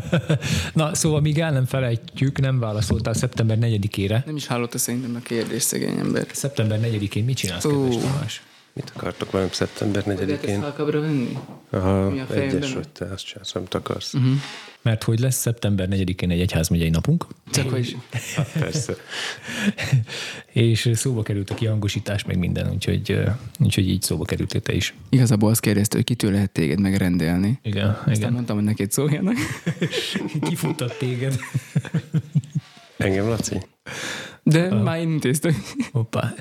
Na, szóval míg el nem felejtjük, nem válaszoltál szeptember 4-ére. Nem is hallotta szerintem a kérdés, szegény ember. Szeptember 4-én mit csinálsz, Ó. kedves Tamás? Mit akartok velem szeptember Lehet ezt 4-én? halkabbra venni? Aha, Mi a egyes vagy te, azt csinálsz, amit akarsz. Mhm. Mert hogy lesz szeptember 4-én egy egyházmegyei napunk, Csak hogy Hát persze. és szóba került a kihangosítás, meg minden, úgyhogy, úgyhogy így szóba kerültél te is. igazából azt kérdezte, hogy kitől lehet téged megrendelni. Igen, Aztán igen. mondtam, hogy neked szóljanak. Kifuttat téged. Engem, Laci? De már én intéztem. Hoppá.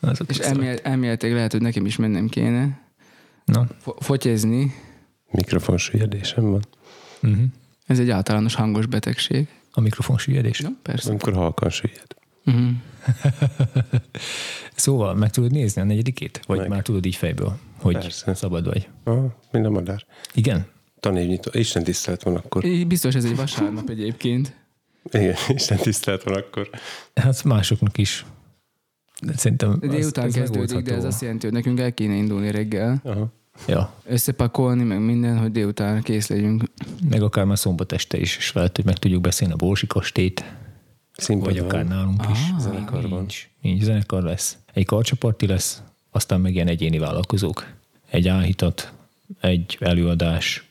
Azok És elmélet, elméletileg lehet, hogy nekem is mennem kéne. Na, Fo- Fotyezni, Mikrofon süllyedésem van. uh-huh. ez egy általános hangos betegség. a mikrofon süllyedés. Ja, persze. Amikor halkan süllyed. Uh-huh. Szóval meg tudod nézni a negyedikét? Vagy Meg. már tudod így fejből, hogy Persze. szabad vagy? Aha, mind a madár. Igen? Tanévnyitó. Isten tisztelet van akkor. Így Biztos ez egy vasárnap egyébként. Igen, Isten tisztelet van akkor. Hát másoknak is. De szerintem De az- délután az kezdődik, de ez azt jelenti, hogy nekünk el kéne indulni reggel. Aha. Ja, Összepakolni, meg minden, hogy délután kész legyünk. meg akár már szombat este is, és lehet, hogy meg tudjuk beszélni a Borsi kastélyt, Színpad vagy akár nálunk is. Ah, zenekar van. Nincs, nincs zenekar lesz. Egy karcsaparti lesz, aztán meg ilyen egyéni vállalkozók. Egy áhítat, egy előadás,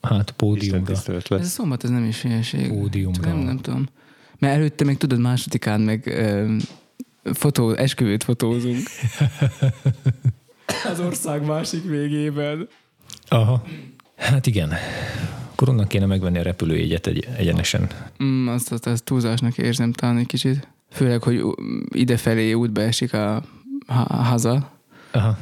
hát pódiumra. Ez a szombat, ez nem is hülyeség. Pódiumra. Csak Nem, nem tudom. Mert előtte meg tudod, másodikán meg ö, fotó, esküvőt fotózunk. Az ország másik végében. Aha. Hát igen. Akkor onnan kéne megvenni a repülőjegyet egy, egyenesen. Mm, azt, azt, azt túlzásnak érzem talán egy kicsit. Főleg, hogy idefelé útba esik a ha- haza. Aha.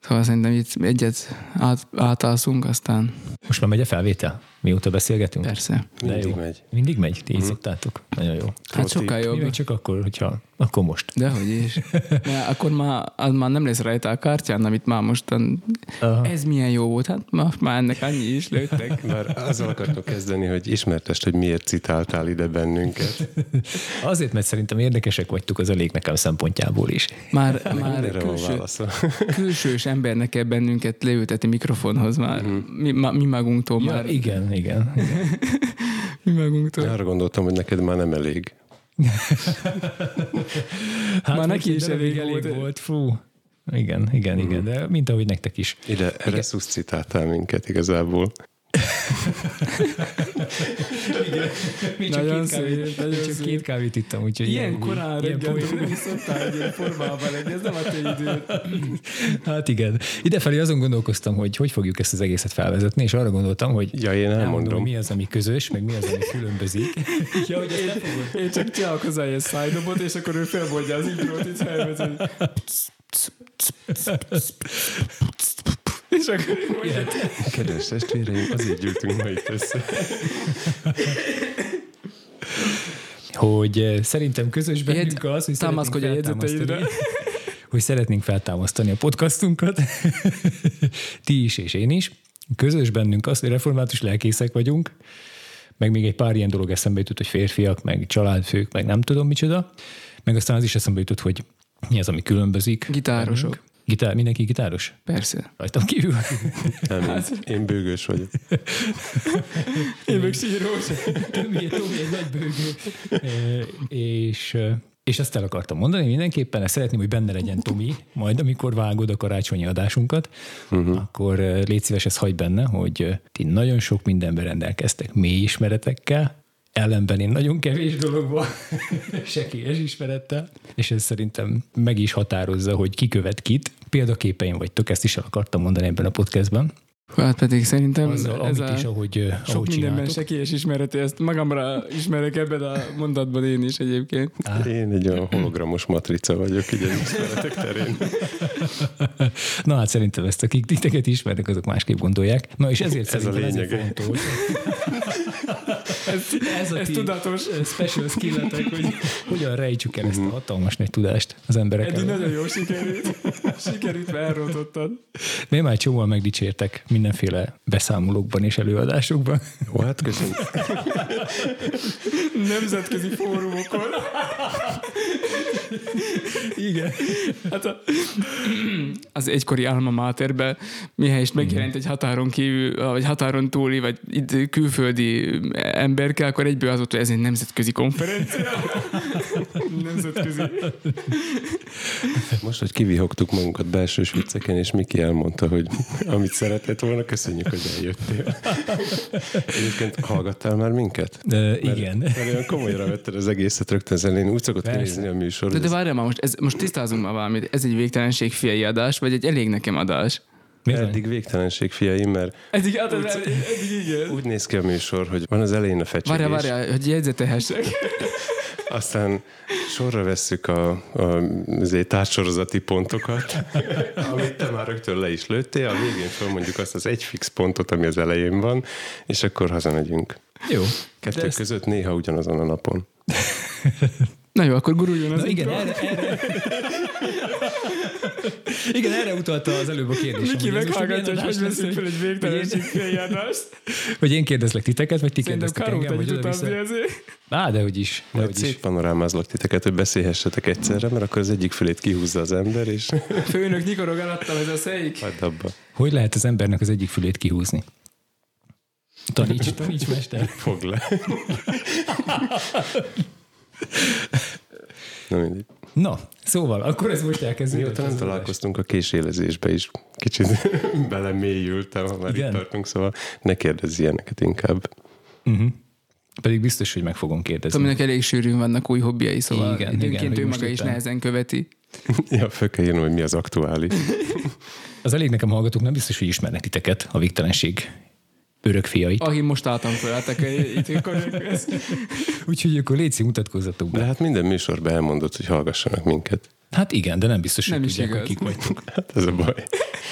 Szóval szerintem itt egyet át, átalszunk, aztán Most már megy a felvétel? Mióta beszélgetünk? persze. De Mindig jó. megy. Mindig megy? Ti így szoktátok? Nagyon jó. Hát sokkal Mi jobb. meg csak akkor, hogyha... Akkor most. Dehogy is. Mert akkor már, az már nem lesz rajta a kártyán, amit már mostan... Aha. Ez milyen jó volt, hát most már ennek annyi is lőttek. Bár azzal akartok kezdeni, hogy ismertest, hogy miért citáltál ide bennünket. Azért, mert szerintem érdekesek vagytok az elég nekem szempontjából is. Már, már Mindenre van külső, külsős embernek kell bennünket leültetni mikrofonhoz már. Mi, ma, mi magunktól Ja, már. igen, igen. Mi magunktól. Arra gondoltam, hogy neked már nem elég. Hát Már neki is darabig elég volt. volt. Fú. Igen, igen, igen, de mint ahogy nektek is. Ide resuscitáltál minket igazából. Mi Nagyon két kávét, szép, nagyon csak két kávét ittam, úgyhogy Ilyen korán ilyen reggel poén- dobni szoktál egy ilyen formában lenni, ez nem a te időd. Hát igen. Idefelé azon gondolkoztam, hogy hogy fogjuk ezt az egészet felvezetni, és arra gondoltam, hogy Ja, én elmondom. mi az, ami közös, meg mi az, ami különbözik. ja, hogy fogod. Én csak csinálok hozzá ilyen szájdobot, és akkor ő felmondja az intrót, itt felvezet. És akkor Kedves testvéreim, azért gyűltünk ma itt össze. hogy eh, szerintem közös bennünk az, hogy támaszkodj a szeretnénk jegyzeteidre. feltámasztani- hogy szeretnénk feltámasztani a podcastunkat, ti is és én is. Közös bennünk az, hogy református lelkészek vagyunk, meg még egy pár ilyen dolog eszembe jutott, hogy férfiak, meg családfők, meg nem tudom micsoda, meg aztán az is eszembe jutott, hogy mi az, ami különbözik. Gitárosok. bennünk. Gitár, mindenki gitáros? Persze. Rajtam kívül. Nem, én, én bőgős vagyok. Én meg sírós. Tomi, egy- Tomi egy nagy bőgő. E, és, és azt el akartam mondani mindenképpen, ezt szeretném, hogy benne legyen Tomi, majd amikor vágod a karácsonyi adásunkat, uh-huh. akkor légy szíves, ezt hagyd benne, hogy ti nagyon sok mindenben rendelkeztek mély ismeretekkel, ellenben én nagyon kevés dologban, sekélyes ismerettel, és ez szerintem meg is határozza, hogy ki követ kit. Példaképeim vagytok, ezt is el akartam mondani ebben a podcastben. Hát pedig szerintem Azzal, ez amit a is, ahogy, eh, sok ahogy mindenben sekélyes ismereti, ezt magamra ismerek ebben a mondatban én is egyébként. Én egy olyan hologramos matrica vagyok, így az ismeretek terén. Na hát szerintem ezt, akik titeket ismernek, azok másképp gondolják. Na és ezért Ez a lényege. fontos. Ez, Ez, a ez tudatos. special skilletek, hogy hogyan rejtsük el ezt a hatalmas nagy tudást az emberek Eddig nagyon jó sikerült. Sikerült, mert elrontottad. Én már csomóan megdicsértek mindenféle beszámolókban és előadásokban. Ó, hát köszönöm. Nemzetközi fórumokon. Igen. Hát a, az egykori Alma Materbe, mihelyest megjelent egy határon kívül, vagy határon túli, vagy itt külföldi emberke, akkor egyből az volt, hogy ez egy nemzetközi konferencia. nemzetközi. Most, hogy kivihogtuk magunkat belső vicceken, és Miki elmondta, hogy amit szeretett volna, köszönjük, hogy eljöttél. Egyébként hallgattál már minket? De, igen. Mert olyan komolyra vetted az egészet rögtön az elején. Úgy szokott kinézni a műsor. De, de várjál már, most, ez, most tisztázunk már valamit. Ez egy végtelenség fiai adás, vagy egy elég nekem adás? Miért Eddig végtelenség fiai, mert Eddig, hát, eddig, eddig igen. úgy néz ki a műsor, hogy van az elején a fecsegés, Várjál, várjál, hogy jegyzetehessek. aztán sorra vesszük a, a azért társorozati pontokat, amit te már rögtön le is lőttél, a végén felmondjuk azt az egy fix pontot, ami az elején van, és akkor hazamegyünk. Jó. Kettő ezt- között néha ugyanazon a napon. Na jó, akkor guruljon az Na igen, erre, erre. Igen, erre utalta az előbb a kérdés. Miki hogy meghallgatja, hogy hogy veszünk fel egy végtelenség adást. Hogy én kérdezlek titeket, vagy ti Szerintem kérdeztek engem, utazni oda-vissza? Á, de hogy is. De hogy szép panorámázlak titeket, hogy beszélhessetek egyszerre, mert akkor az egyik fülét kihúzza az ember, és Főnök nyikorog alattam ez a szeik. hagyd abba. Hogy lehet az embernek az egyik fülét kihúzni? Taníts, taníts, mester. Fog le. Na mindegy. Na, szóval, akkor ez most elkezdődött. Mióta nem találkoztunk a késélezésbe is, kicsit belemélyültem, ha már Igen? itt tartunk, szóval ne kérdezz ilyeneket inkább. Uh-huh. Pedig biztos, hogy meg fogom kérdezni. Tominek elég sűrűn vannak új hobbiai, szóval Igen, időnként igen, ő maga is éppen- nehezen követi. Ja, föl kell írnom, hogy mi az aktuális. Az elég nekem hallgatók nem biztos, hogy ismernek titeket, a végtelenség örök fiait. Ahim most álltam fel, hát itt. Úgyhogy akkor létszik, mutatkozzatok De be. hát minden műsorban elmondott, hogy hallgassanak minket. Hát igen, de nem biztos, hogy Nem tudják, hogy kik vagytok. Hát ez a baj.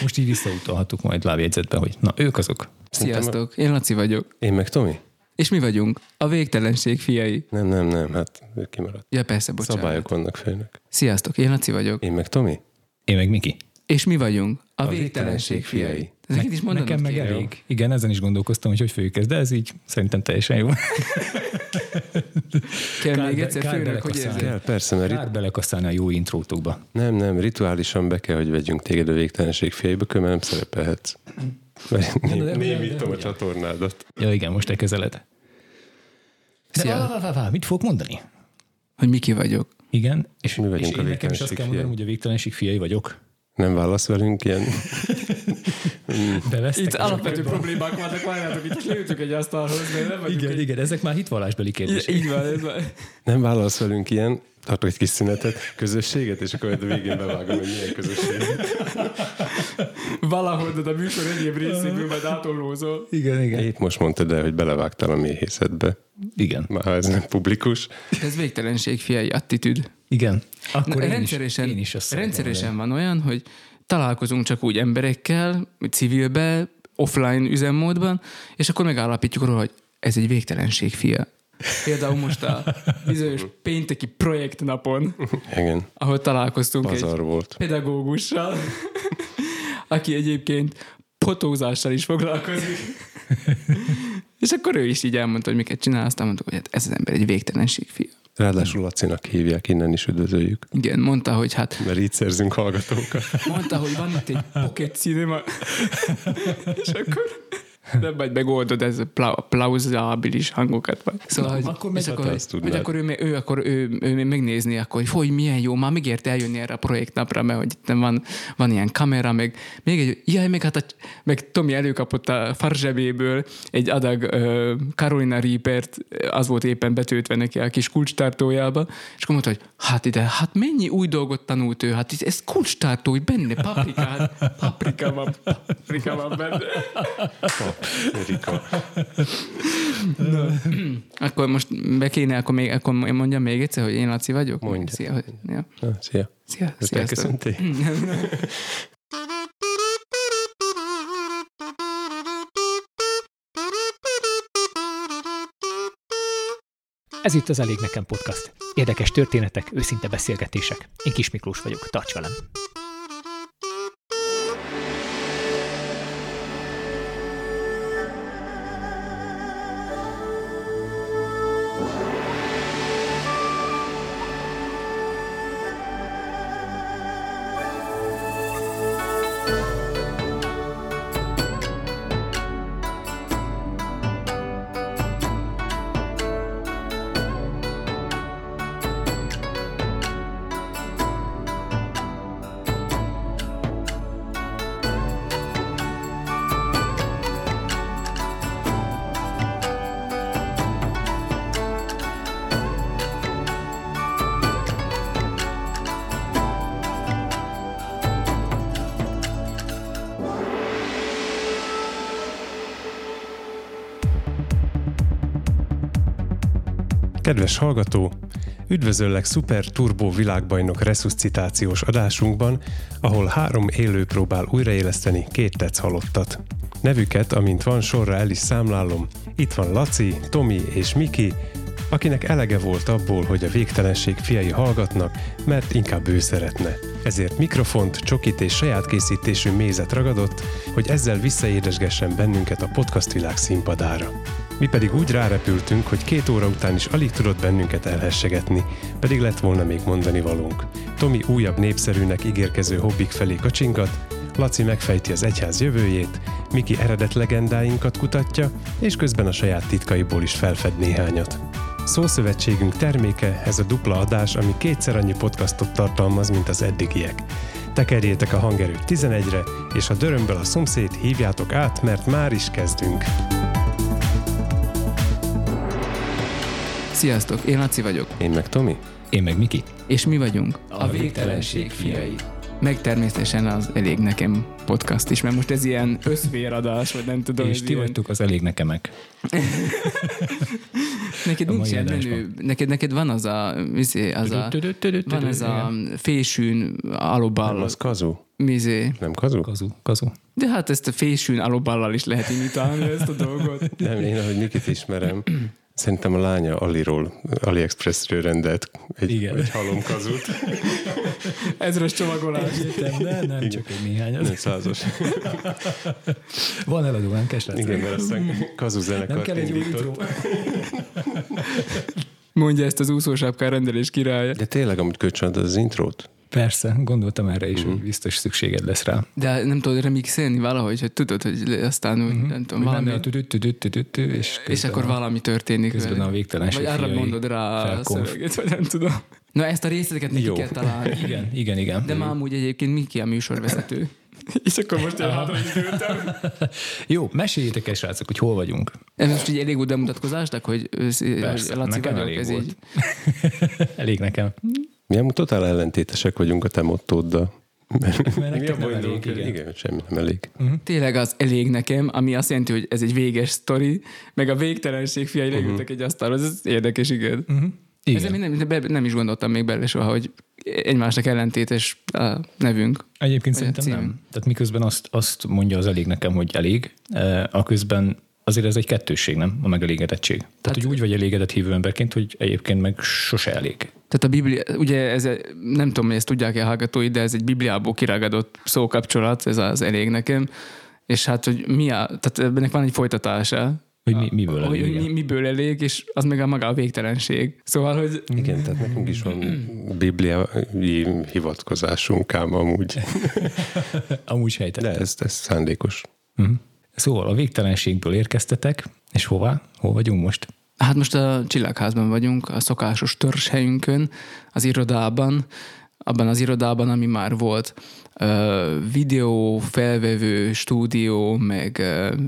Most így visszautalhatok majd lábjegyzetbe, hogy na, ők azok. Sziasztok, én Laci vagyok. Én meg Tomi? És mi vagyunk? A végtelenség fiai. Nem, nem, nem, hát ő kimaradt. Ja persze, bocsánat. Szabályok vannak főnök. Sziasztok, én Laci vagyok. Én meg Tomi? Én meg Miki. És mi vagyunk? A, A végtelenség fiai. fiai. Ezeket is mondanod Nekem meg elég. Igen, ezen is gondolkoztam, hogy hogy fogjuk ezt, de ez így szerintem teljesen jó. Kell Kár még egyszer, kár főnök, hogy érzed? Kell, persze, mert Kár belekaszálni a jó intrótokba. nem, nem, rituálisan be kell, hogy vegyünk téged a végtelenség fiaiba, különben nem szerepelhetsz. Némítom a csatornádat. Ja igen, most te kezeled. De vá, vá, vá, vá, mit fogok mondani? Hogy Miki vagyok. Igen, és, Mi vagyunk és a én nekem is azt kell mondanom, hogy a végtelenség fiai vagyok. Nem válasz velünk ilyen? Bevesztek. Itt alapvető problémák vannak, várjátok, itt leültük egy asztalhoz, de nem vagyunk Igen, egy... igen, ezek már hitvallásbeli kérdések. Így van, ez van. Nem válasz velünk ilyen? Tartok egy kis szünetet, közösséget, és akkor a végén bevágom, hogy milyen közösséget. Valahol de a műsor egyéb részéből majd átolózol. Igen, igen. Épp most mondtad el, hogy belevágtál a méhészetbe. Igen, Már ez nem publikus. Ez végtelenség fiai attitűd. igen. Akkor Na, én, rendszeresen, is, én is azt rendszeresen van olyan, hogy találkozunk csak úgy emberekkel, civilbe, offline üzemmódban, és akkor megállapítjuk róla, hogy ez egy végtelenség fia. Például most a bizonyos pénteki projektnapon, Igen, ahol találkoztunk pazar egy volt. pedagógussal, aki egyébként fotózással is foglalkozik. és akkor ő is így elmondta, hogy miket csinál, aztán mondtuk, hogy hát ez az ember egy végtelenség fia. Ráadásul Lacinak hívják, innen is üdvözöljük. Igen, mondta, hogy hát Mert így szerzünk hallgatókat. Mondta, hogy van itt egy pocket cinema. és akkor nem vagy megoldod ez a pla- plauzibilis hangokat. Vagy. Szóval, Na, hogy, akkor és akkor, hogy, azt hogy akkor ő, ő, akkor ő, ő, ő megnézni, akkor, hogy hogy milyen jó, már megért eljönni erre a projektnapra, mert hogy itt van, van ilyen kamera, meg még egy, jaj, meg hát a, meg Tomi előkapott a farzsebéből egy adag uh, Carolina Reapert, az volt éppen betöltve neki a kis kulcstartójába, és akkor mondta, hogy hát ide, hát mennyi új dolgot tanult ő, hát ez kulcstartó, hogy benne paprika, paprika van, paprika van benne. Erika. Akkor most be kéne, akkor, még, akkor mondjam még egyszer, hogy én Laci vagyok? Mondj. Szia, hogy, ja. Na, szia. Szia, sziasztok. Ez itt az Elég Nekem Podcast. Érdekes történetek, őszinte beszélgetések. Én Kis Miklós vagyok, tarts velem! Kedves hallgató, üdvözöllek Super Turbo világbajnok resuscitációs adásunkban, ahol három élő próbál újraéleszteni két tetsz halottat. Nevüket, amint van sorra el is számlálom, itt van Laci, Tomi és Miki, akinek elege volt abból, hogy a végtelenség fiai hallgatnak, mert inkább ő szeretne. Ezért mikrofont, csokit és saját készítésű mézet ragadott, hogy ezzel visszaédesgessen bennünket a podcast világ színpadára. Mi pedig úgy rárepültünk, hogy két óra után is alig tudott bennünket elhessegetni, pedig lett volna még mondani valónk. Tomi újabb népszerűnek ígérkező hobbik felé kacsingat, Laci megfejti az egyház jövőjét, Miki eredet legendáinkat kutatja, és közben a saját titkaiból is felfed néhányat. Szószövetségünk terméke ez a dupla adás, ami kétszer annyi podcastot tartalmaz, mint az eddigiek. Tekerjétek a hangerőt 11-re, és a dörömből a szomszéd hívjátok át, mert már is kezdünk. Sziasztok, én Laci vagyok, Én meg Tomi? Én meg Miki. és mi vagyunk a végtelenség fiai. Meg természetesen az Elég Nekem podcast is, mert most ez ilyen összvéradás, vagy nem tudom. és ti ilyen... vagytok az elég nekemek. Neked a nincs ilyen menő, neked, neked van az a, izé, az a van ez a fésűn aloball, Az kazu? mizé. Nem kazu? Kazu, kazu. De hát ezt a fésűn aloballal is lehet imitálni ezt a dolgot. Nem, én ahogy Mikit ismerem, szerintem a lánya Aliról, AliExpressről rendelt egy, Igen. egy halomkazut. Ezres csomagolás. Értem, de nem csak egy néhány. Nem százas. Van eladóánk, esetleg. Igen, mert aztán kazu Nem zenekart kell egy indított. Mondja ezt az úszósápkán rendelés királya. De tényleg, amit kölcsönadod az intrót? Persze, gondoltam erre is, hogy biztos szükséged lesz rá. De nem tudod remixelni valahogy, hogy tudod, hogy aztán úgy, nem tudom, valami, és, és akkor valami történik. közben a végtelenség Vagy arra mondod rá a szöveget, vagy nem tudom. Na ezt a részleteket neki kell találni. Igen, igen, igen. De már amúgy egyébként Miki a műsorvezető. És akkor most én hátra. Jó, meséljétek el, srácok, hogy hol vagyunk. Ez most így elég volt bemutatkozásnak, hogy, Persze, Laci vagyok, elég ez volt. így. Elég nekem. Mi amúgy totál ellentétesek vagyunk a te mottóddal. Mert Mi nektek abból nem elég, igen. igen, semmi nem elég. Tényleg az elég nekem, ami azt jelenti, hogy ez egy véges sztori, meg a végtelenség fiai leültek egy asztalhoz, ez érdekes, igen. Ezzel Igen. még nem, nem is gondoltam még bele soha, hogy egymásnak ellentétes a nevünk. Egyébként a szerintem nem. Tehát miközben azt, azt mondja az elég nekem, hogy elég, eh, a közben azért ez egy kettősség, nem? A megelégedettség. Tehát, Tehát- hogy úgy vagy elégedett hívő emberként, hogy egyébként meg sose elég. Tehát a Biblia, ugye ez, nem tudom, hogy ezt tudják-e a hallgatói, de ez egy Bibliából kiragadott szókapcsolat, ez az elég nekem. És hát, hogy mi a, tehát ennek van egy folytatása, Hogy mi, miből elég. hogy mi, miből elég, és az meg a maga a végtelenség. Szóval, hogy Igen, tehát nekünk is van bibliai hivatkozásunk ám amúgy. Amúgy helytett. De ez, ez szándékos. Uh-huh. Szóval a végtelenségből érkeztetek, és hová? Hol vagyunk most? Hát most a Csillagházban vagyunk, a szokásos törzshelyünkön, az irodában, abban az irodában, ami már volt videó, felvevő stúdió, meg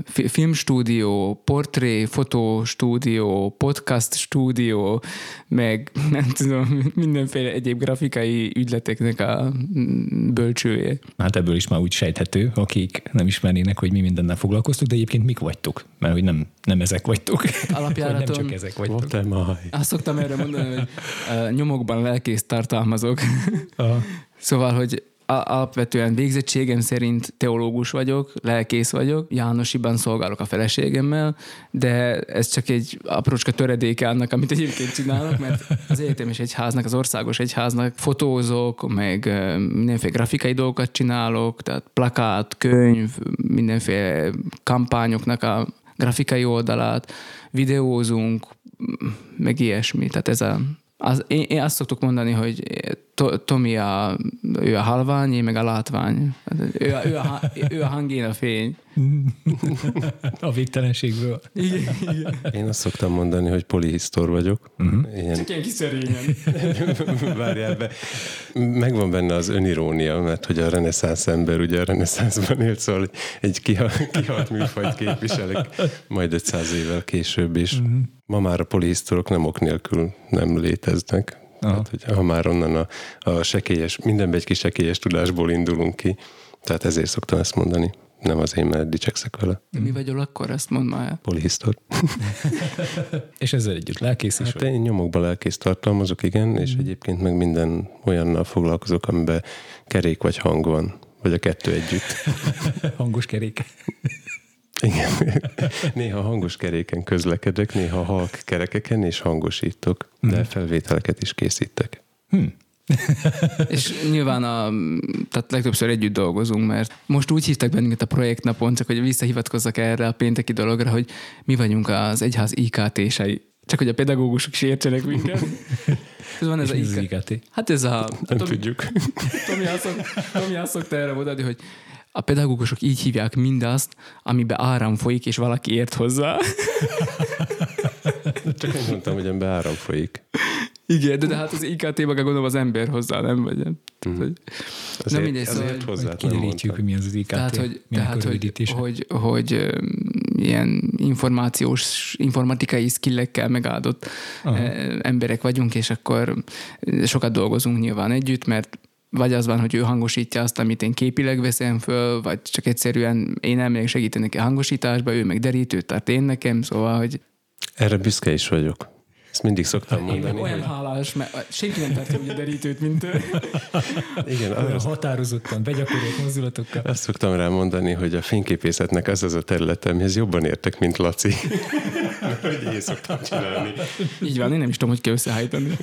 filmstúdió, portré, fotostúdió, podcast stúdió, meg nem tudom, mindenféle egyéb grafikai ügyleteknek a mm, bölcsője. Hát ebből is már úgy sejthető, akik nem ismernének, hogy mi mindennel foglalkoztuk, de egyébként mik vagytok? Mert hogy nem, nem ezek vagytok. Vagy nem Alapjáraton csak ezek vagytok. What am I? azt szoktam erre mondani, hogy nyomokban lelkész tartalmazok. Aha. Szóval, hogy alapvetően végzettségem szerint teológus vagyok, lelkész vagyok, Jánosiban szolgálok a feleségemmel, de ez csak egy aprócska töredéke annak, amit egyébként csinálok, mert az egyetemes egyháznak, az országos egyháznak fotózok, meg mindenféle grafikai dolgokat csinálok, tehát plakát, könyv, mindenféle kampányoknak a grafikai oldalát, videózunk, meg ilyesmi. Tehát ez a, az, én, én azt szoktuk mondani, hogy to, Tomi a, ő a halvány, én meg a látvány. Ő a, ő a, ő a hang, én a fény. A végtelenségből. Igen, igen. Én azt szoktam mondani, hogy polihisztor vagyok. Uh-huh. Ilyen, Ilyen kis szerényen. várjál be. Megvan benne az önirónia, mert hogy a reneszánsz ember ugye a reneszánszban élt, szóval egy kihalt, kihalt műfajt képviselek majd 500 évvel később is. Uh-huh. Ma már a polihisztorok nem ok nélkül nem léteznek. Aha. Tehát, hogy ha már onnan a, a sekélyes, mindenbe egy kis sekélyes tudásból indulunk ki, tehát ezért szoktam ezt mondani. nem az én, mert dicsekszek vele. De mi vagyol akkor? Ezt mondd már. Polihisztor. És ezzel együtt lelkész is Hát vagy. én nyomokba lelkész tartalmazok, igen, és egyébként meg minden olyannal foglalkozok, amiben kerék vagy hang van, vagy a kettő együtt. Hangos kerék. Igen. Néha hangos keréken közlekedek, néha halk kerekeken és hangosítok, de felvételeket is készítek. És nyilván a, tehát legtöbbször együtt dolgozunk, mert most úgy hívtak bennünket a projektnapon, csak hogy visszahivatkozzak erre a pénteki dologra, hogy mi vagyunk az egyház IKT-sei. Csak hogy a pedagógusok is értsenek minket. Ez van ez És a IKT. IKT? Hát ez a... Nem Tomi, tudjuk. Tomi, azt szok, Tomi azt szokta erre mondani, hogy a pedagógusok így hívják mindazt, amiben áram folyik, és valaki ért hozzá. Csak én mondtam, hogy ebben áram folyik. Igen, de, de hát az IKT-ben gondolom az ember hozzá, nem vagy. Tehát, hogy, Azért, mindegy, szóval, azért hogy hozzá nem Kiderítjük, hogy mi az az IKT. tehát, hogy, tehát, hogy, hogy, hogy ilyen információs, informatikai skillekkel megáldott Aha. eh, emberek vagyunk, és akkor sokat dolgozunk nyilván együtt, mert vagy az van, hogy ő hangosítja azt, amit én képileg veszem föl, vagy csak egyszerűen én elmegyek segíteni neki a hangosításba, ő meg derítőt tart én nekem, szóval, hogy Erre büszke is vagyok. Ezt mindig szoktam én mondani, olyan hogy hálás, mert senki nem tartja úgy a derítőt, mint ő. igen, Olyan arra határozottan, begyakorolt mozdulatokkal. Azt szoktam rá mondani, hogy a fényképészetnek az az a területe, amihez jobban értek, mint Laci. Hogy én szoktam csinálni. Így van, én nem is tudom, hogy kell összehajtani.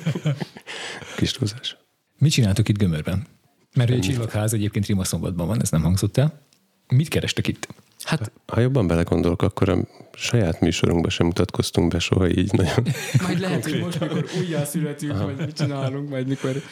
Kis túlzás. Mit csináltok itt Gömörben? Mert hogy a csillagház egyébként Rimaszombatban van, ez nem hangzott el. Mit kerestek itt? Hát Ha jobban belegondolok, akkor a saját műsorunkban sem mutatkoztunk be soha így nagyon. Majd lehet, hogy most, mikor újjá születünk, vagy mit csinálunk, majd mikor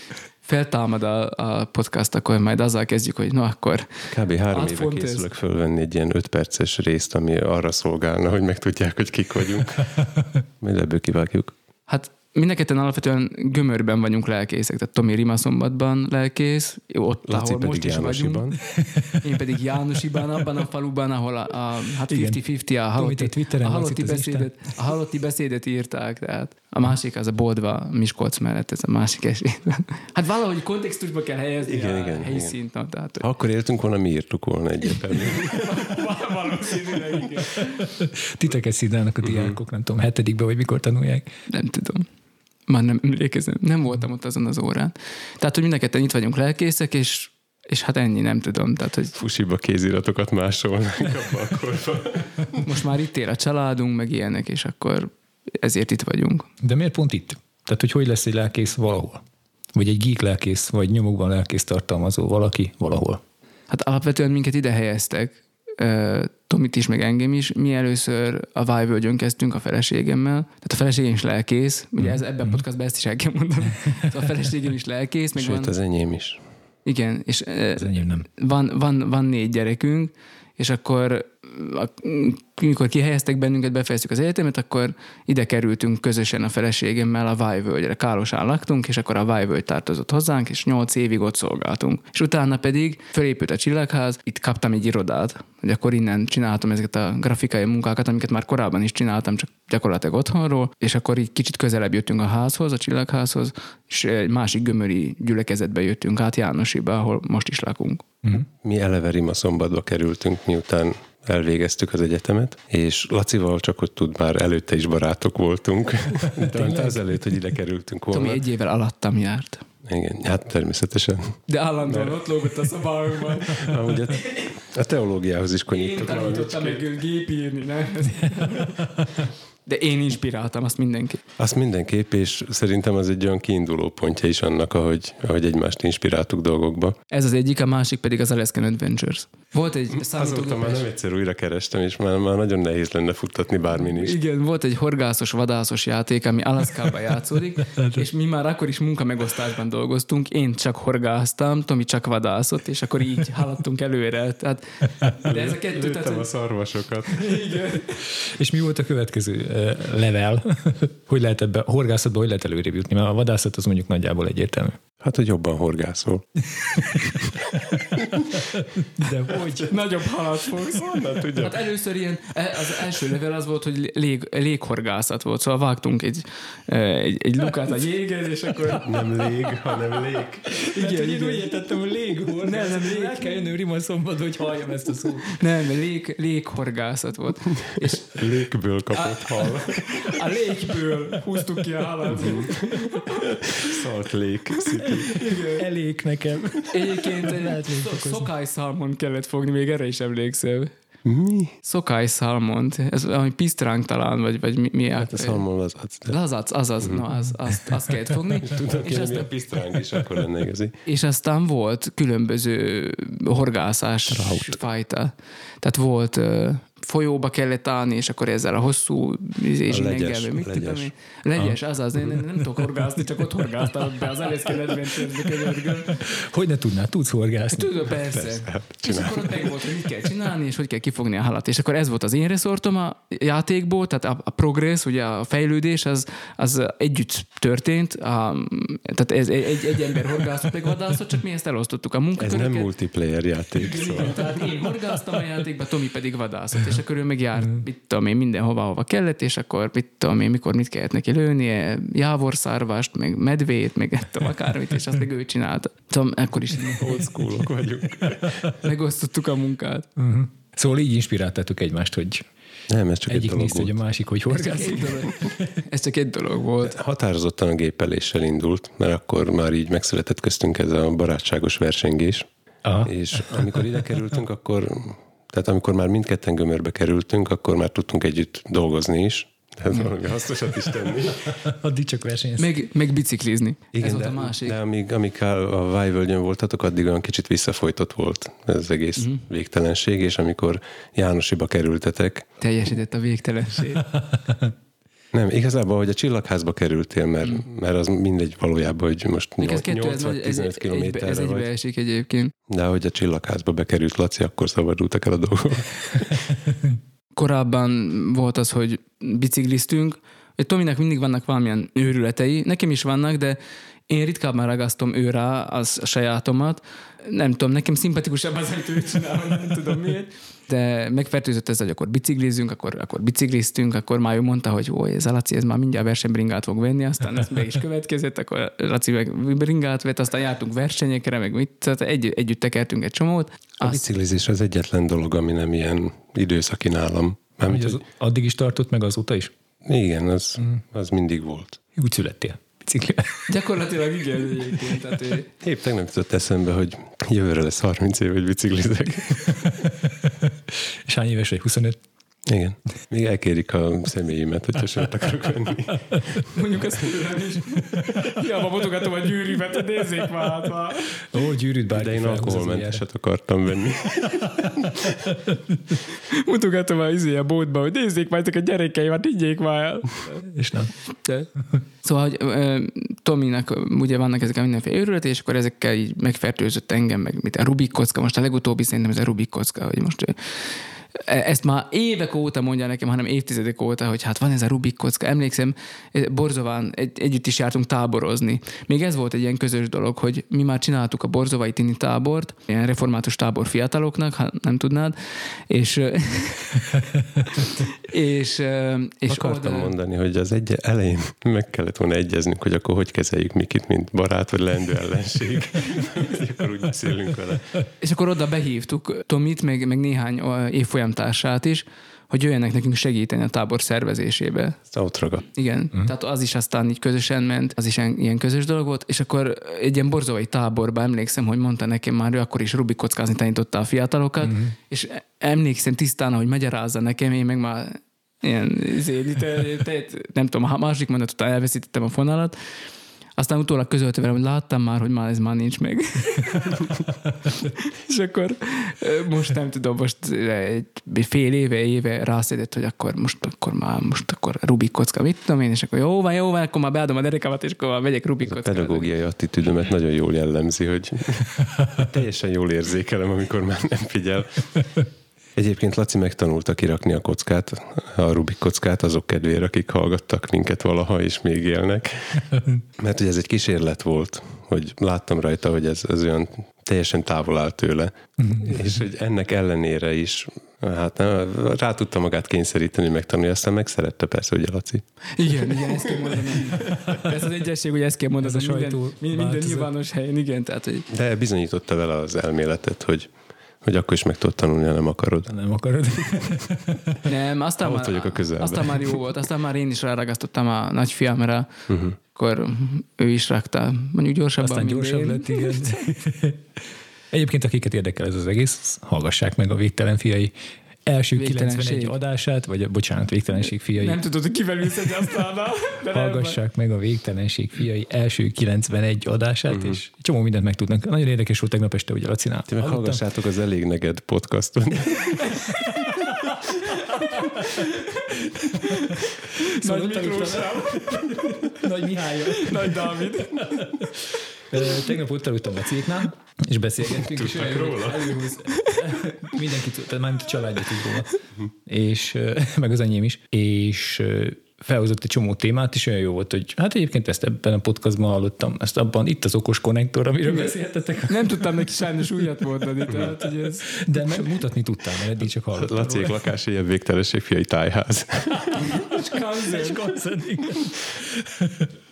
feltámad a, a podcast, akkor majd azzal kezdjük, hogy no, akkor Kb. három éve font ez. készülök fölvenni egy ilyen öt perces részt, ami arra szolgálna, hogy megtudják, hogy kik vagyunk. Majd ebből kivágjuk. hát mindenketten alapvetően gömörben vagyunk lelkészek, tehát Tomi Rimaszombatban lelkész, ott, Laci ahol most is vagyunk. Jánosiban. Én pedig Jánosibán, abban a faluban, ahol a, a hát Igen. 50-50 a halotti, a a halotti, beszédet, a halotti beszédet írták, tehát a másik az a Boldva Miskolc mellett, ez a másik esély. Hát valahogy kontextusba kell helyezni Igen, a igen, helyszínt. No, tehát, Ha akkor éltünk volna, mi írtuk volna egyértelműen. valószínűleg igen. Titeket szidálnak a diákok, nem tudom, hetedikbe vagy mikor tanulják. Nem tudom. Már nem emlékezem. Nem voltam ott azon az órán. Tehát, hogy mindenketten itt vagyunk lelkészek, és, és hát ennyi, nem tudom. Tehát, hogy Fusiba kéziratokat másolnak abban a korban. most már itt él a családunk, meg ilyenek, és akkor ezért itt vagyunk. De miért pont itt? Tehát, hogy hogy lesz egy lelkész valahol? Vagy egy geek lelkész, vagy nyomokban lelkész tartalmazó valaki valahol? Hát alapvetően minket ide helyeztek, ö, Tomit is, meg engem is. Mi először a Vájvölgyön kezdtünk a feleségemmel. Tehát a feleségem is lelkész. Ugye ez, ebben a podcastban ezt is el kell mondani. Szóval a feleségem is lelkész. Meg Sőt, van, az enyém is. igen, és Ez enyém nem. van, van, van négy gyerekünk, és akkor a- mikor kihelyeztek bennünket, befejeztük az egyetemet, akkor ide kerültünk közösen a feleségemmel a Vájvölgyre. Kálosán laktunk, és akkor a Vájvölgy tartozott hozzánk, és nyolc évig ott szolgáltunk. És utána pedig fölépült a csillagház, itt kaptam egy irodát, hogy akkor innen csináltam ezeket a grafikai munkákat, amiket már korábban is csináltam, csak gyakorlatilag otthonról, és akkor így kicsit közelebb jöttünk a házhoz, a csillagházhoz, és egy másik gömöri gyülekezetbe jöttünk át Jánosiba, ahol most is lakunk. Mi eleve Rima szombatba kerültünk, miután elvégeztük az egyetemet, és Lacival csak hogy tud, már előtte is barátok voltunk. De azelőtt, hogy ide kerültünk volna. Tomi egy évvel alattam járt. Igen, hát természetesen. De állandóan ott lógott a szobánkban. Amúgy a, a teológiához is Én konyítok tanítottam meg gépírni, nem? De én inspiráltam azt mindenki. Azt mindenképp, és szerintem az egy olyan kiinduló pontja is annak, ahogy, ahogy egymást inspiráltuk dolgokba. Ez az egyik, a másik pedig az Alaskan Adventures. Volt egy Azóta már nem egyszer újra kerestem, és már, már nagyon nehéz lenne futtatni bármin is. Igen, volt egy horgászos, vadászos játék, ami Alaszkában játszódik, és mi már akkor is munkamegosztásban dolgoztunk, én csak horgáztam, Tomi csak vadászott, és akkor így haladtunk előre. Tehát, de ez a kettő, tehát, a szarvasokat. igen. És mi volt a következő level? hogy lehet ebbe, horgászatba hogy lehet előrébb jutni? Mert a vadászat az mondjuk nagyjából egyértelmű. Hát, hogy jobban horgászol. De hogy? Nagyobb halat fogsz. Honnan tudja? Hát először ilyen, e- az első level az volt, hogy lég, léghorgászat volt, szóval vágtunk egy, e, egy, egy lukát a jégen, és akkor Nem lég, hanem lég. Igen, én úgy értettem, hogy léghor. Nem, nem, lég. El kell jönnöm Rima szombat, hogy halljam ezt a szót. nem, lég, léghorgászat volt. És Légből kapott hal. a légből húztuk ki a halat. Salt Lake City. Elég nekem. Egyébként egy Lehet még szo- fokozni. szokály szalmon kellett fogni, még erre is emlékszem. Mi? Szokály szalmont, ez valami pisztránk talán, vagy, vagy mi, mi Hát a szalmon az az. De Lazac, azaz, no, az, azt, azt kellett fogni. tudok és, aztán, a pisztráng is, akkor lenne igazi. és aztán volt különböző horgászás Trout. fajta. Tehát volt folyóba kellett állni, és akkor ezzel a hosszú izés, A legyes, ingengelve, mit tudom legyes. én. Legyes, azaz, én nem, nem tudok horgászni, csak ott horgáztam be az Adventure-be könyörgöm. Hogy ne tudnál? Tudsz horgászni? Tudom, persze. Persze, hát és akkor ott meg volt, hogy mit kell csinálni, és hogy kell kifogni a halat. És akkor ez volt az én reszortom a játékból, tehát a, a progress, ugye a fejlődés, az, az együtt történt. A, tehát ez egy, egy ember horgászott, meg vadászott, csak mi ezt elosztottuk a Ez munkaköröket. nem multiplayer játék, szóval. Igen, tehát én horgáztam a játékba, Tomi pedig vadászott, és akkor ő meg járt, mit tudom én, mindenhova, hova kellett, és akkor mit tudom én, mikor mit kellett neki lőnie, jávorszárvást, meg medvét, meg tudom, akármit, és azt meg ő csinálta. Tudom, akkor is Old schoolok vagyunk. megosztottuk a munkát. Szóval így inspiráltátok egymást, hogy Nem, ez csak egy egyik dolog nézte, hogy a volt. másik, hogy horgászik. egy ez csak egy dolog volt. Határozottan a gépeléssel indult, mert akkor már így megszületett köztünk ez a barátságos versengés. Aha. És amikor ide kerültünk, akkor, tehát amikor már mindketten gömörbe kerültünk, akkor már tudtunk együtt dolgozni is. Ez valami hasznosat is tenni. Addig csak versenyez. Meg, meg biciklizni. Igen, ez volt de, a másik. de amíg, amíg a, Vájvölgyön voltatok, addig olyan kicsit visszafolytott volt ez az egész uh-huh. végtelenség, és amikor Jánosiba kerültetek, Teljesített a végtelenség. nem, igazából, hogy a csillagházba kerültél, mert, mert az mindegy valójában, hogy most Még ez 8, kettő, 8 ez, vagy nagy- ez, 15 ez, egybe, kilométerre ez vagy. egybeesik egyébként. De hogy a csillagházba bekerült Laci, akkor szabadultak el a dolgok. Korábban volt az, hogy bicikliztünk, hogy Tominek mindig vannak valamilyen őrületei, nekem is vannak, de én ritkábban ragasztom ő rá az a sajátomat. Nem tudom, nekem szimpatikusabb az, amit ő csinál, nem tudom miért. De megfertőzött ez, hogy akkor biciklizünk, akkor, akkor bicikliztünk, akkor már ő mondta, hogy ó, ez a Laci, ez már mindjárt versenybringát fog venni, aztán ez meg is következett, akkor Laci meg bringát vett, aztán jártunk versenyekre, meg mit, tehát egy, együtt tekertünk egy csomót. A Azt, biciklizés az egyetlen dolog, ami nem ilyen időszaki nálam. Mármint, Hogy hogy az, addig is tartott, meg azóta is? igen, az, az mindig volt. Úgy születtél. Bicikli. Gyakorlatilag igen egyébként. Tehát, ő- Épp tegnap jutott eszembe, hogy jövőre lesz 30 év, hogy biciklizek. És hány éves vagy? 25? Igen. Még elkérik a személyimet, hogyha sört akarok venni. mondjuk ezt tőlem is. Hiába mutogatom a gyűrűmet, hogy nézzék már hát már. Ó, gyűrűt bárki De én alkoholmenteset akartam venni. Mutogatom a, izé a bótba, hogy nézzék már ezek a gyerekeimet, higgyék már el. És nem. Szóval, hogy ö, Tominak ugye vannak ezek a mindenféle őrületei, és akkor ezekkel így megfertőzött engem, meg mit a Rubik kocka, most a legutóbbi szerintem ez a Rubik kocka, hogy most ezt már évek óta mondja nekem, hanem évtizedek óta, hogy hát van ez a Rubik kocka. Emlékszem, eh, Borzován egy, együtt is jártunk táborozni. Még ez volt egy ilyen közös dolog, hogy mi már csináltuk a Borzovai Tini tábort, ilyen református tábor fiataloknak, ha nem tudnád, és ö, és, és Akartam oda- mondani, hogy az egy elején meg kellett volna egyeznünk, hogy akkor hogy kezeljük Mikit, mint barát vagy lendő ellenség. akkor úgy beszélünk vele. És akkor oda behívtuk Tomit, meg, meg néhány ö, évfolyamtársát is, hogy jöjjenek nekünk segíteni a tábor szervezésébe. Ott ragadt. Igen, uh-huh. tehát az is aztán így közösen ment, az is ilyen, közös dolog volt, és akkor egy ilyen borzovai táborba emlékszem, hogy mondta nekem már, ő akkor is Rubik kockázni tanította a fiatalokat, uh-huh. és emlékszem tisztán, hogy magyarázza nekem, én meg már ilyen, izé, te, te, nem tudom, a másik mondat után elveszítettem a fonalat, aztán utólag közölte velem, hogy láttam már, hogy már ez már nincs meg. és akkor most nem tudom, most egy fél éve, éve rászedett, hogy akkor most, akkor már, most akkor Rubik kocka, mit tudom én, és akkor jó van, jó van, akkor már beadom a derekamat, és akkor már megyek Rubik A kockára. pedagógiai attitűdömet nagyon jól jellemzi, hogy teljesen jól érzékelem, amikor már nem figyel. Egyébként Laci megtanulta kirakni a kockát, a Rubik kockát azok kedvére, akik hallgattak minket valaha és még élnek. Mert ugye ez egy kísérlet volt, hogy láttam rajta, hogy ez, ez olyan teljesen távol áll tőle. és hogy ennek ellenére is Hát nem, rá tudta magát kényszeríteni, hogy megtanulja, aztán megszerette persze, ugye Laci. Igen, igen, ezt kell mondani. Ez az egyesség, hogy ezt kell mondani Ez a minden, sajtó minden változat. nyilvános helyen, igen, tehát hogy De bizonyította vele az elméletet, hogy, hogy akkor is meg tudod tanulni, ha nem akarod. Nem akarod. Nem, aztán Ott már, vagyok a közelben. aztán már jó volt, aztán már én is ráragasztottam a nagyfiamra, Mhm. uh-huh. akkor ő is rakta, mondjuk gyorsabban, Aztán gyorsabb én. lett, igen. Egyébként, akiket érdekel ez az egész, hallgassák meg a Végtelen Fiai első Végtelenség. 91 adását, vagy bocsánat, Végtelenség Fiai. Nem tudod, hogy kivel ülsz de nem Hallgassák meg a Végtelenség Fiai első 91 adását, uh-huh. és csomó mindent megtudnak. Nagyon érdekes volt tegnap este, ugye Lacinál. Ti meg hallgassátok az Elég Neged podcastot. Nagy Miklóssal, Nagy Mihály. Nagy Dávid. Tegnap ott aludtam a céknál, és beszélgettünk. és Tudtak olyan- róla? előhúz- Mindenki, tud- tehát mármint a családja tud róla. És, ö, meg az enyém is. És felhozott egy csomó témát, és olyan jó volt, hogy hát egyébként ezt ebben a podcastban hallottam, ezt abban, itt az okos konnektor, amiről beszéltetek, Nem tudtam neki sajnos újat mondani, tehát hogy ez... de meg mutatni tudtam, mert eddig csak hallottam Laciék róla. lakás ilyen végtelenség fiai tájház. És Kanzen, igen.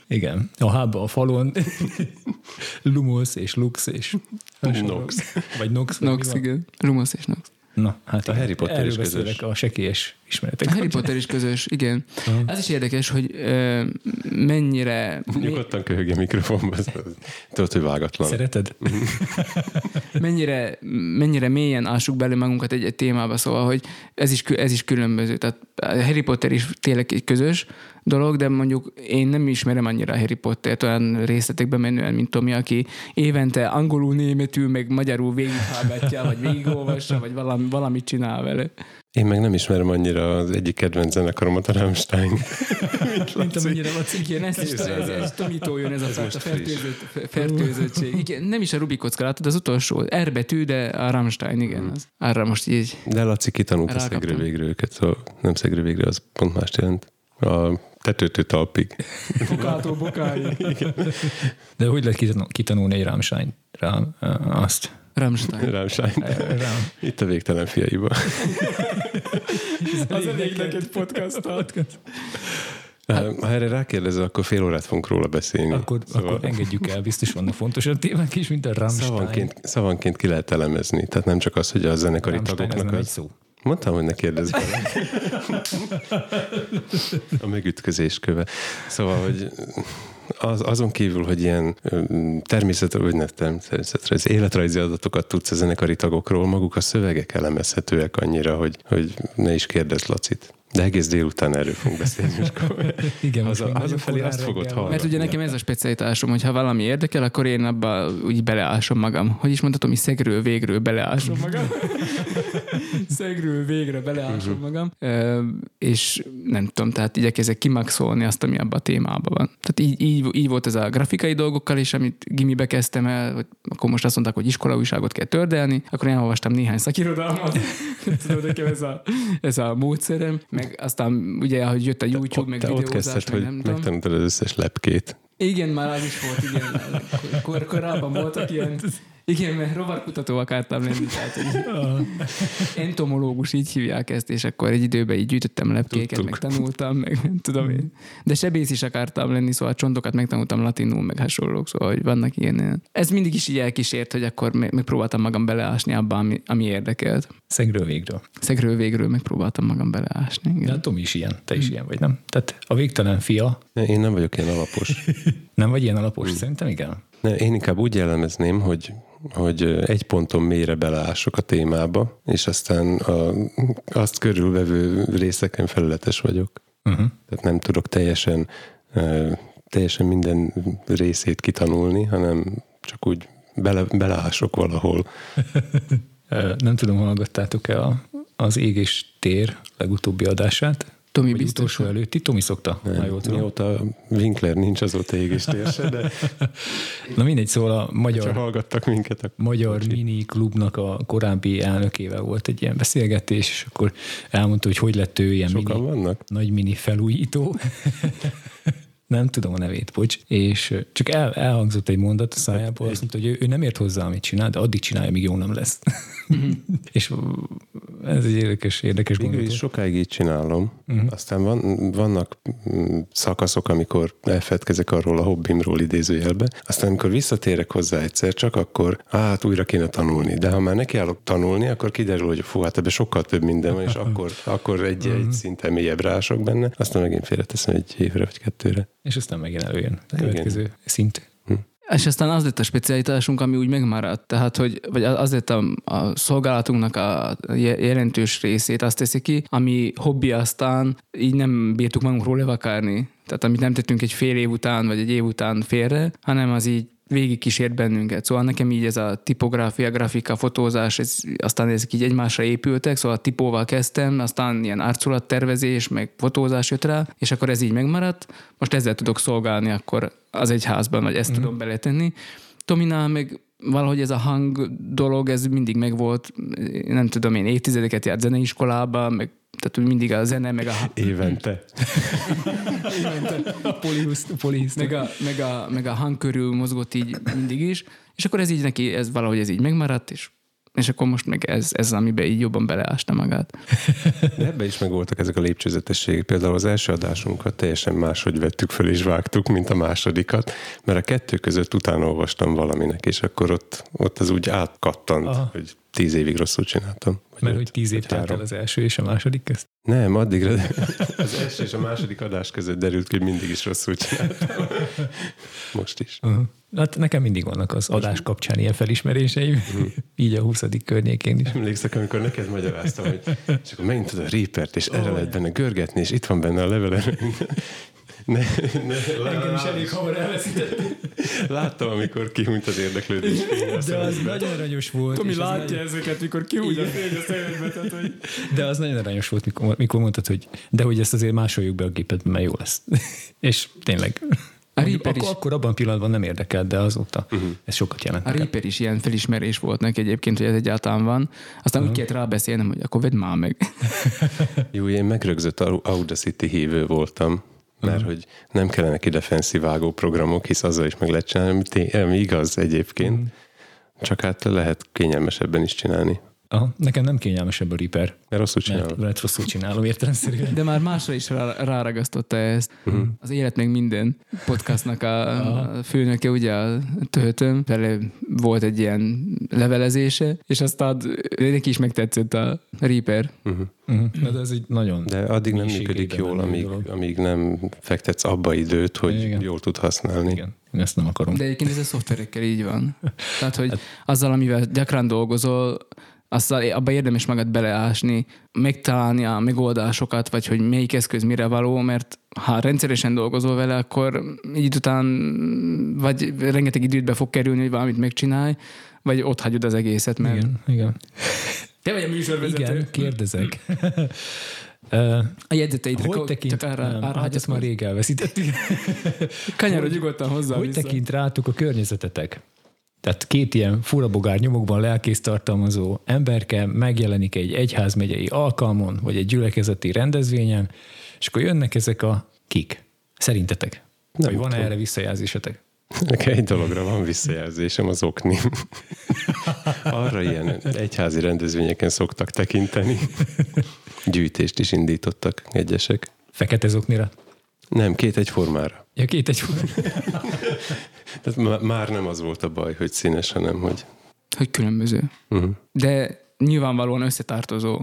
Igen, a hába a falon, Lumos és Lux és. Nox. Vagy Nox. Nox, igen. Rumosz és Nox. Na, hát A igen. Harry Potter Erről is közös. a sekélyes ismeretek. A Harry Potter is közös, igen. Az is érdekes, hogy ö, mennyire, Nyugodtan köhögje mikrofonba. az- az- Tudod, hogy vágatlan. Szereted? mennyire, mennyire mélyen ássuk bele magunkat egy, egy témába, szóval, hogy ez is, ez is különböző. Tehát a Harry Potter is tényleg egy közös dolog, de mondjuk én nem ismerem annyira a Harry Pottert olyan részletekbe menően, mint Tomi, aki évente angolul, németül, meg magyarul végighallgatja, vagy végigolvassa, vagy valami, valamit csinál vele. Én meg nem ismerem annyira az egyik kedvenc zenekaromat, a Rammstein. Mint amennyire Laci. Igen, ezt is, ez, ez Tomitól jön ez a fajta most friss. fertőzött, fertőzöttség. Igen, nem is a Rubik kocka, látod, az utolsó, R betű, de a Rammstein, igen. Az. Arra most így De Laci kitanult a szegről végre őket, szóval nem szegről végre, az pont mást jelent. A tetőtől talpig. bokától bokáig. De hogy lehet kitanul- kitanulni egy Rammstein? Rám, azt. Rammstein. Rammstein. Rám. Itt a végtelen fiaiba. Az elég neked podcasttal. Ha erre rákérdezel, akkor fél órát fogunk róla beszélni. Akkor, szóval... akkor engedjük el, biztos vannak fontosabb témák is, mint a Rammstein. Szavanként, szavanként ki lehet elemezni. Tehát nem csak az, hogy a zenekari Rammstein, ez tagoknak az... szó. Mondtam, hogy ne kérdezz. A megütközés köve. Szóval, hogy az, azon kívül, hogy ilyen természet, vagy ne természetre, az életrajzi adatokat tudsz a zenekari tagokról, maguk a szövegek elemezhetőek annyira, hogy, hogy ne is kérdezz Lacit. De egész délután erről fogunk beszélni. Igen, Haza, még hazafelé nagyon azt fogod hallani. Mert ugye nekem ez a specialitásom, hogy ha valami érdekel, akkor én abba úgy beleásom magam. Hogy is mondhatom, hogy szegről végről beleásom magam. szegről végre beleásom magam. Ö, és nem tudom, tehát igyekezek kimaxolni azt, ami abban a témában van. Tehát így, így, így, volt ez a grafikai dolgokkal is, amit gimibe kezdtem el, hogy akkor most azt mondták, hogy iskolaújságot kell tördelni, akkor én olvastam néhány szakirodalmat. Tudod, nekem ez a, ez a módszerem. Meg aztán ugye, hogy jött a YouTube, meg te ott videózás, kezdted, meg hogy nem megtanultad az összes lepkét. Igen, már az is volt, igen. Kor, korábban voltak ilyen, igen, mert rovarkutató akartam lenni, tehát hogy entomológus, így hívják ezt, és akkor egy időben így gyűjtöttem lepkéket, Tudtuk. meg tanultam, meg nem tudom én. De sebész is akartam lenni, szóval a csontokat megtanultam latinul, meg hasonlók, szóval hogy vannak ilyen. Ez mindig is így elkísért, hogy akkor meg- megpróbáltam magam beleásni abba, ami, ami érdekelt. Szegről végről. Szegről végről megpróbáltam magam beleásni. De Igen. hát Tomi is ilyen, te is ilyen vagy, nem? Tehát a végtelen fia, Én nem vagyok ilyen alapos. nem vagy ilyen alapos? Szerintem igen. Ne, én inkább úgy jellemezném, hogy, hogy egy ponton mélyre beleások a témába, és aztán a, azt körülvevő részeken felületes vagyok. Uh-huh. Tehát nem tudok teljesen, teljesen minden részét kitanulni, hanem csak úgy bele, beleások valahol. Nem tudom, hallgattátok-e az Ég és Tér legutóbbi adását? Tomi biztos. utolsó előtti, Tomi szokta, ha jól tudom. Mióta Winkler nincs, azóta ég és tér se, de Na mindegy, szóval a ha magyar, hallgattak minket, akkor magyar mini klubnak a korábbi elnökével volt egy ilyen beszélgetés, és akkor elmondta, hogy hogy lett ő ilyen sokan mini, vannak. nagy mini felújító. nem tudom a nevét, bocs. És csak el, elhangzott egy mondat a szájából, azt mondta, hogy ő, ő nem ért hozzá, amit csinál, de addig csinálja, míg jó nem lesz. és ö, ez egy érdekes, érdekes Végül gondolat. is sokáig így csinálom. Uh-huh. Aztán van, vannak mm, szakaszok, amikor elfedkezek arról a hobbimról idézőjelbe. Aztán amikor visszatérek hozzá egyszer, csak akkor hát újra kéne tanulni. De ha már nekiállok tanulni, akkor kiderül, hogy fú, hát ebben sokkal több minden van, és akkor, akkor egy, egy szinten mélyebb rások benne. Aztán megint félreteszem egy évre vagy kettőre. És aztán megint előjön a következő szint. És aztán az lett a specialitásunk, ami úgy megmaradt. Tehát, hogy vagy az lett a, a szolgálatunknak a je- jelentős részét, azt teszi ki, ami hobbi aztán így nem bírtuk magunkról levakárni. Tehát amit nem tettünk egy fél év után, vagy egy év után félre, hanem az így végig kísért bennünket. Szóval nekem így ez a tipográfia, grafika, fotózás, ez, aztán ezek így egymásra épültek, szóval a tipóval kezdtem, aztán ilyen arculattervezés, meg fotózás jött rá, és akkor ez így megmaradt. Most ezzel tudok szolgálni akkor az egyházban, vagy ezt mm. tudom beletenni. Tominál meg valahogy ez a hang dolog, ez mindig megvolt, nem tudom én, évtizedeket járt zeneiskolában, meg tehát úgy mindig a zene, meg a, Évente. A polihusz, polihusz. meg a, meg, a, meg a hang körül mozgott így mindig is, és akkor ez így neki, ez valahogy ez így megmaradt, és, és akkor most meg ez, ez amiben így jobban beleásta magát. De ebbe is megvoltak ezek a lépcsőzetességek. Például az első adásunkat teljesen máshogy vettük föl és vágtuk, mint a másodikat, mert a kettő között utána olvastam valaminek, és akkor ott, ott az úgy átkattant, Aha. hogy tíz évig rosszul csináltam. Vagy Mert hogy tíz év telt el az első és a második közt. Nem, addigra az első és a második adás között derült ki, hogy mindig is rosszul csináltam. Most is. Uh-huh. Hát nekem mindig vannak az adás kapcsán ilyen felismeréseim, így a 20. környékén is. Emlékszek, amikor neked magyaráztam, hogy és akkor megint tudod a Reapert, és erre lehet benne görgetni, és itt van benne a levele. Ne, ne, Engem is elég hamar elveszítettél. Láttam, amikor kihúnyt az érdeklődés. De az nagyon aranyos volt. Tomi látja nagyon- ezeket, mikor kihúgy a fény a szemedbe, tehát hogy... De az nagyon aranyos volt, mikor, mikor mondtad, hogy de hogy ezt azért másoljuk be a gépedbe, mert jó lesz. és tényleg. A Reaper akkor, is- akkor abban a pillanatban nem érdekelt, de azóta uh-huh. ez sokat jelent. A. Reaper is ilyen felismerés volt neki egyébként, hogy ez egyáltalán van. Aztán úgy kellett rábeszélnem, hogy akkor vedd már meg. Jó, én megrögzött Au- Audacity hívő voltam, mert hogy nem kellenek ide fancy vágó programok, hisz azzal is meg lehet csinálni, ami, ami igaz egyébként. Csak hát lehet kényelmesebben is csinálni. Aha, nekem nem kényelmesebb a Reaper, Mert rosszul mert, csinálom. mert rosszul csinálom értelemszerűen. De már másra is rá, ráragasztotta ezt. Uh-huh. Az Élet meg minden podcastnak a, a főnöke, ugye a töltöm, vele volt egy ilyen levelezése, és aztán neki is megtetszett a Reaper. Uh-huh. Uh-huh. De ez egy nagyon... De addig nem működik jól, menő amíg, dolog. amíg nem fektetsz abba időt, hogy Igen. jól tud használni. Igen, én ezt nem akarom. De egyébként ez a szoftverekkel így van. Tehát, hogy azzal, amivel gyakran dolgozol, azzal abba érdemes magad beleásni, megtalálni a megoldásokat, vagy hogy melyik eszköz mire való, mert ha rendszeresen dolgozol vele, akkor így után vagy rengeteg időt fog kerülni, hogy valamit megcsinálj, vagy ott hagyod az egészet, mert Igen, igen. te vagy a műsorvezető. Igen, kérdezek. Ö, A jegyzeteidre hogy tekint, csak arra, nem, arra hát ezt már rég elveszítettük. Kanyarodj nyugodtan hozzá Hogy vissza. tekint rátok a környezetetek? Tehát két ilyen furabogár nyomokban lelkész tartalmazó emberke megjelenik egy egyházmegyei alkalmon, vagy egy gyülekezeti rendezvényen, és akkor jönnek ezek a kik. Szerintetek? Nem vagy van erre visszajelzésetek? Nekem egy dologra van visszajelzésem, az okni. Arra ilyen egyházi rendezvényeken szoktak tekinteni. Gyűjtést is indítottak egyesek. Fekete zoknira? Nem, két egyformára. Ja, két egy Tehát má- már nem az volt a baj, hogy színes, hanem hogy Hogy különböző. uh-huh. De nyilvánvalóan összetartozó.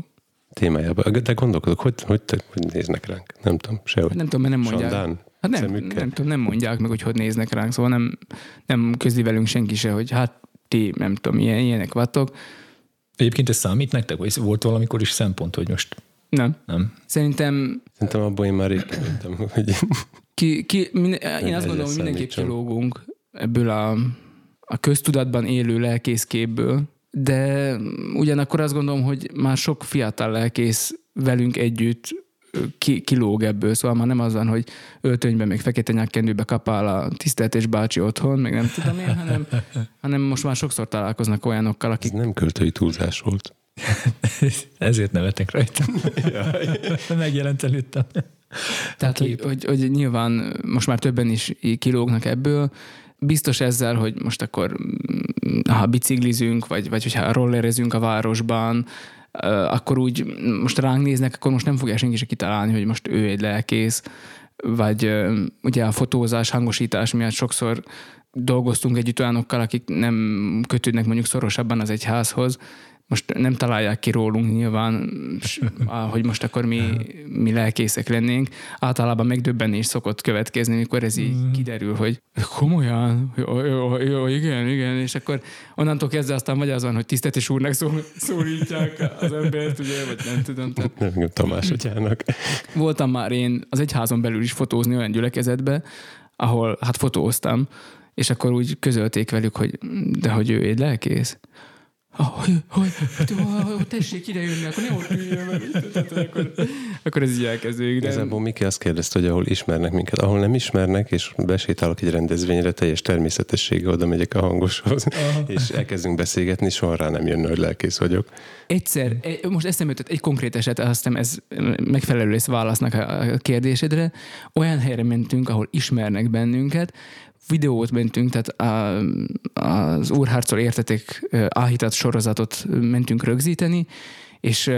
témájában. De gondolkodok, hogy, hogy, te, hogy néznek ránk. Nem tudom, sehogy. Nem tudom, mert nem mondják. Sandán? Hát nem, Szemükkel? nem tudom, nem mondják meg, hogy hogy néznek ránk, szóval nem, nem közli velünk senki se, hogy hát ti, nem tudom, ilyen, ilyenek vattok. Egyébként ez számít nektek? Vagy volt valamikor is szempont, hogy most Nem. nem? Szerintem Szerintem abból én már rég kimentem, hogy ki, ki, minden, én azt gondolom, hogy mindenképp kilógunk ebből a, a köztudatban élő lelkészképből, de ugyanakkor azt gondolom, hogy már sok fiatal lelkész velünk együtt ki, kilóg ebből, szóval már nem az van, hogy öltönyben, még fekete nyakkendőbe kapál a tiszteltés bácsi otthon, meg nem tudom én, hanem, hanem most már sokszor találkoznak olyanokkal, akik Ez nem költői túlzás volt. Ezért nevetek rajta. Megjelent előttem. Tehát, hogy, hogy, hogy nyilván most már többen is így kilógnak ebből, biztos ezzel, hogy most akkor mm, ha biciklizünk, vagy, vagy hogyha rollerezünk a városban, akkor úgy most ránk néznek, akkor most nem fogja senki se kitalálni, hogy most ő egy lelkész, vagy ugye a fotózás, hangosítás miatt sokszor dolgoztunk együtt olyanokkal, akik nem kötődnek mondjuk szorosabban az egyházhoz, most nem találják ki rólunk nyilván, hogy most akkor mi, mi lelkészek lennénk. Általában megdöbbenés szokott következni, amikor ez így kiderül, hogy komolyan, jó, jó, jó, igen, igen, és akkor onnantól kezdve aztán vagy az van, hogy tisztetés úrnak szól, szólítják az embert, ugye, vagy nem tudom. Tehát Nem, Tamás atyának. voltam már én az egyházon belül is fotózni olyan gyülekezetbe, ahol hát fotóztam, és akkor úgy közölték velük, hogy de hogy ő egy lelkész. Hogy, hogy, hogy, tessék ide jönni, akkor ne ott üljön, akkor, akkor ez így elkezdődik. De Igazából Miki azt kérdezte, hogy ahol ismernek minket, ahol nem ismernek, és besétálok egy rendezvényre, teljes természetessége oda megyek a hangoshoz, és elkezdünk beszélgetni, soha rá nem jön, hogy lelkész vagyok. Egyszer, e- most eszembe jutott egy konkrét eset, azt hiszem ez megfelelő lesz válasznak a kérdésedre. Olyan helyre mentünk, ahol ismernek bennünket, videót mentünk, tehát a, az Úrharcol értetek áhított sorozatot mentünk rögzíteni, és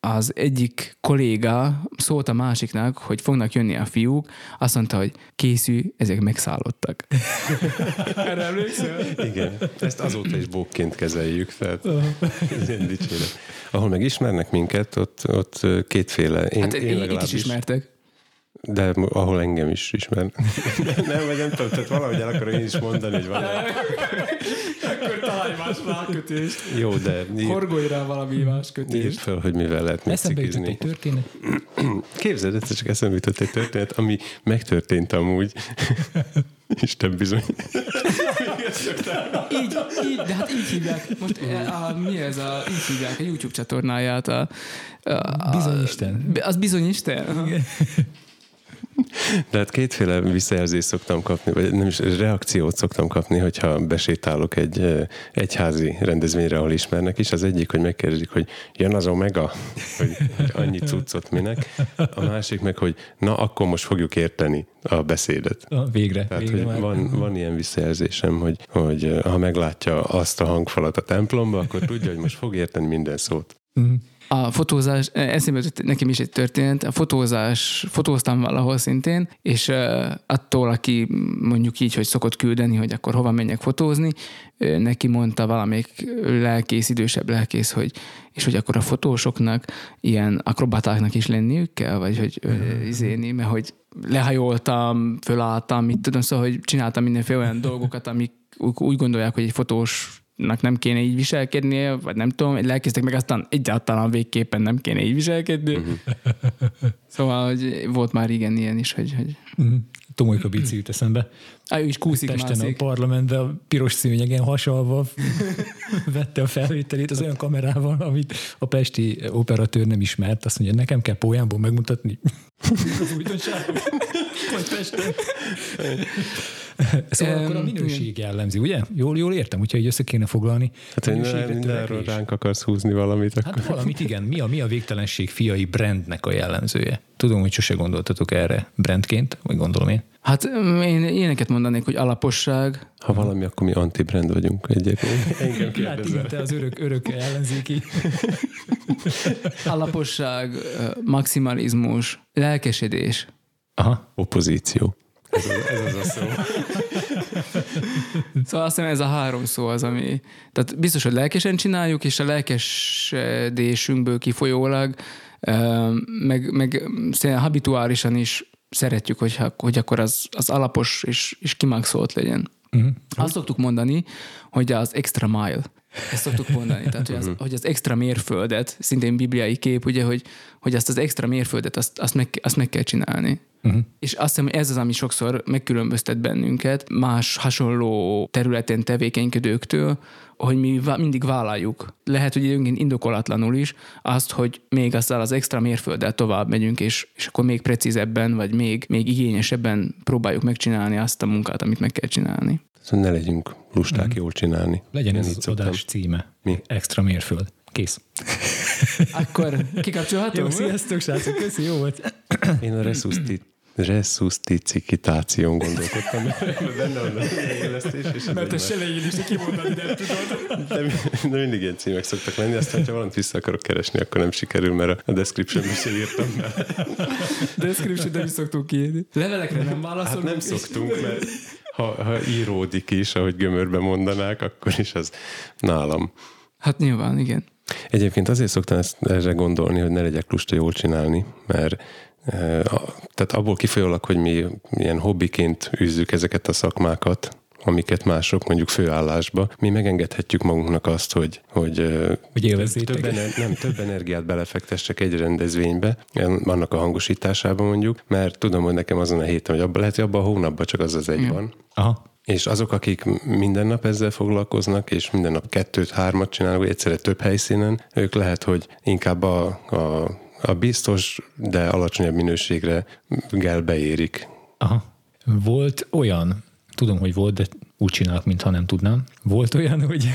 az egyik kolléga szólt a másiknak, hogy fognak jönni a fiúk, azt mondta, hogy készülj, ezek megszállottak. Erre emlékszel? Igen, ezt azóta is bókként kezeljük, tehát ez ilyen dicséret. Ahol meg ismernek minket, ott, ott kétféle, én, Hát én én itt is ismertek. De ahol engem is ismer. nem, vagy nem tudom, tehát valahogy el akarom én is mondani, hogy van. Akkor találj más rákötést. Jó, de ír, Horgolj rá valami más írd kötést. fel, hogy mivel lehet még Eszembe jutott egy történet. Képzeld, egyszer csak eszembe jutott egy történet, ami megtörtént amúgy. Isten bizony. Így, így, de hát így hívják. Most a, a, mi ez a, így hívják a YouTube csatornáját. A, a, a, Bizony Isten. Az bizony Isten. De hát kétféle visszajelzést szoktam kapni, vagy nem is reakciót szoktam kapni, hogyha besétálok egy egyházi rendezvényre, ahol ismernek is. Az egyik, hogy megkérdezik, hogy jön az Omega, hogy, hogy annyi cuccot minek. A másik meg, hogy na, akkor most fogjuk érteni a beszédet. Végre. Tehát, végre hogy már. van, van ilyen visszajelzésem, hogy, hogy ha meglátja azt a hangfalat a templomba, akkor tudja, hogy most fog érteni minden szót. Mhm. A fotózás, eszembe jutott nekem is egy történet, a fotózás, fotóztam valahol szintén, és uh, attól, aki mondjuk így, hogy szokott küldeni, hogy akkor hova menjek fotózni, uh, neki mondta valamelyik lelkész, idősebb lelkész, hogy és hogy akkor a fotósoknak ilyen akrobatáknak is lenniük kell, vagy hogy uh, izéni, mert hogy lehajoltam, fölálltam, mit tudom, szóval, hogy csináltam mindenféle olyan dolgokat, amik úgy gondolják, hogy egy fotós nem kéne így viselkednie, vagy nem tudom, lelkésztek meg aztán egyáltalán végképpen nem kéne így viselkedni. Mhm. Szóval, hogy volt már igen ilyen is, hogy, hogy Mhm. Tomolyka Bici jut eszembe. á, ő is kúszik, Pesten a mászik. parlamentben a piros szőnyegen hasalva vette a felvételét az olyan kamerával, amit a pesti operatőr nem ismert. Azt mondja, nekem kell pólyámból megmutatni az újdonságot. Vagy Pesten. Szóval akkor a minőség jellemzi, ugye? Jól, jól értem, hogyha így össze kéne foglalni. Hát, Minőségre mindenről ránk akarsz húzni valamit, akkor... Hát valamit igen. Mi a, mi a végtelenség fiai brandnek a jellemzője? Tudom, hogy sose gondoltatok erre brandként, vagy gondolom én. Hát én ilyeneket mondanék, hogy alaposság, Ha valami, akkor mi anti-brand vagyunk egyébként. Engem Hát kérdezel. igen, te az örök, örök ellenzéki. alaposság, maximalizmus, lelkesedés. Aha. Opozíció. Ez az, ez az a szó. Szóval azt hiszem ez a három szó az, ami... Tehát biztos, hogy lelkesen csináljuk, és a lelkesedésünkből kifolyólag, meg, meg habituálisan is szeretjük, hogy, hogy akkor az, az alapos és, és kimaxolt legyen. Uh-huh. Azt szoktuk mondani, hogy az extra mile. Ezt szoktuk mondani. Tehát, hogy az, hogy az extra mérföldet, szintén bibliai kép, ugye, hogy, hogy azt az extra mérföldet, azt, azt, meg, azt meg kell csinálni. Uh-huh. És azt hiszem, hogy ez az, ami sokszor megkülönböztet bennünket más hasonló területen tevékenykedőktől, hogy mi mindig vállaljuk. Lehet, hogy időnként indokolatlanul is azt, hogy még azzal az extra mérfölddel tovább megyünk, és, és akkor még precízebben, vagy még, még igényesebben próbáljuk megcsinálni azt a munkát, amit meg kell csinálni. Szóval ne legyünk lusták mm. jól csinálni. Legyen Én ez az adás címe. Mi? Extra mérföld. Kész. Akkor kikapcsolhatom? Jó, sziasztok, srácok, köszi, jó volt. Én a resuscit resuscicitáción gondolkodtam, benne van a élesztés. És mert a selején is kimondani nem tudod. De, de mindig ilyen címek szoktak lenni, aztán, ha valamit vissza akarok keresni, akkor nem sikerül, mert a description is írtam be. description nem is szoktunk írni. Levelekre nem válaszolunk. Hát nem szoktunk, mert ha, ha íródik is, ahogy gömörbe mondanák, akkor is az nálam. Hát nyilván, igen. Egyébként azért szoktam ezt erre gondolni, hogy ne legyek lusta jól csinálni, mert tehát abból kifolyólag, hogy mi ilyen hobbiként űzzük ezeket a szakmákat, amiket mások mondjuk főállásba, mi megengedhetjük magunknak azt, hogy, hogy, hogy több, ener- nem, több energiát belefektessek egy rendezvénybe, annak a hangosításába mondjuk, mert tudom, hogy nekem azon a héten, hogy abban lehet, hogy abban a hónapban csak az az egy mm. van. Aha. És azok, akik minden nap ezzel foglalkoznak, és minden nap kettőt, hármat csinálnak, vagy egyszerre több helyszínen, ők lehet, hogy inkább a, a a biztos, de alacsonyabb minőségre gel beérik. Aha. Volt olyan, tudom, hogy volt, de úgy csinálok, mintha nem tudnám. Volt olyan, hogy,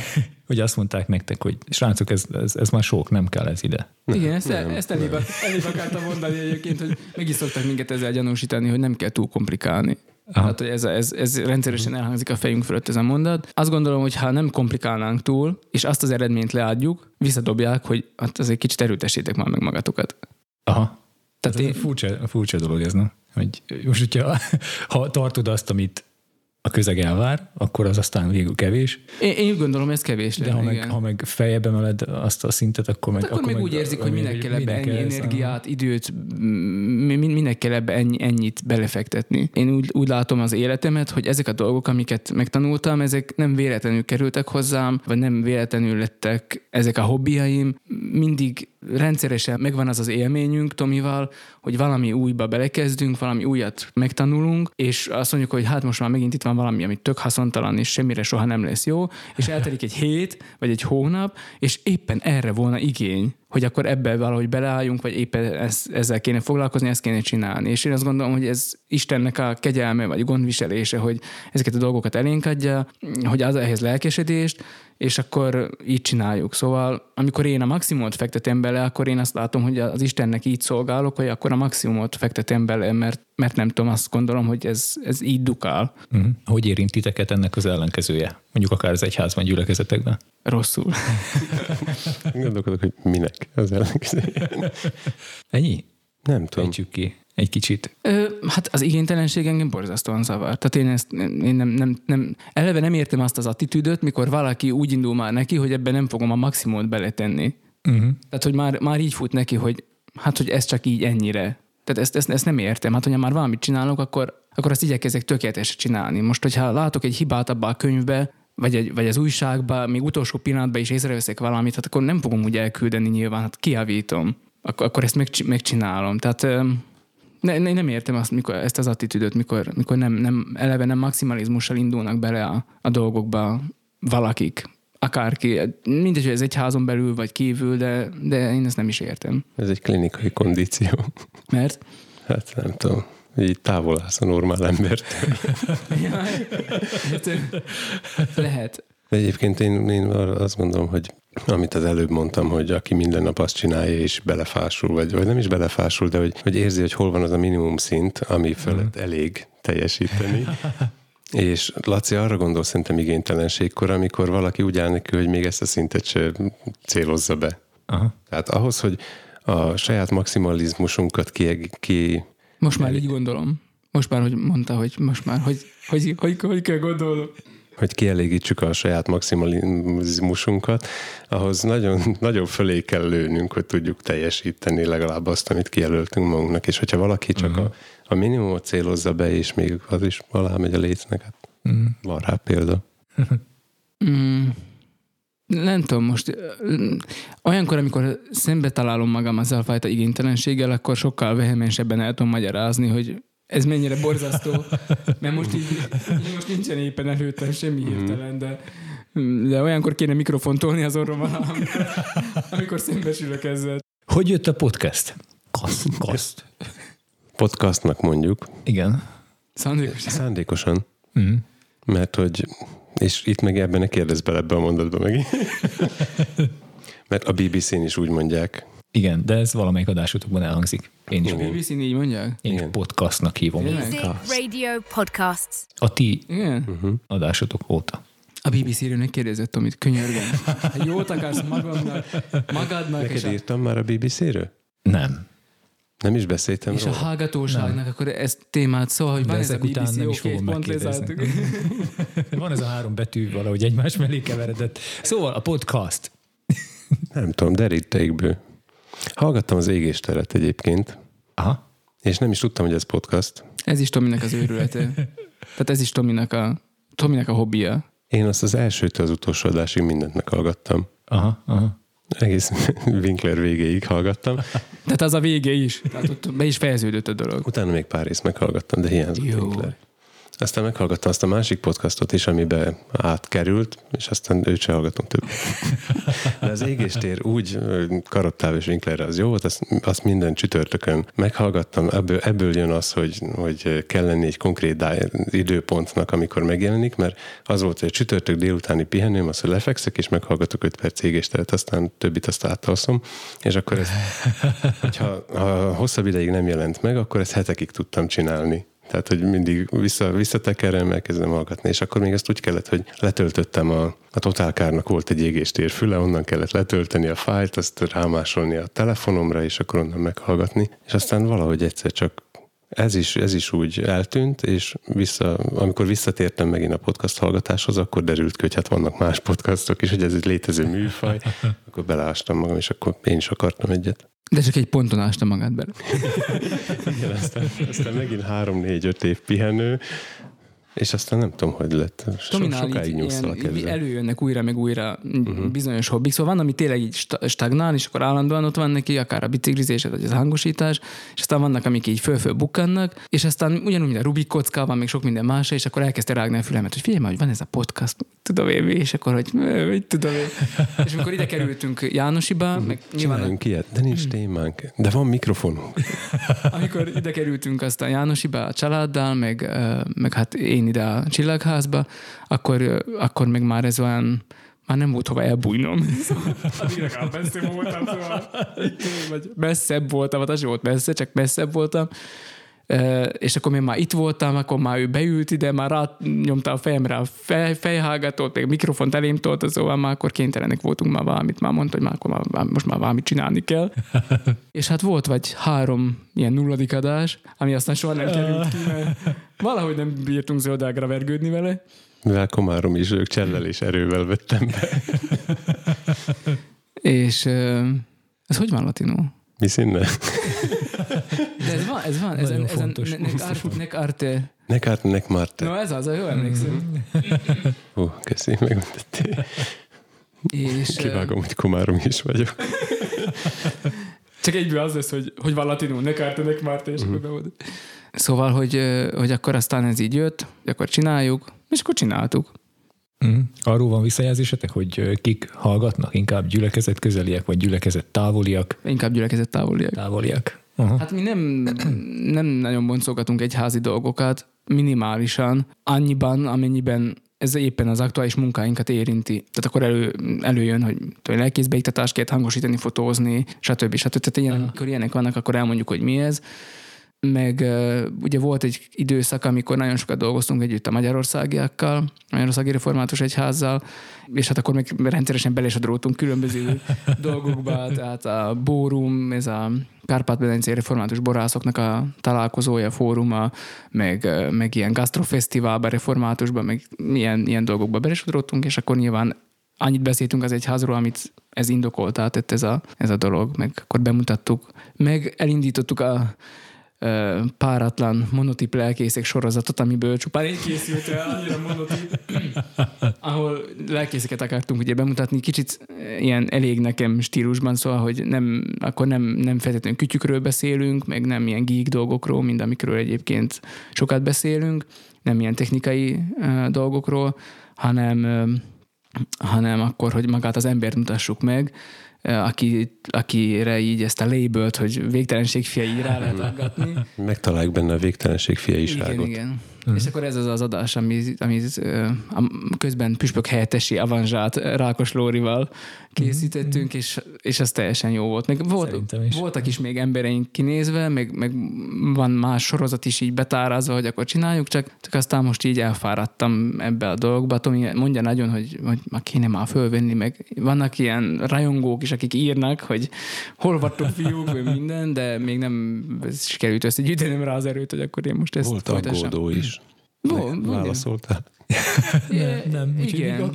hogy azt mondták nektek, hogy srácok, ez, ez, ez már sok, nem kell ez ide. Igen, ezt, nem, ezt elébb, elébb akartam mondani egyébként, hogy meg is szoktak minket ezzel gyanúsítani, hogy nem kell túl komplikálni. Aha. Hát, hogy ez, ez, ez rendszeresen elhangzik a fejünk fölött ez a mondat. Azt gondolom, hogy ha nem komplikálnánk túl, és azt az eredményt leadjuk, visszadobják, hogy hát azért kicsit erőtesítek már meg magatokat. Aha. Tehát ez én... furcsa, furcsa dolog ez, nem? Hogy most, hogyha ha tartod azt, amit a közeg elvár, akkor az aztán végül kevés. Én, én gondolom, ez kevés. De ha meg, ha meg feljebb emeled azt a szintet, akkor meg... Hát akkor, akkor meg úgy érzik, hogy minek kell ebbe ennyi energiát, időt, minek kell ebbe ennyi, ennyit belefektetni. Én úgy, úgy látom az életemet, hogy ezek a dolgok, amiket megtanultam, ezek nem véletlenül kerültek hozzám, vagy nem véletlenül lettek ezek a hobbiaim. Mindig rendszeresen megvan az az élményünk Tomival, hogy valami újba belekezdünk, valami újat megtanulunk, és azt mondjuk, hogy hát most már megint itt van valami, ami tök haszontalan, és semmire soha nem lesz jó, és eltelik egy hét, vagy egy hónap, és éppen erre volna igény, hogy akkor ebbe valahogy beleálljunk, vagy éppen ez, ezzel kéne foglalkozni, ezt kéne csinálni. És én azt gondolom, hogy ez Istennek a kegyelme, vagy gondviselése, hogy ezeket a dolgokat elénk adja, hogy az ehhez lelkesedést, és akkor így csináljuk. Szóval, amikor én a maximumot fektetem bele, akkor én azt látom, hogy az Istennek így szolgálok, hogy akkor a maximumot fektetem bele, mert, mert nem tudom, azt gondolom, hogy ez, ez így dukál. Uh-huh. Hogy érint titeket ennek az ellenkezője? Mondjuk akár az egyházban, gyülekezetekben? Rosszul. Gondolkodok, hogy minek az ellenkezője. Ennyi? Nem tudom. Ejtsük ki egy kicsit. Ö, hát az igénytelenség engem borzasztóan zavar. Tehát én ezt én nem, nem, nem, eleve nem értem azt az attitűdöt, mikor valaki úgy indul már neki, hogy ebben nem fogom a maximumot beletenni. Uh-huh. Tehát, hogy már, már így fut neki, hogy hát, hogy ez csak így ennyire. Tehát ezt, ezt, ezt nem értem. Hát, hogyha már valamit csinálok, akkor, akkor azt igyekezek tökéletesen csinálni. Most, hogyha látok egy hibát abba a könyvbe, vagy, egy, vagy az újságban, még utolsó pillanatban is észreveszek valamit, hát akkor nem fogom úgy elküldeni nyilván, hát kiavítom. Ak- akkor ezt meg, megcsinálom. Tehát ne, ne, nem értem azt, mikor, ezt az attitűdöt, mikor, mikor nem, nem, eleve nem maximalizmussal indulnak bele a, a dolgokba valakik, akárki. Mindegy, hogy ez egy házon belül vagy kívül, de, de én ezt nem is értem. Ez egy klinikai kondíció. Mert? Hát nem tudom így távol állsz a normál embert. ja, lehet. De egyébként én, én azt gondolom, hogy amit az előbb mondtam, hogy aki minden nap azt csinálja, és belefásul, vagy, vagy nem is belefásul, de hogy, hogy érzi, hogy hol van az a minimum szint, ami fölött mm. elég teljesíteni. És Laci arra gondol szerintem igénytelenségkor, amikor valaki úgy áll neki, hogy még ezt a szintet se célozza be. Aha. Tehát ahhoz, hogy a saját maximalizmusunkat ki, ki most már így gondolom. Most már, hogy mondta, hogy most már, hogy hogy, hogy, hogy kell gondolnom. Hogy kielégítsük a saját maximalizmusunkat, ahhoz nagyon, nagyon fölé kell lőnünk, hogy tudjuk teljesíteni legalább azt, amit kijelöltünk magunknak. És hogyha valaki csak uh-huh. a, a minimumot célozza be, és még az is alá megy a lécnek, hát uh-huh. van rá példa. mm. nem tudom, most olyankor, amikor szembe találom magam ezzel a fajta igénytelenséggel, akkor sokkal vehemensebben el tudom magyarázni, hogy ez mennyire borzasztó, mert most így, így most nincsen éppen előttem semmi hirtelen, de, de olyankor kéne mikrofont tolni az orromban, amikor, amikor szembesülök ezzel. Hogy jött a podcast? Kaszt, kaszt. Podcastnak mondjuk, Igen. Szándékosan. szándékosan, Mm. mert hogy, és itt meg ebben ne kérdezz bele ebbe a mondatba megint. Mert a BBC-n is úgy mondják. Igen, de ez valamelyik adásotokban elhangzik. Én is, A BBC-n így mondják? én is Igen. podcastnak hívom. Music Radio Podcasts. A ti Igen. adásotok óta. A BBC-ről ne kérdezett, amit könyörgöm. Ha jót akarsz magadnak, magadnak, és Neked a, írtam már a BBC-ről? Nem. Nem is beszéltem és a róla? hallgatóságnak, akkor ez témát szól, hogy De van ez a ezek után BBC, nem is fogom pont lezártuk. Van ez a három betű valahogy egymás mellé keveredett. Szóval a podcast. Nem tudom, derítékből. Hallgattam az égésteret egyébként, Aha. és nem is tudtam, hogy ez podcast. Ez is Tominek az őrülete. Tehát ez is Tominek a, Tominek a hobbija. Én azt az elsőtől az utolsó adásig mindent meghallgattam. Aha, aha. Egész Winkler végéig hallgattam. Tehát az a vége is. Tehát ott be is fejeződött a dolog. Utána még pár részt meghallgattam, de hiányzott Jó. Winkler. Aztán meghallgattam azt a másik podcastot is, amibe átkerült, és aztán őt se hallgatom több. De az égéstér úgy Karottáv és Winklerre az jó volt, azt, azt minden csütörtökön meghallgattam. Ebből, ebből jön az, hogy, hogy kell lenni egy konkrét időpontnak, amikor megjelenik, mert az volt, hogy a csütörtök délutáni pihenőm, az, hogy lefekszek, és meghallgatok 5 perc égésteret, aztán többit azt átalszom, és akkor ez, hogyha ha hosszabb ideig nem jelent meg, akkor ezt hetekig tudtam csinálni. Tehát, hogy mindig vissza, visszatekerem, elkezdem hallgatni, és akkor még ezt úgy kellett, hogy letöltöttem a, a Totálkárnak volt egy égéstér füle, onnan kellett letölteni a fájlt, azt rámásolni a telefonomra, és akkor onnan meghallgatni, és aztán valahogy egyszer csak ez is, ez is úgy eltűnt, és vissza, amikor visszatértem megint a podcast hallgatáshoz, akkor derült ki, hogy hát vannak más podcastok is, hogy ez egy létező műfaj, akkor beleástam magam, és akkor én is akartam egyet. De csak egy ponton ásta magát bele. Igen, aztán, aztán megint három-négy-öt év pihenő, és aztán nem tudom, hogy lett. So, Tominál sokáig nyugszalak ezzel. előjönnek újra meg újra Mhm. uh-huh. bizonyos hobbik. Szóval van, ami tényleg így sta- stagnál, és akkor állandóan ott van neki, akár a biciklizés, vagy az hangosítás, és aztán vannak, amik így föl-föl bukkannak, és aztán ugyanúgy, mint a Rubik van még sok minden más, és akkor elkezdte rágni a fülemet, hogy figyelj hogy van ez a podcast, tudom én, és akkor, hogy "Ö, mit tudom én. És amikor ide kerültünk Jánosiba, meg nyilván Csináljunk ilyet, de nincs témánk. De van mikrofonunk. amikor ide kerültünk aztán Jánosiba a családdal, meg, meg hát én ide a csillagházba, akkor, akkor meg már ez olyan, már nem volt hova elbújnom. Addig legalább messze voltam, szóval, messzebb voltam, hát az volt messze, csak messzebb voltam. És akkor én már itt voltam, akkor már ő beült ide, már rányomta a fejemre a fej, fejhallgatót, meg mikrofont elém tolta, szóval már akkor kénytelenek voltunk már valamit, már mondta, hogy már, akkor már, most már valamit csinálni kell. és hát volt vagy három ilyen nulladik adás, ami aztán soha nem került ki, mert valahogy nem bírtunk zöldágra vergődni vele. Mivel Komárom is ők csellel és erővel vettem be. És ez hogy van latinul? Mi színne? De ez van, ez van, ez, Nagyon ez fontos. nek, art, nek arte. Nek árt, nek Marte. No, ez az, jól emlékszem. Hú, köszi, megmondtad. És, Kivágom, hogy Komárom is vagyok. Csak egyből az lesz, hogy, hogy van latinul, ne kárta, ne márta, és akkor bevolt. Szóval, hogy, hogy akkor aztán ez így jött, akkor csináljuk, és akkor csináltuk. Mm. Arról van visszajelzésetek, hogy kik hallgatnak, inkább gyülekezet közeliek, vagy gyülekezet távoliak? Inkább gyülekezett távoliak. Távoliak. Aha. Hát mi nem, nem nagyon boncolgatunk egy házi dolgokat, minimálisan, annyiban, amennyiben ez éppen az aktuális munkáinkat érinti. Tehát akkor elő, előjön, hogy lelkészbeiktatást kell hangosítani, fotózni, stb. stb. Tehát ilyen, amikor ilyenek vannak, akkor elmondjuk, hogy mi ez. Meg uh, ugye volt egy időszak, amikor nagyon sokat dolgoztunk együtt a magyarországiakkal, a Magyarországi Református Egyházzal, és hát akkor még rendszeresen belesodródtunk különböző dolgokba, tehát a Bórum, ez a Kárpát-medencei református borászoknak a találkozója, fóruma, meg, meg ilyen gasztrofesztiválba, reformátusba, meg ilyen, ilyen dolgokba belesodródtunk, és akkor nyilván annyit beszéltünk az egyházról, amit ez indokoltá tett ez a, ez a dolog, meg akkor bemutattuk, meg elindítottuk a páratlan monotip lelkészek sorozatot, amiből csupán egy készült el, annyira monotip, ahol lelkészeket akartunk ugye bemutatni, kicsit ilyen elég nekem stílusban, szóval, hogy nem, akkor nem, nem feltétlenül kütyükről beszélünk, meg nem ilyen geek dolgokról, mint amikről egyébként sokat beszélünk, nem ilyen technikai dolgokról, hanem, hanem akkor, hogy magát az embert mutassuk meg, aki, akire így ezt a labelt, hogy végtelenség fiai rá lehet aggatni. Megtaláljuk benne a végtelenség fiaiságot. Igen, igen. Uh-huh. És akkor ez az az adás, ami, ami közben Püspök helyettesi Avanzsát Rákos Lórival készítettünk, uh-huh. és, és az teljesen jó volt. Meg volt, is. voltak is még embereink kinézve, meg, meg van más sorozat is így betárázva, hogy akkor csináljuk, csak, csak aztán most így elfáradtam ebbe a dolgba. Tomi mondja nagyon, hogy, hogy már kéne már fölvenni, meg vannak ilyen rajongók is, akik írnak, hogy hol vagytok fiúk, vagy minden, de még nem sikerült összegyűjtenem rá az erőt, hogy akkor én most ezt Volt aggódó is. Válaszoltál? nem, nem, igen.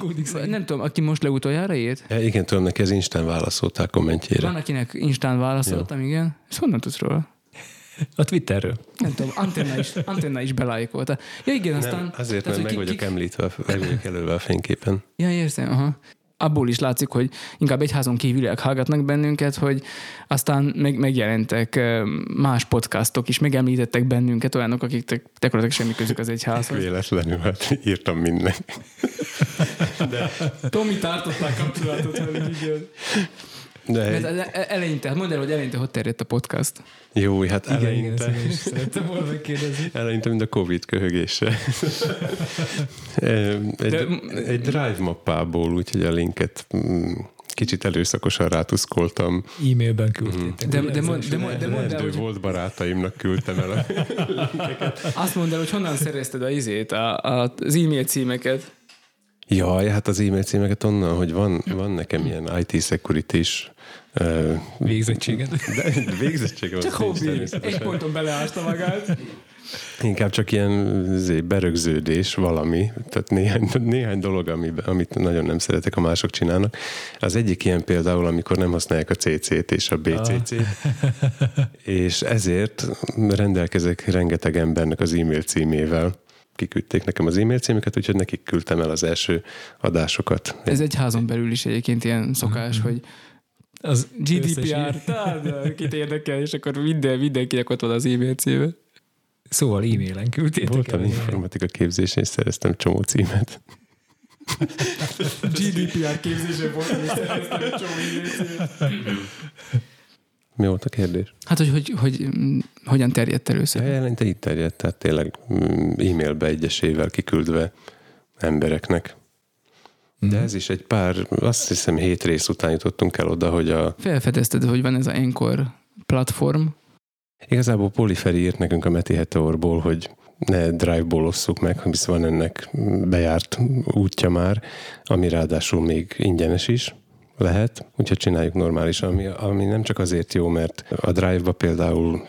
Nem tudom, aki most legutoljára írt? Ja, igen, tudom, neki az Instán válaszoltál kommentjére. Van, akinek Instán válaszoltam, Jó. igen. És honnan tudsz róla? A Twitterről. Nem tudom, Antenna is, Antenna is belájkolta. Ja igen, nem, aztán... Azért, tehát, mert meg vagyok ki... említve, meg vagyok előve a fényképen. Ja, érzem, aha abból is látszik, hogy inkább egyházon kívüliek hallgatnak bennünket, hogy aztán meg, megjelentek más podcastok is, megemlítettek bennünket olyanok, akik gyakorlatilag semmi közük az egyházhoz. Véletlenül, hát írtam minden. De... Tomi tartották kapcsolatot velük, igen. De Mert eleinte, hát mondd el, hogy eleinte hogy terjedt a podcast. Jó, hát igen, eleinte. Igen, szerettem volna megkérdezni. Eleinte, mint a Covid köhögése. egy, De, egy drive mappából, úgyhogy a linket mm, kicsit előszakosan rátuszkoltam. E-mailben küldtétek. De, de, de, mond, de, de, de mondd el, hogy... volt barátaimnak küldtem el a linkeket. Azt mondd el, hogy honnan szerezted a izét, a, a, az e-mail címeket. Jaj, hát az e-mail címeket onnan, hogy van, van nekem ilyen IT security Uh, végzettséget. De végzettséget. Csak hobbi. Egy ponton beleásta magát. Inkább csak ilyen berögződés valami, tehát néhány, néhány dolog, ami, amit nagyon nem szeretek, a mások csinálnak. Az egyik ilyen például, amikor nem használják a CC-t és a BCC-t, ah. és ezért rendelkezek rengeteg embernek az e-mail címével, kiküldték nekem az e-mail címüket, úgyhogy nekik küldtem el az első adásokat. Ez egy házon belül is egyébként ilyen szokás, mm-hmm. hogy az GDPR, tehát kit érdekel, és akkor minden, mindenkinek ott van az e-mail címe. Szóval e-mailen küldtétek Voltam el. informatika képzésén, és szereztem csomó címet. GDPR képzésen voltam, és szereztem csomó e-mail címet. Mi volt a kérdés? Hát, hogy, hogy, hogy hogyan terjedt először? Ja, jelente itt terjedt, tehát tényleg mm, e-mailbe egyesével kiküldve embereknek. De ez is egy pár, azt hiszem hét rész után jutottunk el oda, hogy a... Felfedezted, hogy van ez a Encore platform? Igazából Poliferi írt nekünk a Meti Heteorból, hogy ne drive-ból osszuk meg, hisz van ennek bejárt útja már, ami ráadásul még ingyenes is lehet, úgyhogy csináljuk normálisan, ami, ami nem csak azért jó, mert a Drive-ba például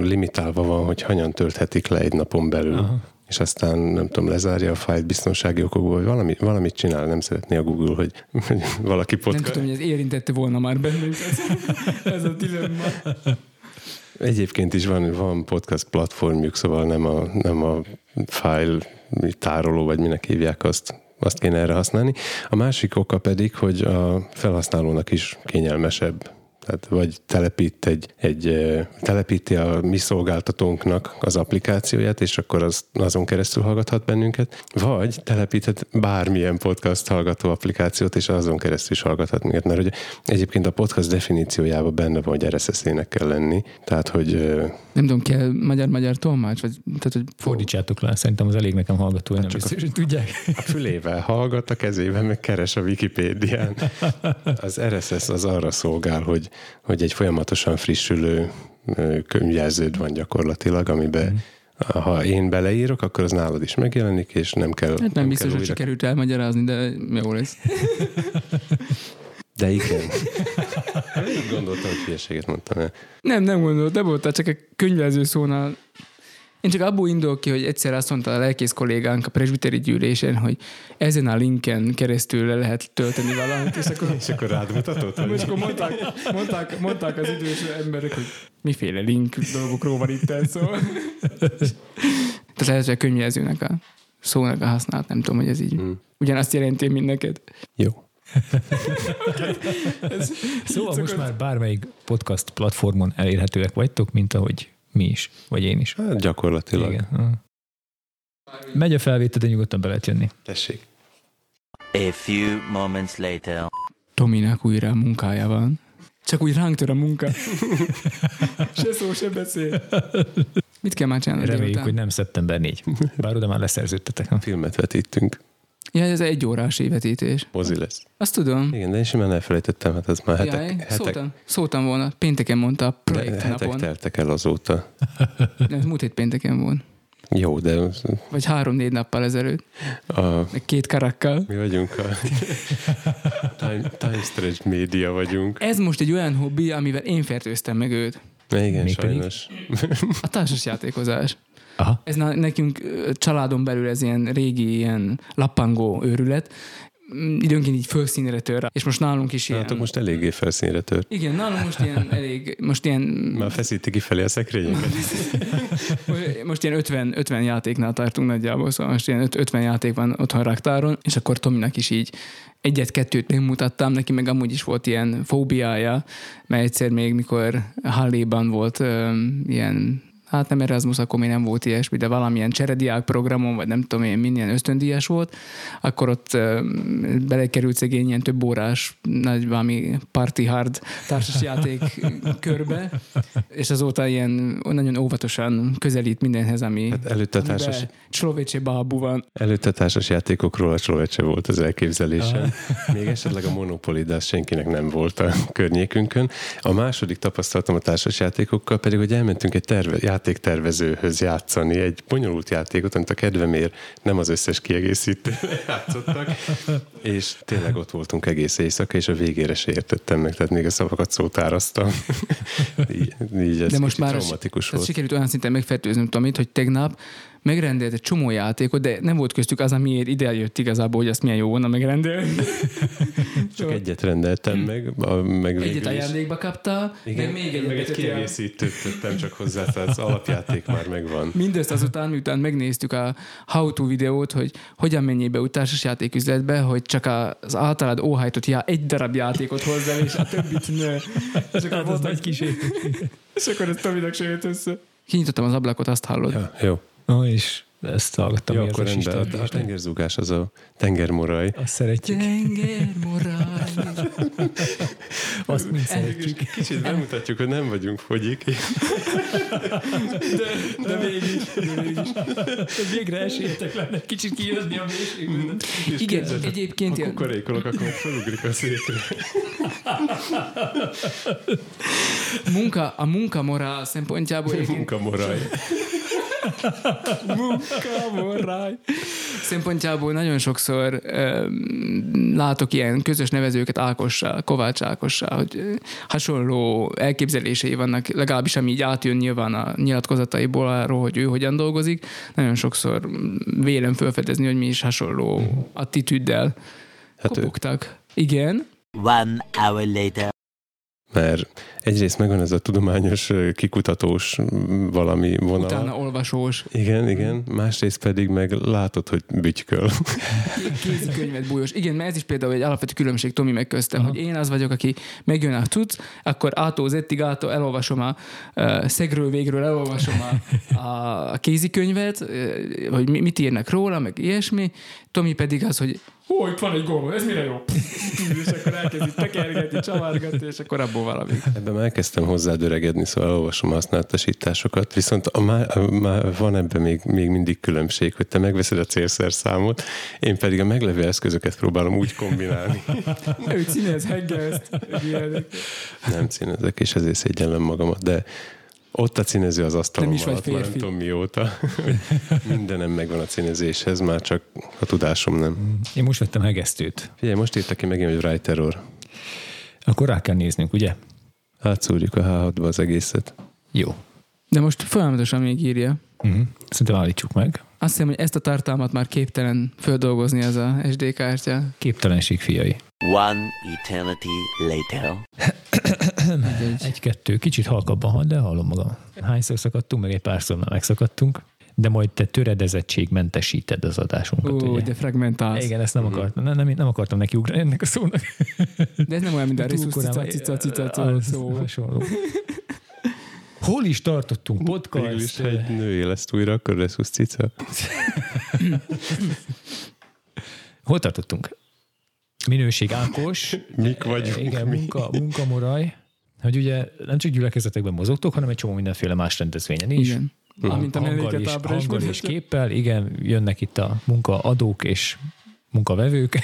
limitálva van, hogy hanyan tölthetik le egy napon belül. Aha és aztán nem tudom, lezárja a fájlt biztonsági okokból, vagy valami, valamit csinál, nem szeretné a Google, hogy, hogy valaki podcast. Nem tudom, hogy ez érintette volna már bennünket. ez a dilemma. Egyébként is van, van podcast platformjuk, szóval nem a, nem a file tároló, vagy minek hívják azt, azt kéne erre használni. A másik oka pedig, hogy a felhasználónak is kényelmesebb tehát vagy telepít egy, egy telepíti a mi szolgáltatónknak az applikációját, és akkor az, azon keresztül hallgathat bennünket, vagy telepíthet bármilyen podcast hallgató applikációt, és azon keresztül is hallgathat minket, mert ugye egyébként a podcast definíciójában benne van, hogy RSS-ének kell lenni, tehát hogy... Nem tudom, kell magyar-magyar tolmács? Vagy, tehát, hogy... Fordítsátok le, szerintem az elég nekem hallgató, hát nem biztos, hogy tudják. A fülével hallgat, a kezében meg keres a Wikipédián. Az RSS az arra szolgál, hogy hogy egy folyamatosan frissülő könyvjelződ van gyakorlatilag, amiben mm. ha én beleírok, akkor az nálad is megjelenik, és nem kell... Hát nem, nem biztos, hogy sikerült elmagyarázni, de jó lesz. De igen. Én gondoltam, hogy hülyeséget mondtam el. Nem, nem gondoltam, nem voltál, csak a könyvelző szónál Én csak abból indulok ki, hogy egyszer azt mondta a lelkész kollégánk a presbiteri gyűlésen, hogy ezen a linken keresztül le lehet tölteni valamit, és akkor, És akkor rád mutatott? és akkor mondták, mondták, mondták az idős emberek, hogy miféle link dolgokról van itt szó. Tehát lehet, hogy a könyvjelzőnek a szónak a használat, nem tudom, hogy ez így. Hmm. Ugyanazt jelenti, mint neked. Jó. Szóval Így most szokott- már bármelyik podcast platformon elérhetőek vagytok, mint ahogy mi is, vagy én is. Hát gyakorlatilag. Igen. Megy a felvétel, de nyugodtan be lehet jönni. Tessék. A few moments later. Tominak újra munkája van. Csak úgy ránk tör a munka. se szó, se beszél. Mit kell már csinálni Reméljük, hogy nem szeptember 4. Bár oda már leszerződtetek. Filmet vetítünk. Ja, ez egy órás évetítés. Mozi lesz. Azt tudom. Igen, de én simán elfelejtettem, hát az már hetek, Jaj, hetek, szóltam, szóltam volna. Pénteken mondta a de projekt hetek napon. teltek el azóta. Ez múlt hét pénteken volt. Jó, de Vagy három-négy nappal ezelőtt. a, Meg két karakkal. mi vagyunk a time, time Stretch média vagyunk. Ez most egy olyan hobbi, amivel én fertőztem meg őt. Igen, Mégpedig? sajnos. A társasjátékozás. Aha. Ez nekünk családon belül ez ilyen régi, ilyen lappangó őrület. Mm, Időnként így fölszínre tör. És most nálunk is ilyen... Látok, most eléggé felszínre tört. Igen, nálunk most ilyen elég, most ilyen, Már feszíti kifelé a szekrényeket. most ilyen 50, 50 játéknál tartunk nagyjából, szóval most ilyen öt- 50 játék van otthon raktáron, és akkor Tominak is így egyet-kettőt megmutattam, neki meg amúgy is volt ilyen fóbiája, mert egyszer még mikor Halléban volt öm, ilyen hát nem Erasmus, akkor még nem volt ilyesmi, de valamilyen cserediák programon, vagy nem tudom én, milyen ösztöndíjas volt, akkor ott belekerült szegény ilyen több órás, nagy valami party hard társasjáték körbe, és azóta ilyen nagyon óvatosan közelít mindenhez, ami Hát előtte társas, Slovecse bábú van. előtte társas játékokról a Slovecse volt az elképzelésem. Még esetleg a Monopoly, de az senkinek nem volt a környékünkön. A második tapasztalatom a társas játékokkal pedig, hogy elmentünk egy terve, játéktervezőhöz játszani, egy bonyolult játékot, amit a kedvemért nem az összes kiegészítő játszottak, és tényleg ott voltunk egész éjszaka, és a végére se értettem meg, tehát még a szavakat szótároztam. így, így ez De most már traumatikus tehát volt. sikerült olyan szinten megfertőznöm Tomit, hogy tegnap megrendelt egy csomó játékot, de nem volt köztük az, amiért ide jött igazából, hogy azt milyen jó volna megrendelni. Csak egyet rendeltem meg, a, meg Egyet ajándékba kapta, Igen, meg még egyet meg egy kiegészítőt tettem csak hozzá, tehát az alapjáték már megvan. Mindezt azután, miután megnéztük a how-to videót, hogy hogyan menjél be úgy társasjáték üzletbe, hogy csak az általad óhajtott já, egy darab játékot hozzá, és a többit ne. És akkor volt egy kis És akkor ez Tominak se jött össze. Kinyitottam az ablakot, azt hallod. Ja, jó. No, és ezt hallgattam. Jó, akkor az rendben. A, a tengerzúgás az a tengermoraj. Azt szeretjük. Tenger morál. Azt mind szeretjük. Kicsit bemutatjuk, hogy nem vagyunk fogyik. De mégis, de mégis. Végre esélytek lenne kicsit kijönni a mélységből. Igen, egyébként Ha kukorékolok, akkor felugrik a székre. munka, a munkamorál szempontjából Munkamoraj. Munkamorál szempontjából nagyon sokszor um, látok ilyen közös nevezőket Ákossal, Kovács Ákossal, hogy ö, hasonló elképzelései vannak, legalábbis ami így átjön nyilván a nyilatkozataiból arról, hogy ő hogyan dolgozik. Nagyon sokszor vélem felfedezni, hogy mi is hasonló attitűddel Hát ő, kopogtak. Igen, One hour later. mert egyrészt megvan ez a tudományos, kikutatós valami vonal. utána olvasós. Igen, igen. Másrészt pedig meg látod, hogy bütyköl. kézikönyvet bújos. Igen, mert ez is például egy alapvető különbség Tomi meg köztem, hogy én az vagyok, aki megjön a tudsz, akkor ától zettig ától elolvasom a uh, szegről végről elolvasom a, a, kézikönyvet, uh, hogy mi, mit írnak róla, meg ilyesmi. Tomi pedig az, hogy ó, itt van egy gól, ez mire jó? és akkor elkezdi tekergetni, csavargatni, és akkor abból valami. Ebben elkezdtem hozzá öregedni, szóval elolvasom a használatosításokat, viszont a, már, a, már van ebben még, még mindig különbség, hogy te megveszed a célszerszámot, én pedig a meglevő eszközöket próbálom úgy kombinálni. Ő színez, heggezt. Nem színezek, és ezért szégyellem magamat, de ott a színező az asztalom Nem is alatt, már nem tudom mióta. Mindenem megvan a színezéshez, már csak a tudásom nem. Én most vettem hegesztőt. Figyelj, most írta ki megint, hogy Right Terror. Akkor rá kell néznünk, ugye? Átszúrjuk a H6-ba az egészet. Jó. De most folyamatosan még írja. Uh-huh. Szerintem állítsuk meg. Azt hiszem, hogy ezt a tartalmat már képtelen földolgozni ez a SD kártya. Képtelenség fiai. One eternity later. Egy-kettő, kicsit halkabban hall, de hallom magam. Hányszor szakadtunk, meg egy párszor már megszakadtunk, de majd te töredezettségmentesíted az adásunkat. Ó, ugye? de fragmentálsz. Igen, ezt nem akartam, nem, nem, nem akartam neki ugrani ennek a szónak. De ez nem olyan, mint a cica, cica, cica, szó. hasonló. Hol is tartottunk Végül is, podcast? egy női lesz újra, akkor lesz 20 cica. Hol tartottunk? Minőség Ákos. Mik vagyunk Igen, mi? munka, munkamoraj. Hogy ugye nem csak gyülekezetekben mozogtok, hanem egy csomó mindenféle más rendezvényen is. Igen. Amint a melléket ábra is és képpel, igen, jönnek itt a munkaadók és munkavevők.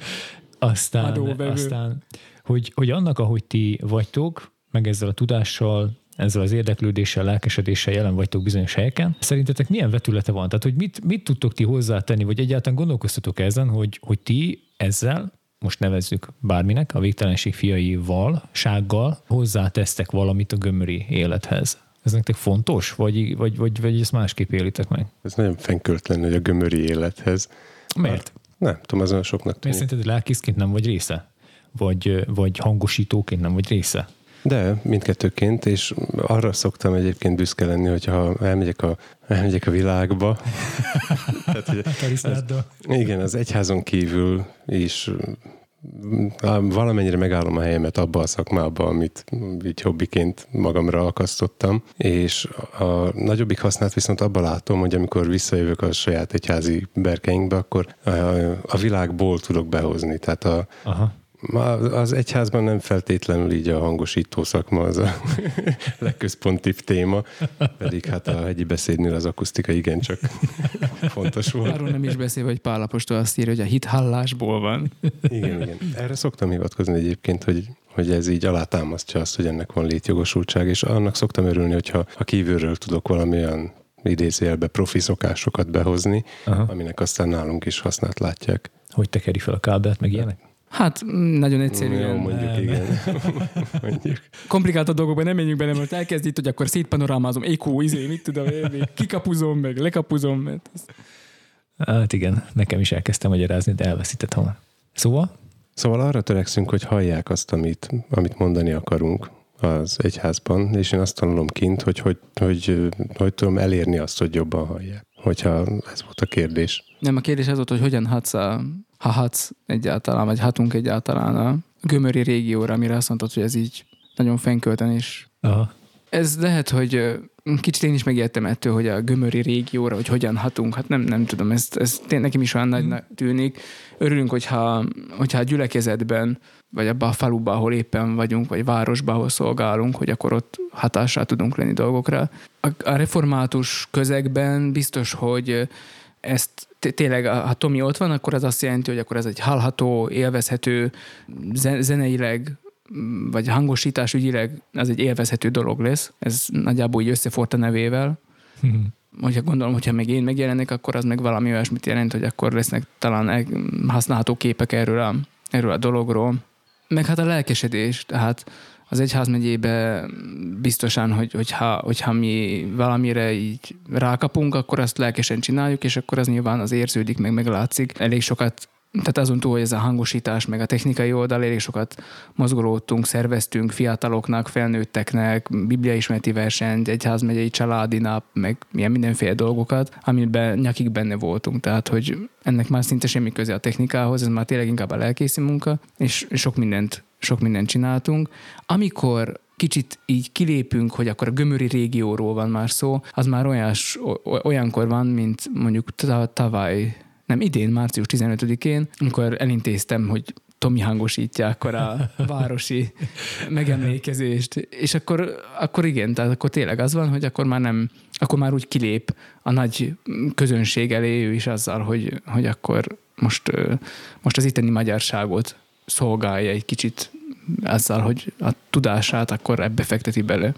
aztán, Adóvevő. aztán hogy, hogy annak, ahogy ti vagytok, meg ezzel a tudással, ezzel az érdeklődéssel, lelkesedéssel jelen vagytok bizonyos helyeken. Szerintetek milyen vetülete van? Tehát, hogy mit, mit tudtok ti hozzátenni, vagy egyáltalán gondolkoztatok ezen, hogy, hogy ti ezzel, most nevezzük bárminek, a végtelenség fiaival, sággal hozzátesztek valamit a gömöri élethez. Ez nektek fontos, vagy, vagy, vagy, vagy ezt másképp élitek meg? Ez nagyon fenköltlen, hogy a gömöri élethez. Miért? Nem tudom, az olyan soknak Miért tűnik. szerinted lelkészként nem vagy része? Vagy, vagy hangosítóként nem vagy része? De mindkettőként, és arra szoktam egyébként büszke lenni, hogyha elmegyek a, elmegyek a világba. Tehát, hogy igen, az egyházon kívül is valamennyire megállom a helyemet abba a szakmába, amit így hobbiként magamra akasztottam, és a nagyobbik hasznát viszont abban látom, hogy amikor visszajövök a saját egyházi berkeinkbe, akkor a, világból tudok behozni. Tehát a, Aha. Ma az egyházban nem feltétlenül így a hangosító szakma az a legközpontibb téma, pedig hát a hegyi beszédnél az akusztika igencsak fontos volt. Arról nem is beszélve, hogy Pál apostol azt írja, hogy a hit hallásból van. Igen, igen. Erre szoktam hivatkozni egyébként, hogy, hogy ez így alátámasztja azt, hogy ennek van létjogosultság, és annak szoktam örülni, hogyha ha kívülről tudok valamilyen idézőjelbe profi szokásokat behozni, Aha. aminek aztán nálunk is hasznát látják. Hogy tekeri fel a kábelt, meg ilyenek? Hát mm, nagyon egyszerűen. Jó, mondjuk igen. mondjuk. Komplikált dolgokban nem menjünk bele, mert elkezd itt, hogy akkor szétpanorámázom, ékó, izé, mit tudom kikapuzom, meg lekapuzom, mert ez... Hát igen, nekem is elkezdtem magyarázni, de elveszített hamar. Szóval? Szóval arra törekszünk, hogy hallják azt, amit, amit mondani akarunk az egyházban, és én azt tanulom kint, hogy hogy, hogy, hogy tudom elérni azt, hogy jobban hallják. Hogyha ez volt a kérdés. Nem, a kérdés az volt, hogy hogyan hatsz a, ha hatsz egyáltalán, vagy hatunk egyáltalán a gömöri régióra, amire azt mondtad, hogy ez így nagyon fenkölten is. Aha. Ez lehet, hogy kicsit én is megijedtem ettől, hogy a gömöri régióra, hogy hogyan hatunk. Hát nem, nem tudom, ez, ez tényleg nekem is olyan nagynak tűnik. Örülünk, hogyha, hogyha a gyülekezetben, vagy abban a faluban, ahol éppen vagyunk, vagy városban, ahol szolgálunk, hogy akkor ott hatással tudunk lenni dolgokra. A, a református közegben biztos, hogy ezt tényleg, ha Tomi ott van, akkor az azt jelenti, hogy akkor ez egy hallható, élvezhető, ze- zeneileg, vagy hangosítás ügyileg ez egy élvezhető dolog lesz. Ez nagyjából így összefort a nevével. Hogyha gondolom, hogyha még én megjelenik, akkor az meg valami olyasmit jelent, hogy akkor lesznek talán el- használható képek erről a, erről a dologról. Meg hát a lelkesedés, tehát az egyházmegyébe biztosan, hogy, hogyha, hogyha mi valamire így rákapunk, akkor azt lelkesen csináljuk, és akkor az nyilván az érződik, meg meglátszik. Elég sokat tehát azon túl, hogy ez a hangosítás, meg a technikai oldal, elég sokat mozgolódtunk, szerveztünk fiataloknak, felnőtteknek, bibliaismereti versenyt, egyházmegyei családi nap, meg milyen mindenféle dolgokat, amiben nyakig benne voltunk. Tehát, hogy ennek már szinte semmi köze a technikához, ez már tényleg inkább a lelkészi munka, és sok mindent, sok mindent csináltunk. Amikor kicsit így kilépünk, hogy akkor a gömöri régióról van már szó, az már olyas, olyankor van, mint mondjuk ta- tavaly nem idén, március 15-én, amikor elintéztem, hogy Tomi hangosítja akkor a városi megemlékezést, és akkor, akkor igen, tehát akkor tényleg az van, hogy akkor már nem, akkor már úgy kilép a nagy közönség elé ő is azzal, hogy, hogy akkor most, most az itteni magyarságot szolgálja egy kicsit azzal, hogy a tudását akkor ebbe fekteti bele.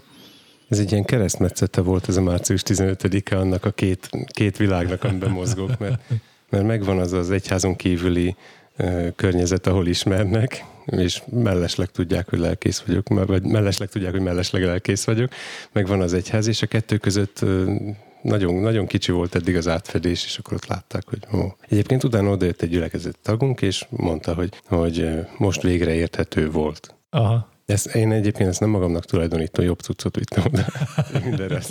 Ez egy ilyen keresztmetszete volt ez a március 15-e annak a két, két világnak, amiben mozgok, mert, mert megvan az az egyházon kívüli ö, környezet, ahol ismernek, és mellesleg tudják, hogy lelkész vagyok, vagy mellesleg tudják, hogy mellesleg lelkész vagyok, meg van az egyház, és a kettő között nagyon, nagyon kicsi volt eddig az átfedés, és akkor ott látták, hogy ó. Egyébként utána odajött egy gyülekezet tagunk, és mondta, hogy, hogy most végre érthető volt. Aha. Ezt, én egyébként ezt nem magamnak tulajdonítom, jobb cuccot vittem oda. Mindenre.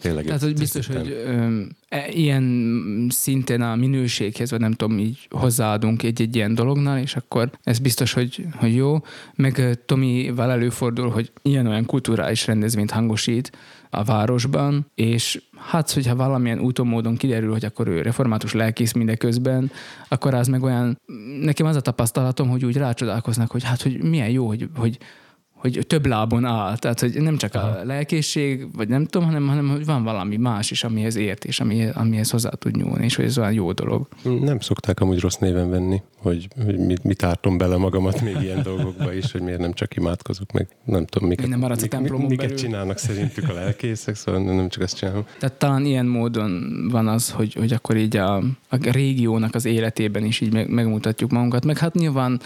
Tényleg Tehát, hogy biztos, hogy ö, e, ilyen szinten a minőséghez, vagy nem tudom, így hozzáadunk egy-egy ilyen dolognál, és akkor ez biztos, hogy, hogy jó. Meg Tomival előfordul, hogy ilyen-olyan kulturális rendezvényt hangosít a városban, és hát, hogyha valamilyen úton módon kiderül, hogy akkor ő református lelkész mindeközben, akkor az meg olyan, nekem az a tapasztalatom, hogy úgy rácsodálkoznak, hogy hát, hogy milyen jó, hogy, hogy hogy több lábon áll. Tehát, hogy nem csak a lelkészség, vagy nem tudom, hanem, hanem hogy van valami más is, amihez ért, és amihez, amihez hozzá tud nyúlni, és hogy ez olyan jó dolog. Nem szokták amúgy rossz néven venni, hogy, hogy mit, mit ártom bele magamat még ilyen dolgokba is, hogy miért nem csak imádkozok meg. Nem tudom, miket, nem maradsz a mik, templomon miket belül. csinálnak szerintük a lelkészek, szóval nem csak ezt csinálom. Tehát talán ilyen módon van az, hogy, hogy akkor így a, a régiónak az életében is így meg, megmutatjuk magunkat. Meg hát nyilván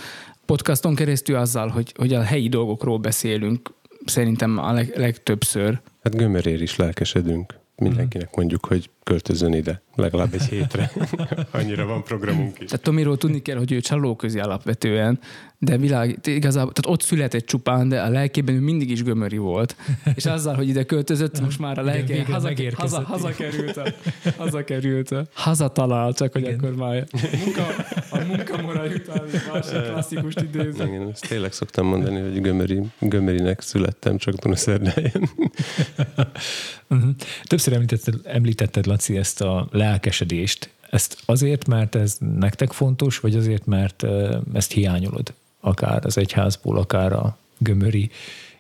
podcaston keresztül azzal, hogy, hogy a helyi dolgokról beszélünk, szerintem a leg, legtöbbször. Hát gömörér is lelkesedünk. Mindenkinek mondjuk, hogy költözön ide, legalább egy hétre. Annyira van programunk is. Tehát Tomiról tudni kell, hogy ő csalóközi alapvetően, de világ, igazából, tehát ott született csupán, de a lelkében ő mindig is gömöri volt. És azzal, hogy ide költözött, most már a lelke haza, haza, haza, került a, haza került a, haza talál, csak hogy Igen. akkor már a munka, a munkamoral után egy másik klasszikust idézem. Igen, ezt tényleg szoktam mondani, hogy gömöri, gömörinek születtem, csak Dunaszerdáján. Uh-huh. Többször említetted, említetted, Laci, ezt a lelkesedést. Ezt azért, mert ez nektek fontos, vagy azért, mert ezt hiányolod? Akár az egyházból, akár a gömöri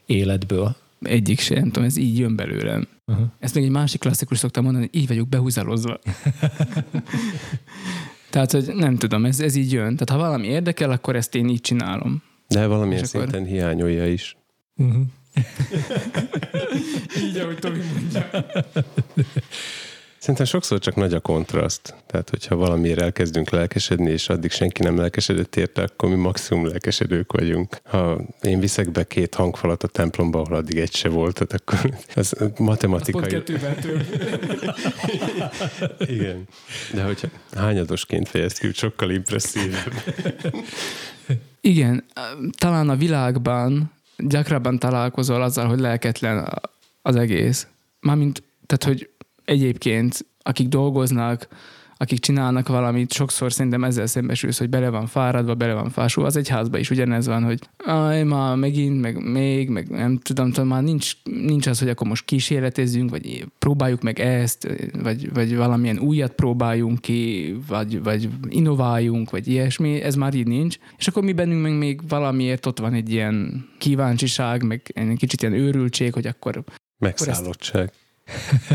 életből. Egyik se, nem tudom, ez így jön belőlem. Uh-huh. Ezt még egy másik klasszikus szoktam mondani, hogy így vagyok behúzalozva. Tehát, hogy nem tudom, ez, ez így jön. Tehát ha valami érdekel, akkor ezt én így csinálom. De valamilyen És akkor- szinten hiányolja is. Uh-huh. Így, ahogy Tomi mondja. Szerintem sokszor csak nagy a kontraszt. Tehát, hogyha valamiért elkezdünk lelkesedni, és addig senki nem lelkesedett érte, akkor mi maximum lelkesedők vagyunk. Ha én viszek be két hangfalat a templomba, ahol addig egy se volt, tehát akkor az Pont matematikai... kettővel több. Igen. De hogyha hányadosként fejezt ki, sokkal impresszívebb. Igen, talán a világban gyakrabban találkozol azzal, hogy lelketlen az egész. Mármint, tehát, hogy egyébként akik dolgoznak, akik csinálnak valamit, sokszor szerintem ezzel szembesülsz, hogy bele van fáradva, bele van fásul. Az egyházban is ugyanez van, hogy aj, már megint, meg még, meg nem tudom, tudom már nincs, nincs az, hogy akkor most kísérletezzünk, vagy próbáljuk meg ezt, vagy, vagy valamilyen újat próbáljunk ki, vagy, vagy innováljunk, vagy ilyesmi, ez már így nincs. És akkor mi bennünk meg még valamiért ott van egy ilyen kíváncsiság, meg egy kicsit ilyen őrültség, hogy akkor Megszállottság.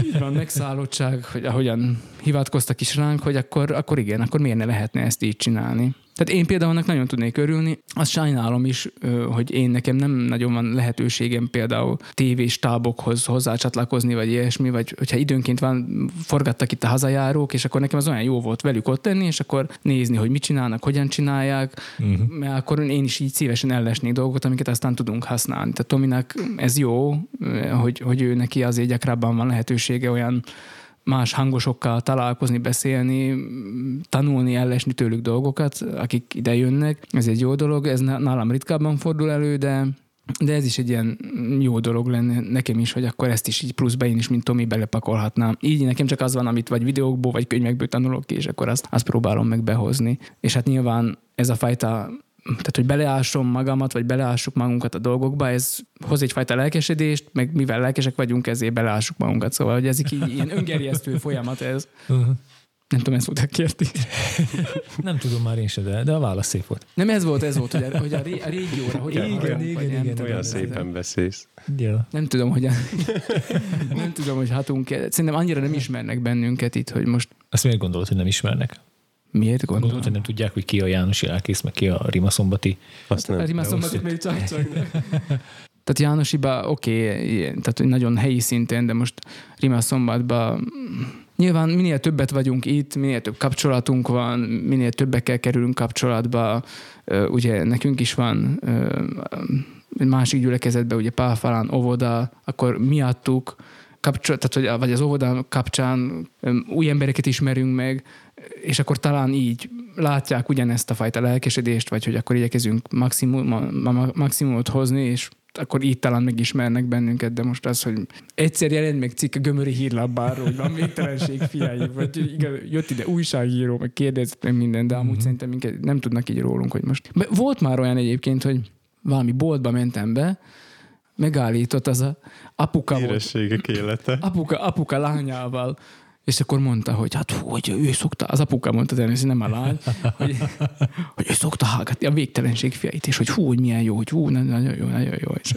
Így van, megszállottság, hogy ahogyan hivatkoztak is ránk, hogy akkor, akkor igen, akkor miért ne lehetne ezt így csinálni. Tehát én például annak nagyon tudnék örülni, azt sajnálom is, hogy én nekem nem nagyon van lehetőségem például tévéstábokhoz hozzácsatlakozni, vagy ilyesmi, vagy hogyha időnként van, forgattak itt a hazajárók, és akkor nekem az olyan jó volt velük ott lenni, és akkor nézni, hogy mit csinálnak, hogyan csinálják, uh-huh. mert akkor én is így szívesen ellesnék dolgokat, amiket aztán tudunk használni. Tehát Tominak ez jó, hogy, hogy ő neki azért gyakrabban van lehetősége olyan más hangosokkal találkozni, beszélni, tanulni, ellesni tőlük dolgokat, akik ide jönnek. Ez egy jó dolog, ez nálam ritkábban fordul elő, de de ez is egy ilyen jó dolog lenne nekem is, hogy akkor ezt is így pluszba én is, mint Tomi belepakolhatnám. Így nekem csak az van, amit vagy videókból, vagy könyvekből tanulok ki, és akkor azt, azt próbálom meg behozni. És hát nyilván ez a fajta tehát, hogy beleásom magamat, vagy beleássuk magunkat a dolgokba, ez hoz egyfajta lelkesedést, meg mivel lelkesek vagyunk, ezért beleássuk magunkat. Szóval, hogy ez így ilyen öngerjesztő folyamat ez. Uh-huh. Nem tudom, ez volt a kérdés. Nem tudom már én se, de, de a válasz szép volt. Nem ez volt, ez volt, hogy a, hogy a, ré, a régióra, hogy Igen, igen, igen, igen, tudom, Olyan ez- szépen beszélsz. Ja. Nem tudom, hogy nem tudom, hogy hatunk Szerintem annyira nem ismernek bennünket itt, hogy most Azt miért gondolod, hogy nem ismernek? Miért Gondolod, gondolom. hogy nem tudják, hogy ki a Jánosi lelkész, meg ki a Rimaszombati? Azt nem. A rimaszombatot Jó, még csak csak. Tehát Jánosiba oké, okay, tehát nagyon helyi szinten, de most Rimaszombatba mm, nyilván minél többet vagyunk itt, minél több kapcsolatunk van, minél többekkel kerülünk kapcsolatba, ugye nekünk is van másik gyülekezetben, ugye Pálfalán óvoda, akkor miattuk kapcsol, tehát, hogy, vagy az óvoda kapcsán új embereket ismerünk meg, és akkor talán így látják ugyanezt a fajta lelkesedést, vagy hogy akkor igyekezünk maximum, ma, ma, maximumot hozni, és akkor így talán megismernek bennünket, de most az, hogy egyszer jelent meg cikk a gömöri hírlapbáról, hogy van végtelenség fiai, vagy igen, jött ide újságíró, meg kérdezett meg minden, de amúgy mm-hmm. szerintem minket nem tudnak így rólunk, hogy most. Volt már olyan egyébként, hogy valami boltba mentem be, megállított az a apuka Érességek volt. élete. Apuka, apuka lányával, és akkor mondta, hogy hát fú, hogy ő szokta, az apuka mondta természetesen, nem a lány, hogy, hogy ő szokta hallgatni a végtelenség fiait, és hogy hú, hogy milyen jó, hogy hú, nagyon jó, nagyon jó. És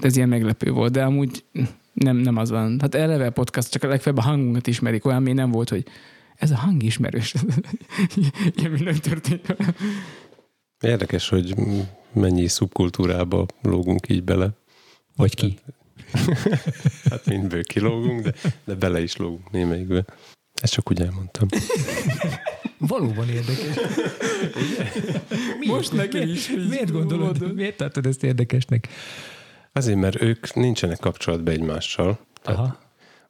ez ilyen meglepő volt, de amúgy nem, nem az van. Hát eleve a podcast csak a legfeljebb a hangunkat ismerik, olyan még nem volt, hogy ez a hang ismerős. Ilyen minden történt. Érdekes, hogy mennyi szubkultúrába lógunk így bele. Vagy ki? Hát mindből kilógunk, de, de bele is lógunk némelyikbe. Ezt csak úgy elmondtam. Valóban érdekes. Most nekem is. Miért gondolod, mondod. miért tartod ezt érdekesnek? Azért, mert ők nincsenek kapcsolatban egymással. Tehát Aha.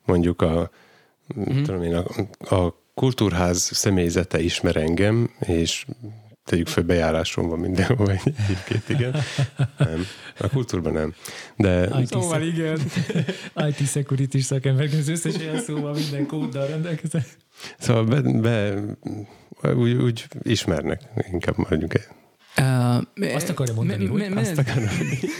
mondjuk a, mm. tudom én, a, a kultúrház személyzete ismer engem, és tegyük föl, bejáráson van mindenhol egyébként, igen. Nem, a kultúrban nem. De IT, Szóval igen. IT security szakember, az összes ilyen szóval minden kóddal rendelkezem. szóval be, be úgy, úgy ismernek, inkább maradjunk el. Uh, Azt akarja mondani, hogy Azt akarom,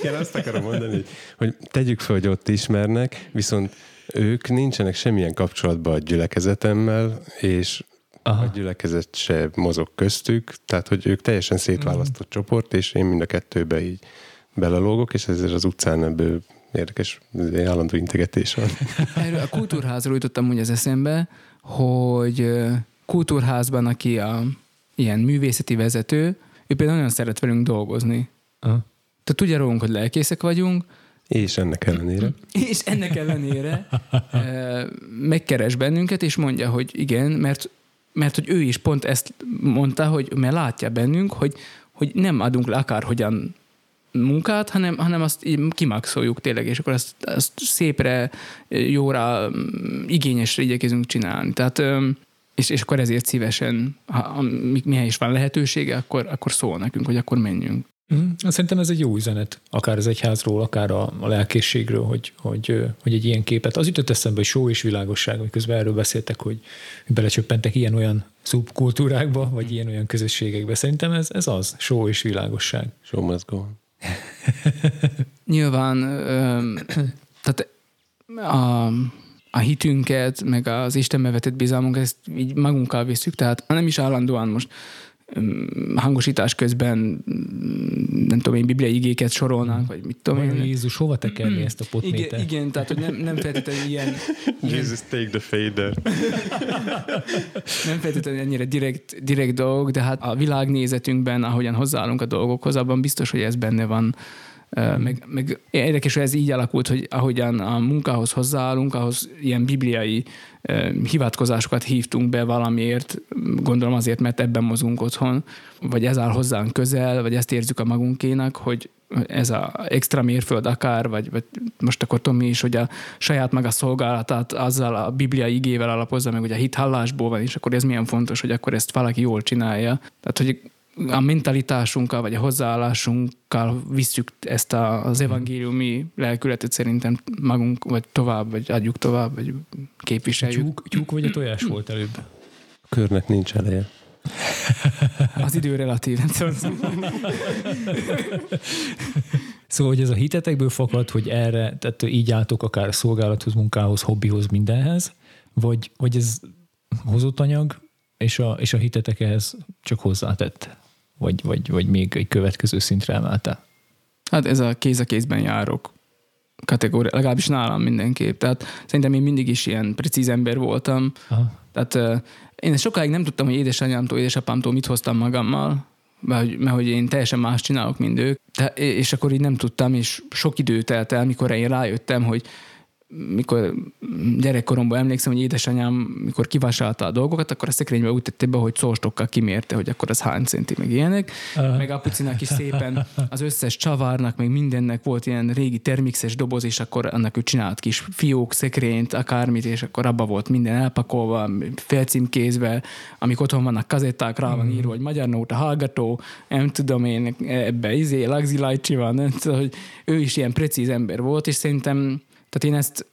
igen, azt akarom mondani, hogy, hogy tegyük fel, hogy ott ismernek, viszont ők nincsenek semmilyen kapcsolatban a gyülekezetemmel, és Aha. a gyülekezet se mozog köztük, tehát hogy ők teljesen szétválasztott Mhm. csoport, és én mind a kettőbe így belelógok, és ezért az utcán ebből érdekes állandó integetés van. Erről a kultúrházról jutottam úgy az eszembe, hogy kultúrházban, aki a ilyen művészeti vezető, ő például nagyon szeret velünk dolgozni. Aha. Tehát tudja rólunk, hogy lelkészek vagyunk, És ennek ellenére. és ennek ellenére megkeres bennünket, és mondja, hogy igen, mert, mert hogy ő is pont ezt mondta, hogy mert látja bennünk, hogy, hogy nem adunk le akárhogyan munkát, hanem, hanem azt így kimaxoljuk tényleg, és akkor azt, azt szépre, jóra, mm, igényesre igyekezünk csinálni. Tehát, és, és akkor ezért szívesen, ha, mi- mihez is van lehetősége, akkor, akkor szól nekünk, hogy akkor menjünk. Mm, Szerintem ez egy jó üzenet, akár az egyházról, akár a, a lelkészségről, hogy, hogy, ö, hogy egy ilyen képet. Az jutott eszembe, hogy só és világosság, hogy közben erről beszéltek, hogy belecsöppentek ilyen-olyan szubkultúrákba, vagy ilyen-olyan közösségekbe. Szerintem ez, ez az, só és világosság. Show must go on. Nyilván öm, tehát a, a hitünket, meg az Istenbe vetett bizalmunkat, ezt így magunkkal visszük, tehát nem is állandóan most hangosítás közben öm, nem tudom én, bibliai igéket sorolnánk, vagy mit tudom Vajon én. Jézus hova tekerni ezt a Igen, potmétert? igen, tehát hogy nem, nem feltétlenül ilyen, Jesus, take the fader. nem feltétlenül ennyire direkt, direkt dolgok, de hát a világnézetünkben, ahogyan hozzáállunk a dolgokhoz, abban biztos, hogy ez benne van. Ö, Meg, meg érdekes, hogy ez így alakult, hogy ahogyan a munkához hozzáállunk, ahhoz ilyen bibliai hivatkozásokat hívtunk be valamiért, gondolom azért, mert ebben mozgunk otthon, vagy ez áll hozzánk közel, vagy ezt érzük a magunkénak, hogy ez a extra mérföld akár, vagy, vagy most akkor Tomi is, hogy a saját maga szolgálatát azzal a bibliai igével alapozza meg, hogy a hit hallásból van, és akkor ez milyen fontos, hogy akkor ezt valaki jól csinálja. Tehát, hogy a mentalitásunkkal, vagy a hozzáállásunkkal visszük ezt a, az evangéliumi lelkületet szerintem magunk, vagy tovább, vagy adjuk tovább, vagy képviseljük. tyúk, tyúk vagy a tojás volt előbb? A körnek nincs eleje. Az idő relatív. Szóval Szóval, hogy ez a hitetekből fakad, hogy erre, tehát így álltok akár a szolgálathoz, munkához, hobbihoz, mindenhez, vagy, vagy ez hozott anyag, és a, és a hitetek ehhez csak hozzátett? Vagy, vagy, vagy még egy következő szintre emelte? Hát ez a kéz a kézben járok kategória, legalábbis nálam mindenképp. Tehát szerintem én mindig is ilyen precíz ember voltam. Aha. Tehát én sokáig nem tudtam, hogy édesanyámtól, édesapámtól mit hoztam magammal, mert, hogy- mert hogy én teljesen más csinálok, mint ők. De, és akkor így nem tudtam, és sok idő telt el, mikor én rájöttem, hogy mikor gyerekkoromban emlékszem, hogy édesanyám, mikor kivásárolta a dolgokat, akkor a szekrénybe úgy tette be, hogy szóstokkal kimérte, hogy akkor az hány centi, meg ilyenek. Uh. Meg apucinak is szépen az összes csavárnak, meg mindennek volt ilyen régi termixes doboz, és akkor annak ő csinált kis fiók, szekrényt, akármit, és akkor abba volt minden elpakolva, felcímkézve, amik otthon vannak kazetták, rá van írva, hogy magyar nóta hallgató, nem tudom én, ebbe izé, Lagzi Lajcsi van, nem tudom, hogy ő is ilyen precíz ember volt, és szerintem tehát én ezt,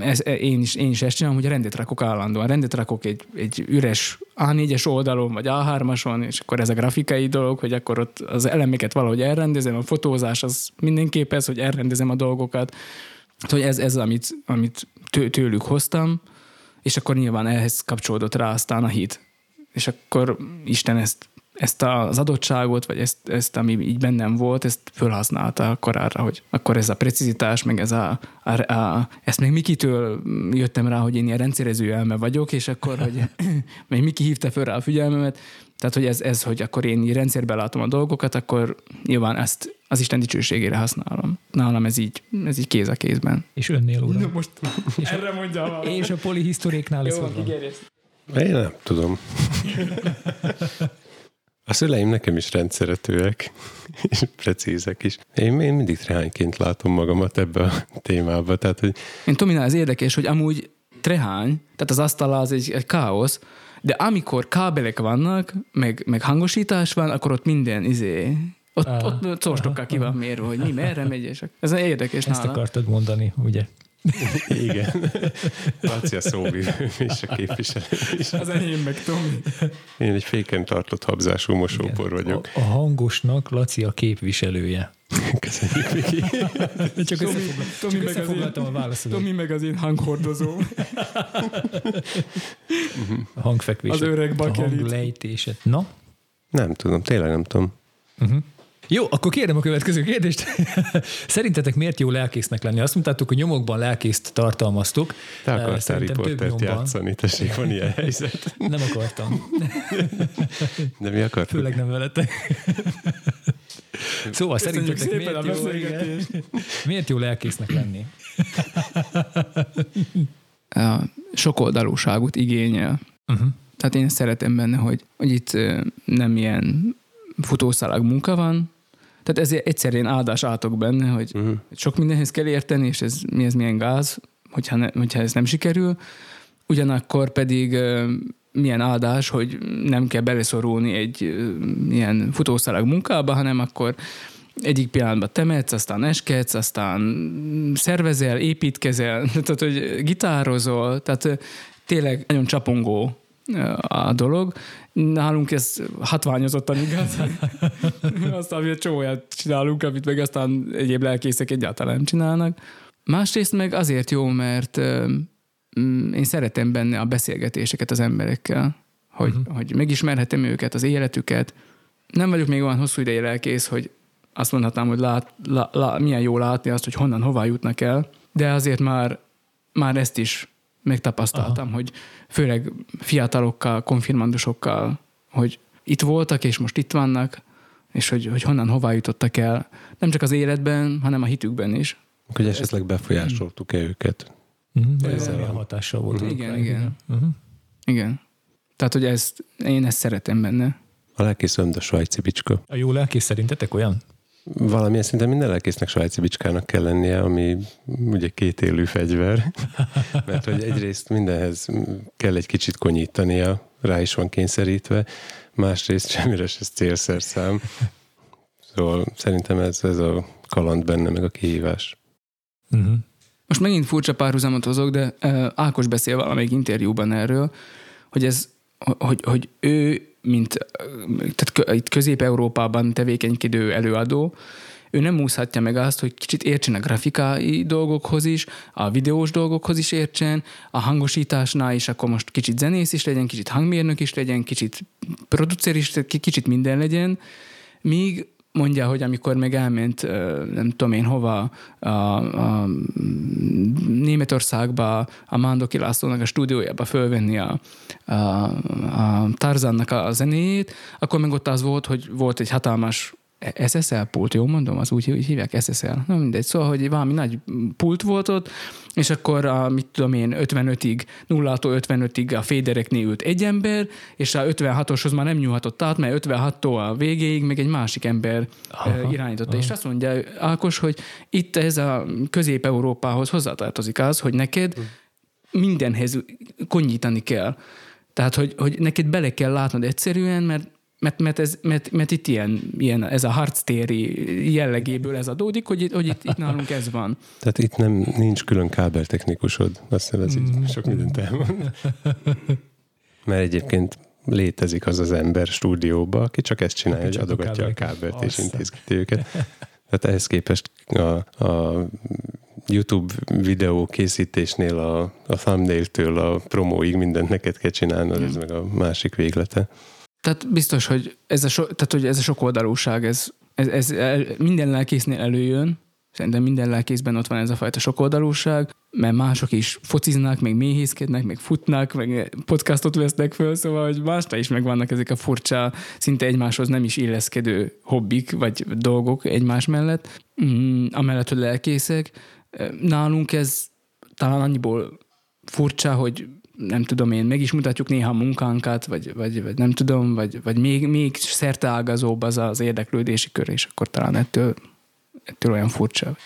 ez, én, is, én is ezt csinálom, hogy rendet rakok állandóan. Rendet rakok egy, egy üres A4-es oldalon, vagy A3-ason, és akkor ez a grafikai dolog, hogy akkor ott az elemeket valahogy elrendezem, a fotózás az mindenképp ez, hogy elrendezem a dolgokat. Hát, hogy ez, ez amit, amit tőlük hoztam, és akkor nyilván ehhez kapcsolódott rá aztán a hit. És akkor Isten ezt ezt az adottságot, vagy ezt, ezt, ami így bennem volt, ezt felhasználta akkor arra, hogy akkor ez a precizitás, meg ez a, a, a ezt még Mikitől jöttem rá, hogy én ilyen rendszerező elme vagyok, és akkor, hogy még Miki hívta föl rá a figyelmemet, tehát, hogy ez, ez, hogy akkor én így rendszerbe látom a dolgokat, akkor nyilván ezt az Isten dicsőségére használom. Nálam ez így, ez így kéz a kézben. És önnél, uram? No, most és erre mondja És a polihisztoréknál is Én nem tudom. A szüleim nekem is rendszeretőek, és precízek is. Én, én mindig trehányként látom magamat ebbe a témába. Tehát, hogy... Én Tominál ez érdekes, hogy amúgy trehány, tehát az asztal az egy, egy káosz, de amikor kábelek vannak, meg, meg hangosítás van, akkor ott minden izé, ott, ah, ott szóstokkal ki van mérve, hogy mi merre megy, és ez érdekes Ezt nála. akartad mondani, ugye? Igen. Laci a szóvívő és a képviselő is. Az enyém meg Tomi. Én egy féken tartott habzású mosópor Igen. vagyok. A, a hangosnak Laci a képviselője. Köszönjük, Viki. Csak Tomi, Tomi, meg az én, a válaszodat. Tomi meg az én hanghordozó. a hangfekvés. Az öreg bakelit. A hanglejtése. Na? Nem tudom, tényleg nem tudom. Uh-huh. Jó, akkor kérdem a következő kérdést. Szerintetek miért jó lelkésznek lenni? Azt mondtátok, hogy nyomokban lelkészt tartalmaztuk. Te akartál riportert játszani, tessék, van ilyen helyzet. Nem akartam. De mi akartad? Főleg nem veletek. Szóval Köszönjük szerintetek miért jó, igen, miért jó lelkésznek lenni? A sokoldalúságot igényel. Uh-huh. Tehát én szeretem benne, hogy, hogy itt nem ilyen futószalag munka van, tehát ezért egyszerűen áldás átok benne, hogy uh-huh. sok mindenhez kell érteni, és ez, mi ez milyen gáz, hogyha, ne, hogyha ez nem sikerül. Ugyanakkor pedig milyen áldás, hogy nem kell beleszorulni egy ilyen futószalag munkába, hanem akkor egyik pillanatban temetsz, aztán eskedsz, aztán szervezel, építkezel, tehát hogy gitározol, tehát tényleg nagyon csapongó a dolog. Nálunk ez hatványozottan igaz. aztán mi egy csomóját csinálunk, amit meg aztán egyéb lelkészek egyáltalán nem csinálnak. Másrészt meg azért jó, mert én szeretem benne a beszélgetéseket az emberekkel, hogy, uh-huh. hogy megismerhetem őket, az életüket. Nem vagyok még olyan hosszú ideje lelkész, hogy azt mondhatnám, hogy lát, lá, lá, milyen jó látni azt, hogy honnan, hová jutnak el, de azért már, már ezt is megtapasztaltam, Aha. hogy főleg fiatalokkal, konfirmandusokkal, hogy itt voltak, és most itt vannak, és hogy, hogy honnan, hová jutottak el, nem csak az életben, hanem a hitükben is. Hogy esetleg befolyásoltuk-e őket? Uh-huh, ezzel a hatással volt. Uh-huh. Igen, igen. Uh-huh. Igen. Tehát, hogy ezt, én ezt szeretem benne. A lelkész a svájci bicska. A jó lelkész szerintetek olyan? Valamilyen szinten minden lelkésznek svájci bicskának kell lennie, ami ugye két élő fegyver, mert hogy egyrészt mindenhez kell egy kicsit konyítania, rá is van kényszerítve, másrészt semmire se célszerszám. Szóval szerintem ez, ez a kaland benne, meg a kihívás. Uh-huh. Most megint furcsa párhuzamot hozok, de uh, Ákos beszél valamelyik interjúban erről, hogy ez, hogy, hogy ő mint tehát itt Közép-Európában tevékenykedő előadó, ő nem úszhatja meg azt, hogy kicsit értsen a grafikai dolgokhoz is, a videós dolgokhoz is értsen, a hangosításnál is, akkor most kicsit zenész is legyen, kicsit hangmérnök is legyen, kicsit producer is, kicsit minden legyen, míg mondja, hogy amikor meg elment, nem tudom én hova, a, a Németországba, a Mándoki Lászlónak a stúdiójába fölvenni a, a, a Tarzannak a zenéjét, akkor meg ott az volt, hogy volt egy hatalmas SSL pult, jól mondom, az úgy, úgy hívják SSL. Nem mindegy, szóval, hogy valami nagy pult volt ott, és akkor a, mit tudom én, 55-ig, 0-tól 55-ig a fédereknél ült egy ember, és a 56-oshoz már nem nyúlhatott át, mert 56-tól a végéig meg egy másik ember aha, irányította. Aha. És azt mondja Ákos, hogy itt ez a Közép-Európához hozzátartozik az, hogy neked mindenhez konyítani kell. Tehát, hogy, hogy neked bele kell látnod egyszerűen, mert mert, mert, ez, mert, mert itt ilyen, ilyen, ez a harctéri jellegéből ez adódik, hogy, hogy itt, itt nálunk ez van. Tehát itt nem, nincs külön kábeltechnikusod, azt hiszem ez mm. sok mindent elmond. Mert egyébként létezik az az ember stúdióba, aki csak ezt csinálja, hogy adogatja a kábelt és intézgeti őket. Tehát ehhez képest a, a YouTube videó készítésnél a, a thumbnail-től a promóig mindent neked kell csinálnod, ez meg a másik véglete. Tehát biztos, hogy ez a, so, tehát, hogy ez a sok oldalúság, ez, ez, ez el, minden lelkésznél előjön, Szerintem minden lelkészben ott van ez a fajta sokoldalúság, mert mások is fociznak, meg méhészkednek, meg futnak, meg podcastot vesznek föl, szóval hogy másra is megvannak ezek a furcsa, szinte egymáshoz nem is illeszkedő hobbik, vagy dolgok egymás mellett, mm, amellett, hogy lelkészek. Nálunk ez talán annyiból furcsa, hogy nem tudom én, meg is mutatjuk néha a munkánkat, vagy, vagy, vagy nem tudom, vagy, vagy még, még szerteágazóbb az az érdeklődési kör, és akkor talán ettől, ettől olyan furcsa.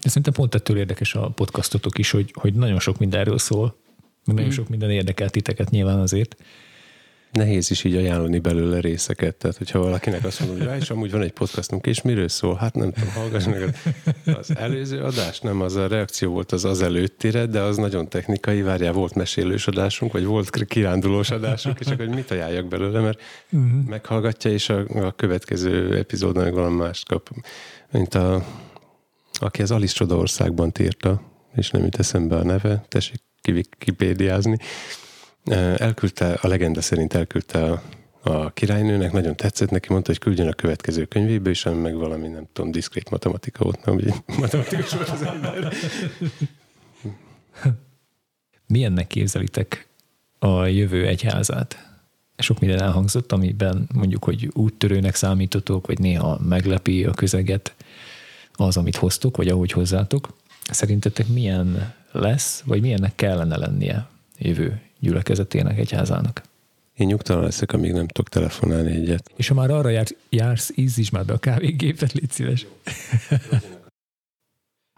De szerintem pont ettől érdekes a podcastotok is, hogy, hogy nagyon sok mindenről szól, nagyon mm. sok minden érdekel titeket nyilván azért, nehéz is így ajánlani belőle részeket. Tehát, hogyha valakinek azt mondom, hogy és amúgy van egy podcastunk, és miről szól? Hát nem tudom, hallgass meg. Az előző adás, nem az a reakció volt az az előttire, de az nagyon technikai, várjál, volt mesélős adásunk, vagy volt kirándulós adásunk, és akkor hogy mit ajánljak belőle, mert uh-huh. meghallgatja, és a, a következő epizódban meg valami mást kap. Mint a, aki az Alice Csodaországban írta, és nem jut eszembe a neve, tessék kipédiázni elküldte, a legenda szerint elküldte a, a királynőnek, nagyon tetszett neki, mondta, hogy küldjön a következő könyvébe, és meg valami, nem tudom, diszkrét matematika volt, nem, ugye matematikus volt az ember. Milyennek képzelitek a jövő egyházát? Sok minden elhangzott, amiben mondjuk, hogy úttörőnek számítotok, vagy néha meglepi a közeget az, amit hoztok, vagy ahogy hozzátok. Szerintetek milyen lesz, vagy milyennek kellene lennie jövő gyülekezetének, egyházának. Én nyugtalan leszek, amíg nem tudok telefonálni egyet. És ha már arra jár, jársz, ízíts már be a kávégépet, légy szíves.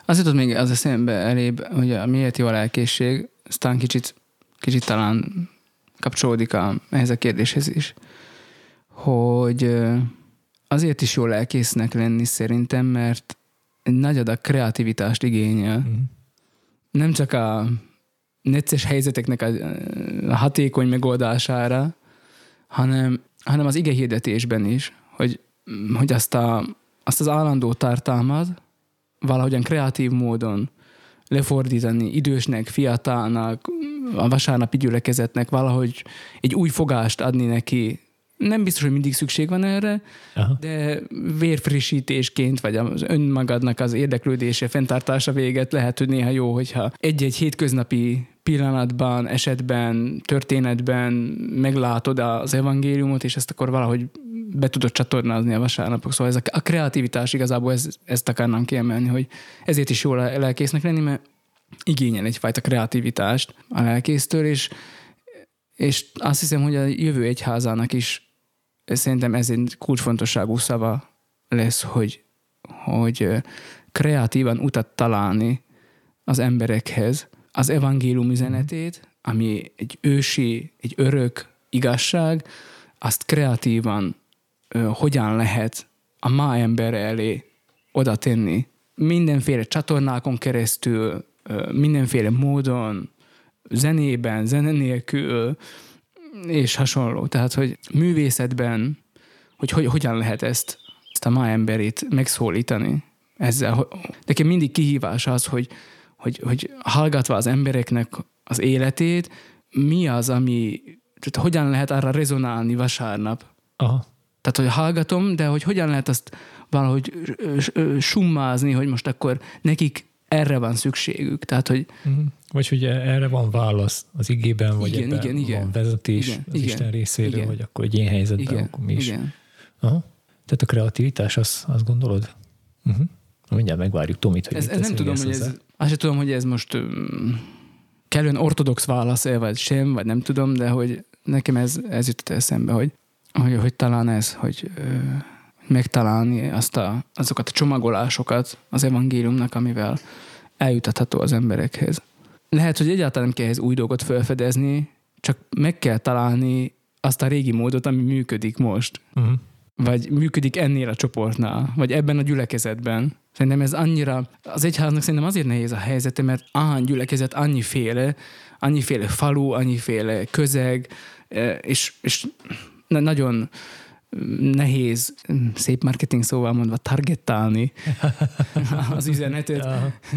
Az jutott még az eszembe elébb, hogy a miért jó a lelkészség, aztán kicsit, kicsit talán kapcsolódik a, ehhez a kérdéshez is, hogy azért is jó lelkésznek lenni szerintem, mert nagy adag kreativitást igényel. Mm. Nem csak a necces helyzeteknek a, a hatékony megoldására, hanem, hanem az ige hirdetésben is, hogy, hogy azt, a, azt az állandó tartalmat valahogyan kreatív módon lefordítani idősnek, fiatalnak, a vasárnapi gyülekezetnek valahogy egy új fogást adni neki, nem biztos, hogy mindig szükség van erre, Aha. de vérfrissítésként, vagy az önmagadnak az érdeklődése, fenntartása véget lehet, hogy néha jó, hogyha egy-egy hétköznapi pillanatban, esetben, történetben meglátod az evangéliumot, és ezt akkor valahogy be tudod csatornázni a vasárnapok. Szóval ez a, a kreativitás igazából ez, ezt akarnám kiemelni, hogy ezért is jól lelkésznek lenni, mert igényel egyfajta kreativitást a lelkésztől, és, és azt hiszem, hogy a jövő egyházának is szerintem ez egy kulcsfontosságú szava lesz, hogy, hogy kreatívan utat találni az emberekhez, az evangélium üzenetét, ami egy ősi, egy örök igazság, azt kreatívan ö, hogyan lehet a ma ember elé oda tenni. Mindenféle csatornákon keresztül, ö, mindenféle módon, zenében, zene nélkül, és hasonló. Tehát, hogy művészetben, hogy, hogy hogyan lehet ezt, ezt a ma emberét megszólítani ezzel. Nekem mindig kihívás az, hogy, hogy, hogy hallgatva az embereknek az életét, mi az, ami, tehát hogyan lehet arra rezonálni vasárnap. Aha. Tehát, hogy hallgatom, de hogy hogyan lehet azt valahogy summázni, hogy most akkor nekik erre van szükségük. Tehát, hogy... Uh-huh. Vagy hogy erre van válasz az igében, vagy igen, igen, igen. van vezetés igen, az igen, Isten részéről, igen. vagy akkor egy ilyen helyzetben, igen, akkor mi is. Igen. Aha. Tehát a kreativitás, azt, azt gondolod? Uh-huh. Mindjárt megvárjuk Tomit, hogy Ez, ez nem tudom, hogy ez. Azt sem tudom, hogy ez most kellően ortodox válasz-e, vagy sem, vagy nem tudom, de hogy nekem ez, ez jutott eszembe, hogy, hogy, hogy talán ez, hogy ö, megtalálni azt a, azokat a csomagolásokat az evangéliumnak, amivel eljutatható az emberekhez. Lehet, hogy egyáltalán nem kell ehhez új dolgot felfedezni, csak meg kell találni azt a régi módot, ami működik most Uh-huh. vagy működik ennél a csoportnál, vagy ebben a gyülekezetben. Szerintem ez annyira, az egyháznak szerintem azért nehéz a helyzete, mert áhány gyülekezet annyiféle, annyiféle falu, annyiféle közeg, eh, és, és na- nagyon nehéz, szép marketing szóval mondva, targettálni az üzenetet.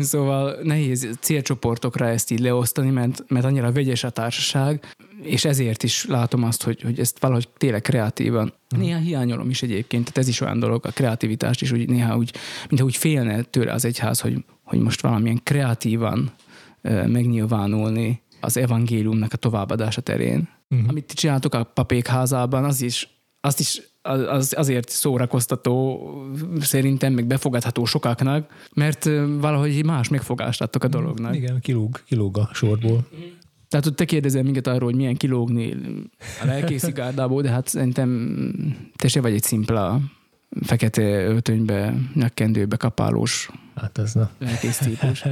Szóval nehéz célcsoportokra ezt így leosztani, mert, mert annyira vegyes a társaság, és ezért is látom azt, hogy, hogy ezt valahogy tényleg kreatívan. Néha hiányolom is egyébként, tehát ez is olyan dolog, a kreativitást is, úgy néha úgy, mintha úgy félne tőle az egyház, hogy, hogy most valamilyen kreatívan megnyilvánulni az evangéliumnak a továbbadása terén. Uh-huh. Amit ti csináltok a papék házában, az is, azt is az, azért szórakoztató szerintem, meg befogadható sokaknak, mert valahogy más megfogást adtok a dolognak. Igen, kilóg, kilóg a sorból. Tehát hogy te kérdezel minket arról, hogy milyen kilógni a lelkészi gárdából, de hát szerintem te se vagy egy szimpla fekete öltönybe, nyakkendőbe kapálós Hát ez na. lelkész típus.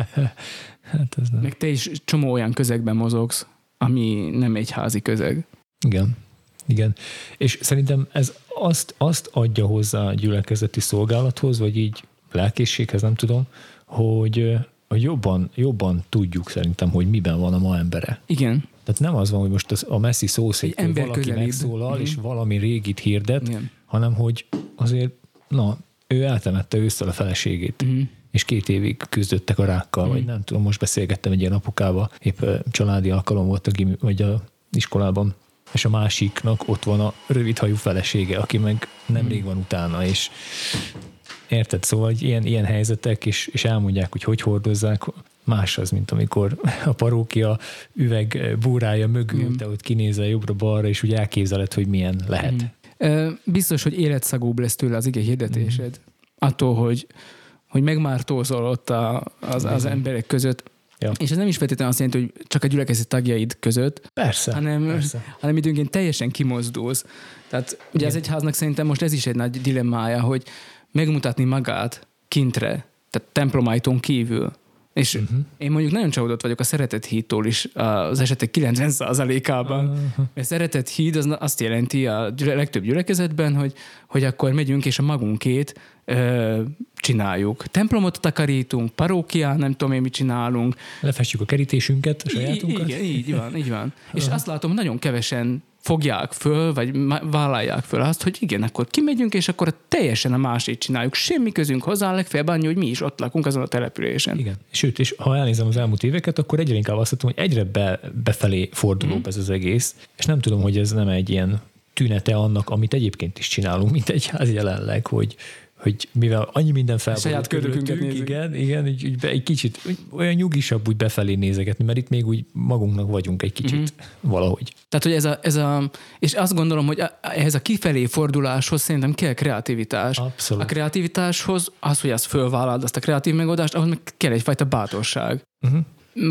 Hát ez nem. Meg te is csomó olyan közegben mozogsz, ami nem egy házi közeg. Igen. Igen. És szerintem ez azt, azt adja hozzá a gyülekezeti szolgálathoz, vagy így lelkészséghez, nem tudom, hogy, hogy jobban, jobban tudjuk szerintem, hogy miben van a ma embere. Igen. Tehát nem az van, hogy most az, a messzi ember valaki közelébb. megszólal, Mhm. és valami régit hirdet, Igen. hanem hogy azért, na, ő eltemette ősszel a feleségét, Mhm. és két évig küzdöttek a rákkal, vagy nem tudom, most beszélgettem egy ilyen apukába, épp családi alkalom volt a gimi, vagy a iskolában, és a másiknak ott van a rövidhajú felesége, aki meg nemrég van utána, és érted? Szóval hogy ilyen, ilyen helyzetek, és, és elmondják, hogy hogy hordozzák, más az, mint amikor a parókia üveg búrája mögül, te ott kinézel jobbra-balra, és úgy elképzeled, hogy milyen lehet. Ö, Biztos, hogy életszagúbb lesz tőle az ige hirdetésed. Attól, hogy, hogy megmártózol ott a, az, az emberek között. Ja. És ez nem is feltétlenül azt jelenti, hogy csak a gyülekezet tagjaid között, Persze, hanem, persze. hanem időnként teljesen kimozdulsz. Tehát ugye az egyháznak szerintem most ez is egy nagy dilemmája, hogy megmutatni magát kintre, tehát templomajtón kívül. És uh-huh. én mondjuk nagyon csalódott vagyok a szeretett hídtól is az esetek 90%-ában. Uh-huh. Mert szeretett híd az azt jelenti a legtöbb gyülekezetben, hogy, hogy akkor megyünk és a magunkét ö, csináljuk. Templomot takarítunk, parókián, nem tudom én mit csinálunk, Lefestjük a kerítésünket, a sajátunkat. Igen, így van, így van. És azt látom, nagyon kevesen fogják föl, vagy vállalják föl azt, hogy igen, akkor kimegyünk, és akkor teljesen a másét csináljuk. Semmi közünk hozzá, legfeljebb annyi, hogy mi is ott lakunk azon a településen. Igen. Sőt, és ha elnézem az elmúlt éveket, akkor egyre inkább azt látom, hogy egyre be, befelé fordulóbb Mhm. ez az egész, és nem tudom, hogy ez nem egy ilyen tünete annak, amit egyébként is csinálunk, mint egy ház jelenleg, hogy, hogy mivel annyi minden felborult Saját körülöttünk, igen, igen, így, így be, egy kicsit úgy- olyan nyugisabb úgy befelé nézegetni, mert itt még úgy magunknak vagyunk egy kicsit Mhm. valahogy. Tehát, hogy ez a, ez a, és azt gondolom, hogy ehhez a kifelé forduláshoz szerintem kell kreativitás. Abszolút. A kreativitáshoz, az, hogy azt fölvállald, azt a kreatív megoldást, ahhoz meg kell egyfajta bátorság. Uh-huh.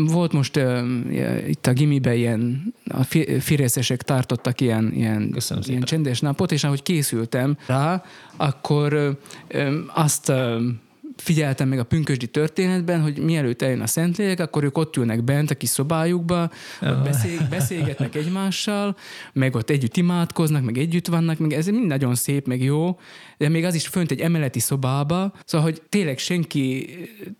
Volt most uh, itt a gimibe ilyen, a fi- firészesek tartottak ilyen, ilyen, Köszönöm ilyen szépen. csendes napot, és ahogy készültem rá, akkor ö, azt ö, figyeltem meg a pünkösdi történetben, hogy mielőtt eljön a Szentlélek, akkor ők ott ülnek bent a kis szobájukba, ott beszél, beszélgetnek egymással, meg ott együtt imádkoznak, meg együtt vannak, meg ez mind nagyon szép, meg jó, de még az is fönt egy emeleti szobába, szóval, hogy tényleg senki,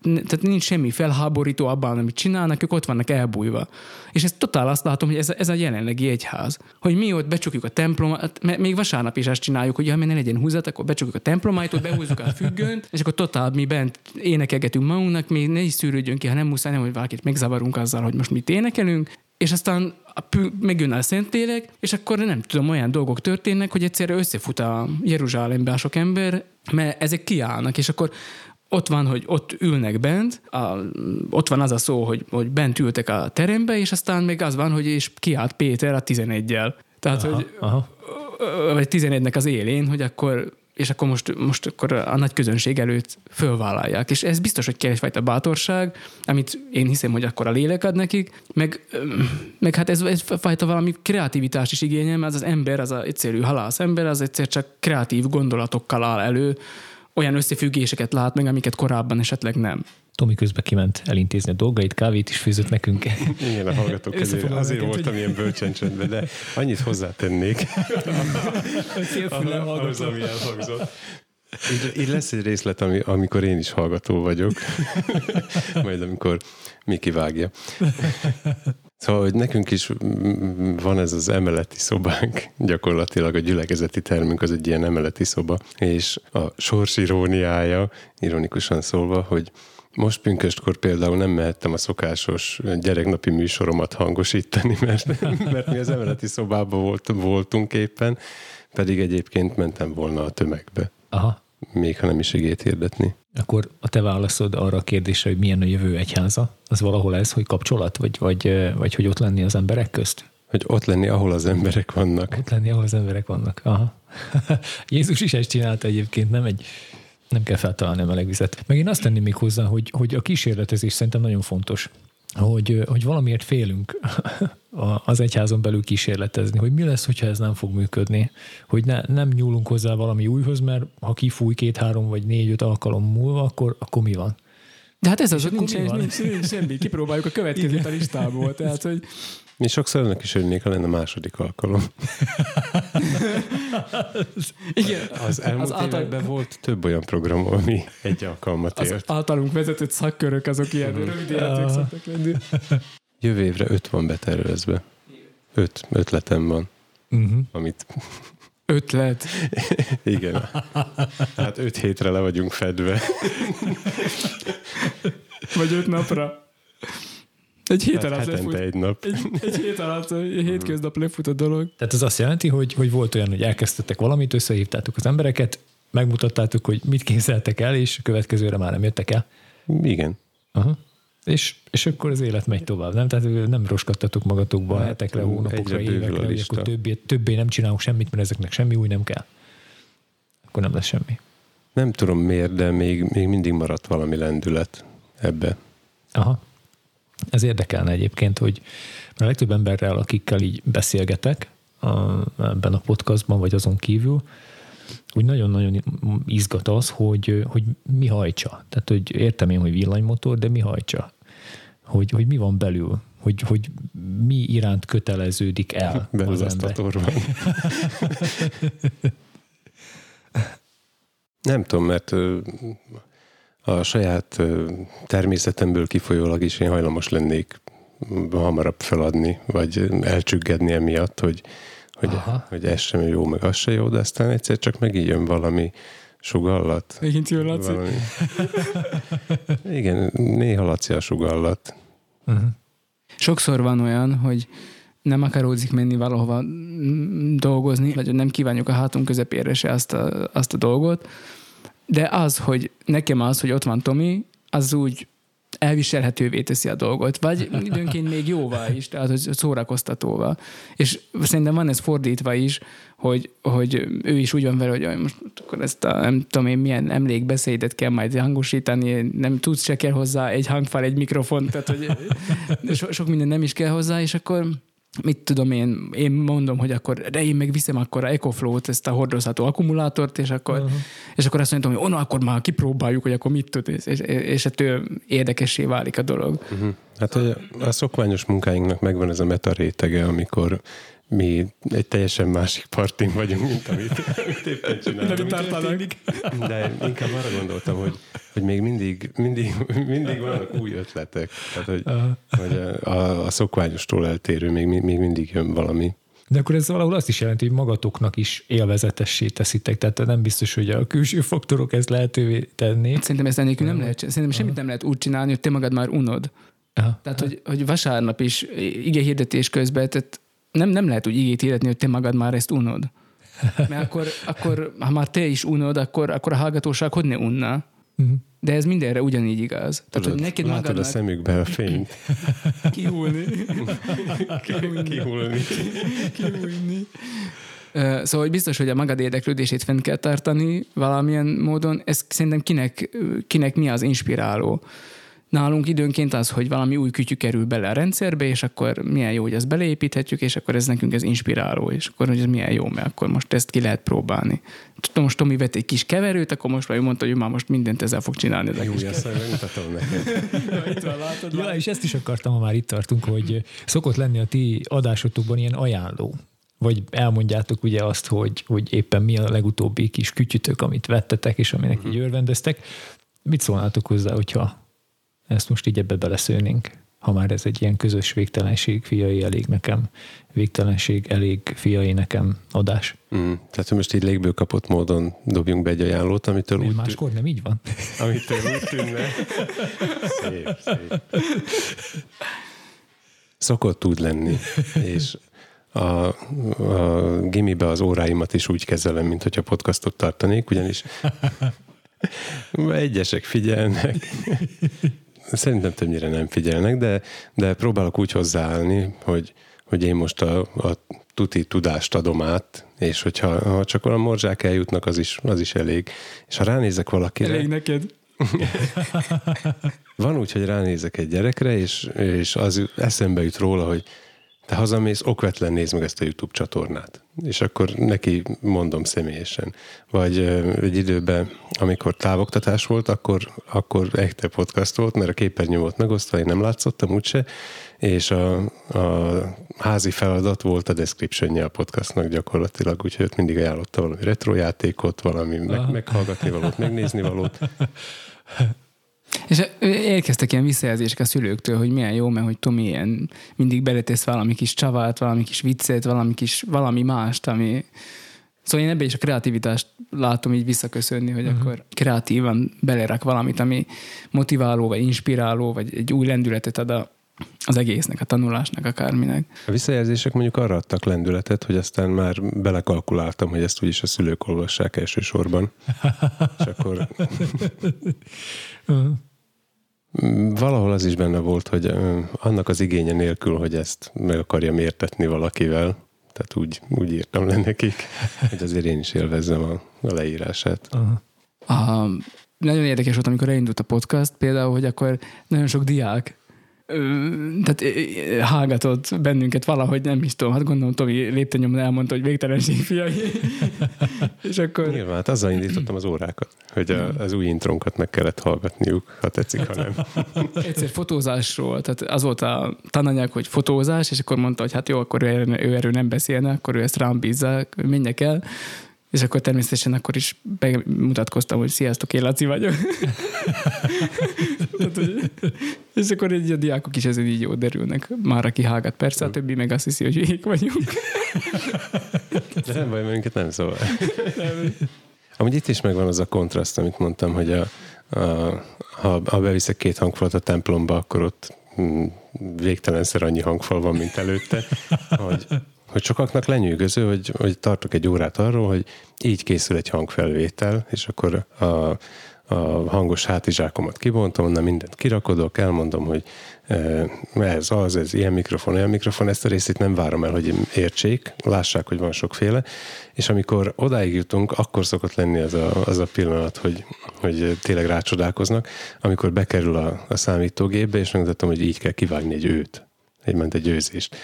tehát nincs semmi felháborító abban, amit csinálnak, ők ott vannak elbújva. És ez totál azt látom, hogy ez, ez a jelenlegi egyház. Hogy mi ott becsukjuk a templomát, mert még vasárnap is azt csináljuk, hogy ha ne legyen húzat, akkor becsukjuk a templomajtót, behúzzuk a függönt, és akkor totál mi bent énekelgetünk magunknak, mi ne is szűrődjön ki, ha nem muszáj, nem, hogy valakit megzavarunk azzal, hogy most mit énekelünk, és aztán a pü- megjön a Szentlélek, és akkor nem tudom, olyan dolgok történnek, hogy egyszerre összefut a Jeruzsálembe a sok ember, mert ezek kiállnak, és akkor ott van, hogy ott ülnek bent, a, ott van az a szó, hogy, hogy bent ültek a terembe, és aztán még az van, hogy és kiállt Péter a 11-jel. Tehát, Aha, hogy aha. vagy 11-nek az élén, hogy akkor és akkor most, most akkor a nagy közönség előtt fölvállalják. És ez biztos, hogy kell egyfajta bátorság, amit én hiszem, hogy akkor a lélek ad nekik, meg, meg hát ez, ez fajta valami kreativitást is igényel, mert az az ember, az a egyszerű halász ember, az egyszer csak kreatív gondolatokkal áll elő, olyan összefüggéseket lát meg, amiket korábban esetleg nem. Tomi közben kiment elintézni a dolgait, kávét is főzött nekünk. Igen, a hallgatók közé. Azért neked, voltam ilyen bölcsen csöndben, de annyit hozzátennék. ahhoz, ami elhangzott. Így, így lesz egy részlet, ami, amikor én is hallgató vagyok, majd amikor Miki vágja. Szóval, hogy nekünk is van ez az emeleti szobánk, gyakorlatilag a gyülekezeti termünk az egy ilyen emeleti szoba, és a sors iróniája, ironikusan szólva, hogy most pünköstkor például nem mehettem a szokásos gyereknapi műsoromat hangosítani, mert, mert mi az emeleti szobában volt, voltunk éppen, pedig egyébként mentem volna a tömegbe, Aha. még ha nem is igét hirdetni. Akkor a te válaszod arra a kérdésre, hogy milyen a jövő egyháza, az valahol ez, hogy kapcsolat, vagy, vagy, vagy hogy ott lenni az emberek közt? Hogy ott lenni, ahol az emberek vannak. Ott lenni, ahol az emberek vannak. Aha. Jézus is ezt csinálta egyébként, nem egy nem kell feltalálni a meleg vizet. Meg én azt tenném még hozzá, hogy, hogy a kísérletezés szerintem nagyon fontos, hogy, hogy valamiért félünk az egyházon belül kísérletezni, hogy mi lesz, hogyha ez nem fog működni, hogy ne, nem nyúlunk hozzá valami újhoz, mert ha kifúj két-három vagy négy-öt alkalom múlva, akkor, akkor mi van? De hát ez az, hogy nincs, van? nincs, nincs, semmi. Kipróbáljuk a következőt a listából. Tehát, hogy Mi sokszor ennek is örülnék, ha lenne második alkalom. igen, Az elmúlt az az által- években volt több olyan program, ami egy alkalmat az ért. általunk vezetett szakkörök azok ilyen rövid életek szoktak lenni. Jövő évre öt van betervezve. Öt ötletem van, Uh-huh. amit Ötlet. igen. Hát öt hétre le vagyunk fedve. Vagy öt napra. Egy hét Hát alatt hetente lefut. egy nap. Egy, egy hét alatt, egy hétköznap lefut a dolog. Tehát ez azt jelenti, hogy, hogy volt olyan, hogy elkezdtetek valamit, összehívtátok az embereket, megmutattátok, hogy mit kényszertek el, és a következőre már nem jöttek el. Igen. Aha. És, és akkor az élet megy tovább, nem? Tehát nem roskadtatok magatokba Hát, hetekre, hónapokra, évekre, hogy akkor többé, többé nem csinálunk semmit, mert ezeknek semmi új nem kell. Akkor nem lesz semmi. Nem tudom miért, de még, még mindig maradt valami lendület ebbe. Aha. Ez érdekelne egyébként, hogy a legtöbb emberrel, akikkel így beszélgetek a, ebben a podcastban, vagy azon kívül, úgy nagyon-nagyon izgat az, hogy, hogy mi hajtsa. Tehát, hogy értem én, hogy villanymotor, de mi hajtsa. Hogy, hogy mi van belül. Hogy, hogy mi iránt köteleződik el az azt a ember. torban. Nem tudom, mert a saját természetemből kifolyólag is én hajlamos lennék hamarabb feladni, vagy elcsüggedni emiatt, hogy, hogy, Aha. hogy ez sem jó, meg az sem jó, de aztán egyszer csak megijön valami sugallat. Megint jön, Laci. Valami. Igen, néha Laci a sugallat. Uh-huh. Sokszor van olyan, hogy nem akaródzik menni valahova mm, dolgozni, vagy nem kívánjuk a hátunk közepére se azt a, azt a dolgot, de az, hogy nekem az, hogy ott van Tomi, az úgy elviselhetővé teszi a dolgot, vagy időnként még jóvá is, tehát hogy szórakoztatóvá. És szerintem van ez fordítva is, hogy, hogy ő is úgy van vele, hogy "Jaj, most akkor ezt a nem tudom én milyen emlékbeszédet kell majd hangosítani, nem tudsz se kell hozzá egy hangfal, egy mikrofon, tehát hogy so, sok minden nem is kell hozzá, és akkor mit tudom én, én mondom, hogy akkor, de én meg viszem akkor a EcoFlow-t, ezt a hordozható akkumulátort, és akkor, uh-huh. és akkor azt mondom, hogy ono, akkor már kipróbáljuk, hogy akkor mit tud, és, és, és ettől érdekessé válik a dolog. Uh-huh. Hát hogy a szokványos munkáinknak megvan ez a meta rétege, amikor mi egy teljesen másik partin vagyunk, mint amit, amit éppen csinálunk. De inkább arra gondoltam, hogy, hogy még mindig, mindig, mindig vannak új ötletek. Tehát, hogy, hogy a, a, a szokványostól eltérő még, még mindig jön valami. De akkor ez valahol azt is jelenti, hogy magatoknak is élvezetessé teszitek. Tehát nem biztos, hogy a külső faktorok ezt lehetővé tennék. Szerintem ezt ennélkül nem lehet, szerintem semmit nem lehet úgy csinálni, hogy te magad már unod. Aha. Tehát, hogy, hogy vasárnap is ige hirdetés közben, tehát nem, nem lehet úgy igét hirdetni, hogy te magad már ezt unod. Mert akkor, akkor ha már te is unod, akkor, akkor a hallgatóság hogy ne unna? Mhm. De ez mindenre ugyanígy igaz. Tehát, hogy Tudod, neked látod a magadnak szemükbe a fényt. kihúlni. Kihulni. kihújni. Ö, Szóval hogy biztos, hogy a magad érdeklődését fent kell tartani valamilyen módon. Ez szerintem kinek, kinek mi az inspiráló. Nálunk időnként az, hogy valami új kütyű kerül bele a rendszerbe, és akkor milyen jó, hogy ezt beleépíthetjük, és akkor ez nekünk ez inspiráló, és akkor hogy ez milyen jó, mert akkor most ezt ki lehet próbálni. Tudom, most Tomi vett egy kis keverőt, akkor most már ő mondta, hogy ő már most mindent ezzel fog csinálni. Ez Jó, kis azt megmutatom neked. Ja, és ezt is akartam, ha már itt tartunk, hogy szokott lenni a ti adásotokban ilyen ajánló. Vagy elmondjátok ugye azt, hogy, hogy éppen mi a legutóbbi kis kütyütök, amit vettetek, és aminek így örvendeztek. Mit szólnátok hozzá, hogyha ezt most így ebbe beleszőnénk? Ha már ez egy ilyen közös végtelenség, fiai elég nekem, végtelenség elég fiai nekem adás. Mm, tehát, hogy most így légből kapott módon dobjunk be egy ajánlót, amitől Mert úgy, máskor nem így van. amitől úgy tűnne. Szép, szép. Szokott úgy lenni, és a, a gimibe az óráimat is úgy kezelem, mint hogyha podcastot tartanék, ugyanis egyesek figyelnek, szerintem többnyire nem figyelnek, de, de próbálok úgy hozzáállni, hogy, hogy én most a, a tuti tudást adom át, és hogyha ha csak olyan morzsák eljutnak, az is, az is elég. És ha ránézek valakire... Elég neked. Van úgy, hogy ránézek egy gyerekre, és, és az eszembe jut róla, hogy te hazamész, okvetlen nézd meg ezt a YouTube csatornát. És akkor neki mondom személyesen. Vagy egy időben, amikor távoktatás volt, akkor, akkor echte podcast volt, mert a képernyő volt megosztva, én nem látszottam úgyse, és a, a házi feladat volt a descriptionje a podcastnak gyakorlatilag, úgyhogy ott mindig ajánlotta valami retrojátékot, valami meg, meghallgatni valót, megnézni valót. És érkeztek ilyen visszajelzések a szülőktől, hogy milyen jó, mert hogy Tomi ilyen mindig beletesz valami kis csavát, valami kis viccet, valami kis, valami mást, ami... Szóval én ebbe is a kreativitást látom így visszaköszönni, hogy uh-huh. akkor kreatívan belerak valamit, ami motiváló, vagy inspiráló, vagy egy új lendületet ad a, az egésznek, a tanulásnak, akárminek. A visszajelzések mondjuk arra adtak lendületet, hogy aztán már belekalkuláltam, hogy ezt úgyis a szülők olvassák elsősorban. És akkor valahol az is benne volt, hogy annak az igénye nélkül, hogy ezt meg akarjam értetni valakivel, tehát úgy, úgy írtam le nekik, hogy azért én is élvezzem a, a leírását. A, nagyon érdekes volt, amikor elindult a podcast, például, hogy akkor nagyon sok diák tehát hallgatott bennünket valahogy, nem is tudom, hát gondolom Tomi léptenyomon elmondta, hogy végtelenség fiai. és akkor Nyilván, hát azzal indítottam az órákat, hogy a, az új intronkat meg kellett hallgatniuk, ha tetszik, ha nem. egyszer fotózásról, tehát az volt a tananyag, hogy fotózás, és akkor mondta, hogy hát jó, akkor ő, ő erről nem beszélne, akkor ő ezt rám bízza, menjek el, és akkor természetesen akkor is bemutatkoztam, hogy sziasztok, én Laci vagyok. Tehát, hogy, és akkor így a diákok is ezen így derülnek. Már aki hallgat, persze, a többi meg azt hiszi, hogy hülyék vagyunk. De nem baj, minket nem szól. Amúgy itt is megvan az a kontraszt, amit mondtam, hogy a, a, ha, ha beviszek két hangfalat a templomba, akkor ott mm, végtelenszer annyi hangfal van, mint előtte, hogy, hogy sokaknak lenyűgöző, hogy, hogy tartok egy órát arról, hogy így készül egy hangfelvétel, és akkor a, a hangos hátizsákomat kibontom, onnan mindent kirakodok, elmondom, hogy eh, ez az, ez ilyen mikrofon, olyan mikrofon, ezt a részét nem várom el, hogy értsék, lássák, hogy van sokféle, és amikor odáig jutunk, akkor szokott lenni az a, az a pillanat, hogy, hogy tényleg rácsodálkoznak, amikor bekerül a, a számítógépbe, és megmutatom, hogy így kell kivágni egy őt, egy ment egy őzést.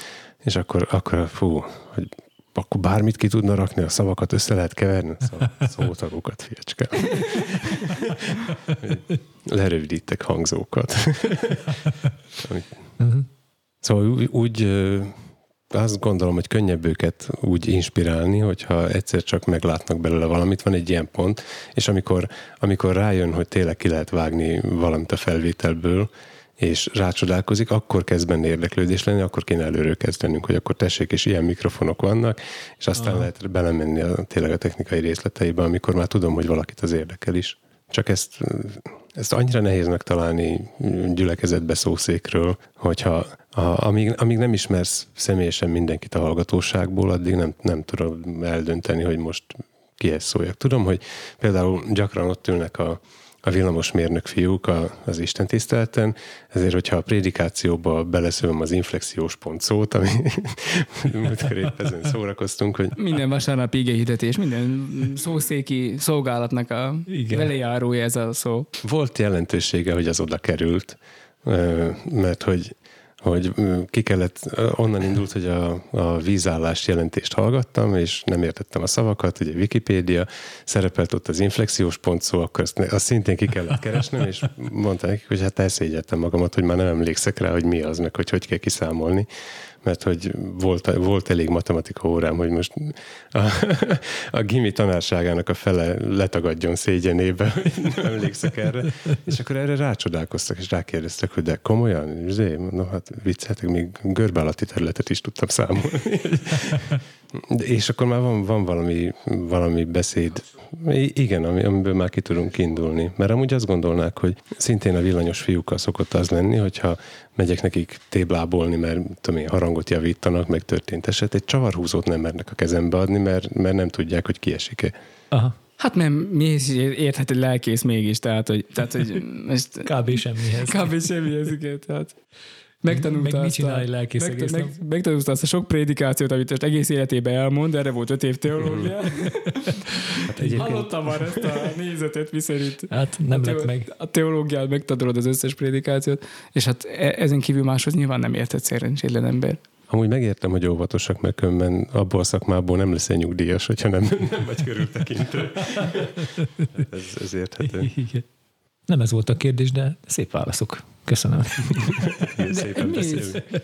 És akkor, akkor fú, hogy akkor bármit ki tudna rakni, a szavakat össze lehet keverni, szó, szótagokat, fiacska. Lerövidítek hangzókat. Szóval úgy, úgy azt gondolom, hogy könnyebb őket úgy inspirálni, hogyha egyszer csak meglátnak belőle valamit, van egy ilyen pont, és amikor, amikor rájön, hogy tényleg ki lehet vágni valamit a felvételből, és rácsodálkozik, akkor kezd benne érdeklődés lenni, akkor kéne előről kezdenünk, hogy akkor tessék, és ilyen mikrofonok vannak, és aztán Aha. lehet belemenni a, tényleg a technikai részleteibe, amikor már tudom, hogy valakit az érdekel is. Csak ezt, ezt annyira nehéz megtalálni gyülekezetbe szószékről, hogyha a, amíg, amíg nem ismersz személyesen mindenkit a hallgatóságból, addig nem, nem tudom eldönteni, hogy most kihez szóljak. Tudom, hogy például gyakran ott ülnek a, a villamosmérnök fiúk a, az Isten tiszteleten, ezért, hogyha a prédikációba beleszövöm az inflexiós pont szót, ami múltkor épp ezen szórakoztunk, hogy Minden vasárnap igéhirdetés, minden szószéki szolgálatnak a Igen. velejárója ez a szó. volt jelentősége, hogy az oda került, mert hogy hogy ki kellett, onnan indult, hogy a, a vízállás jelentést hallgattam, és nem értettem a szavakat, ugye Wikipédia, szerepelt ott az inflexiós pont szó, akkor azt, azt szintén ki kellett keresnem, és mondtam nekik, hogy hát elszégyeltem magamat, hogy már nem emlékszek rá, hogy mi az, meg hogy hogy kell kiszámolni, mert hogy volt, volt elég matematika órám, hogy most a, a gimi tanárságának a fele letagadjon szégyenébe, nem emlékszek erre. És akkor erre rácsodálkoztak, és rákérdeztek, hogy de komolyan? Zé, no hát vicceltek, még görbe alatti területet is tudtam számolni. De, és akkor már van, van valami, valami beszéd, igen, ami, amiből már ki tudunk indulni. Mert amúgy azt gondolnák, hogy szintén a villanyos fiúkkal szokott az lenni, hogyha megyek nekik téblábolni, mert tudom én, harangot javítanak, meg történt eset, egy csavarhúzót nem mernek a kezembe adni, mert, mert nem tudják, hogy kiesik-e. Aha, Hát mert mi is érthet egy lelkész mégis, tehát hogy, tehát, hogy most kb. semmihez. kb. semmihez, igen, tehát megtanulta Meg mit azt csinál a, egy lelkész meg, egész meg, megtanulta azt a sok prédikációt, amit most egész életében elmond, erre volt öt év teológia. Hát egyébként Hallottam már ezt a nézetet, miszerint Hát nem a, lett meg. a teológiát megtanulod az összes prédikációt, és hát e- ezen kívül máshoz nyilván nem értett szerencsétlen ember. Amúgy megértem, hogy óvatosak, mert különben abból a szakmából nem leszel nyugdíjas, hogyha nem, nem vagy körültekintő. Ez, ez érthető. Igen. Nem ez volt a kérdés, de szép válaszok. Köszönöm. Szépen Mi.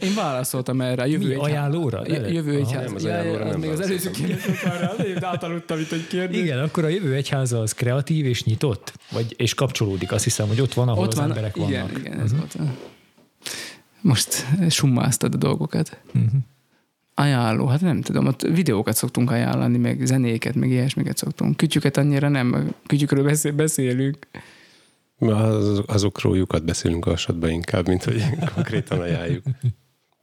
Én válaszoltam erre a jövő Mi, egy ajánlóra? J- Jövő egy nem, az ajánlóra nem még az előző válaszoltam. kérdés arra, én átaludtam itt egy kérdés. Igen, akkor a jövő egyháza az kreatív és nyitott? Vagy, és kapcsolódik, azt hiszem, hogy ott van, ahol Ott az van, emberek igen, vannak. Mhm. igen, ez volt. Most summáztad a dolgokat. Mhm. Ajánló, hát nem tudom, ott videókat szoktunk ajánlani, meg zenéket, meg ilyesmiket szoktunk. Kütyüket annyira nem, a kütyükről beszél, beszélünk. Az, azokról lyukat beszélünk alsatban inkább, mint hogy konkrétan ajánljuk.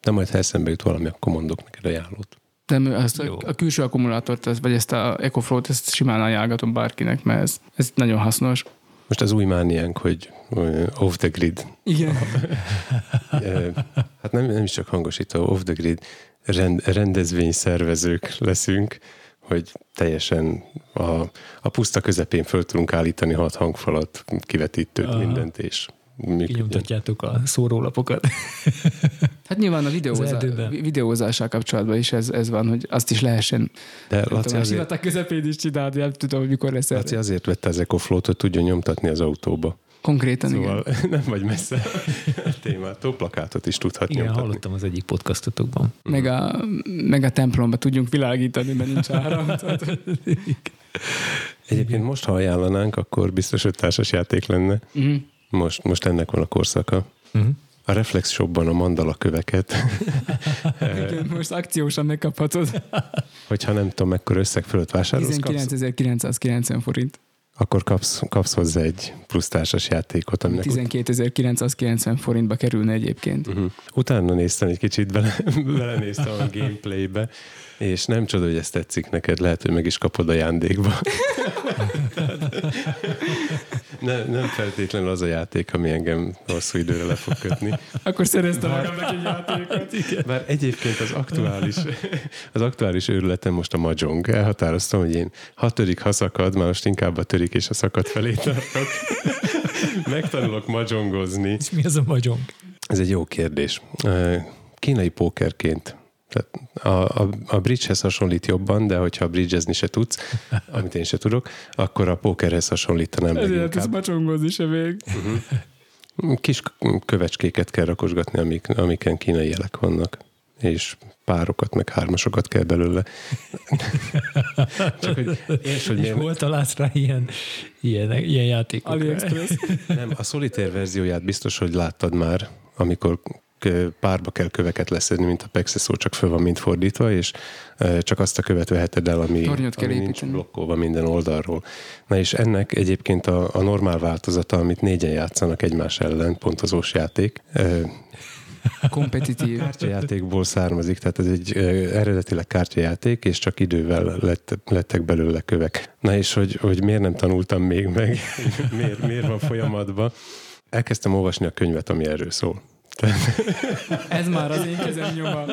De majd ha eszembe jut valami, akkor mondok neked ajánlót. De azt Jó. a, a külső akkumulátort, ezt, vagy ezt a EcoFlow-t, ezt simán ajánlgatom bárkinek, mert ez, ez nagyon hasznos. Most az új mániánk, hogy off the grid. Igen. Hát nem, nem is csak hangosító, off the grid rend, rendezvényszervezők leszünk, hogy teljesen a, a puszta közepén föl tudunk állítani hat hangfalat, kivetítőt, Aha. mindent, és. Kinyomtatjátok a szórólapokat. Hát nyilván a videózá, videózással kapcsolatban is ez, ez van, hogy azt is lehessen De Laci tudom, a azért, közepén is csinálni, nem tudom, mikor lesz Laci erre. azért vette az EcoFlow-t, hogy tudjon nyomtatni az autóba. Konkrétan Szóval igen. nem vagy messze a témától, plakátot is tudhat Igen, nyomtatni. hallottam az egyik podcastotokban. Meg a, meg a templomba tudjunk világítani, mert nincs áram. Egyébként most, ha ajánlanánk, akkor biztos, hogy társas játék lenne. Mhm. Most, most ennek van a korszaka. Uh-huh. A Reflex Shopban a mandala köveket, Igen, most akciósan megkaphatod. hogyha nem tudom, mekkora összeg fölött vásárolsz, kapsz, 19.990 forint. Akkor kapsz, kapsz hozzá egy plusz társas játékot, aminek ut- 12.990 forintba kerülne egyébként. uh-huh. utána néztem egy kicsit, bele, belenéztem a gameplaybe, és nem csoda, hogy ez tetszik neked, lehet, hogy meg is kapod ajándékba. ne, nem feltétlenül az a játék, ami engem hosszú időre le fog kötni. Akkor szereztem magamnak egy játékot. Bár egyébként az aktuális, az aktuális őrületem most a mahjong. Elhatároztam, hogy én ha törik, ha szakad, már most inkább a törik és a szakad felé tartok. Megtanulok mahjongozni. És mi az a magyong? Ez egy jó kérdés. Kínai pókerként tehát a, a, a bridgehez hasonlít jobban, de hogyha bridgezni se tudsz, amit én se tudok, akkor a pókerhez hasonlítanám Ezért ez leginkább. macsongozni se még. Kis kövecskéket kell rakosgatni, amik, amiken kínai jelek vannak és párokat, meg hármasokat kell belőle. Csak hogy, és hogy És miért, hol találsz rá ilyen, ilyen, ilyen? AliExpress. nem, a szolitér verzióját biztos, hogy láttad már, amikor párba kell köveket leszedni, mint a Pexeszó, csak föl van mind fordítva, és csak azt a követ veheted el, ami, Tornyot kell ami nincs építeni. blokkolva minden oldalról. Na és ennek egyébként a, a normál változata, amit négyen játszanak egymás ellen, pontozós játék, Kompetitív. kártyajátékból származik, tehát ez egy eredetileg kártyajáték, és csak idővel lett, lettek belőle kövek. Na és hogy, hogy miért nem tanultam még meg, miért, miért van folyamatban, elkezdtem olvasni a könyvet, ami erről szól. Ez már az én kezem nyoma.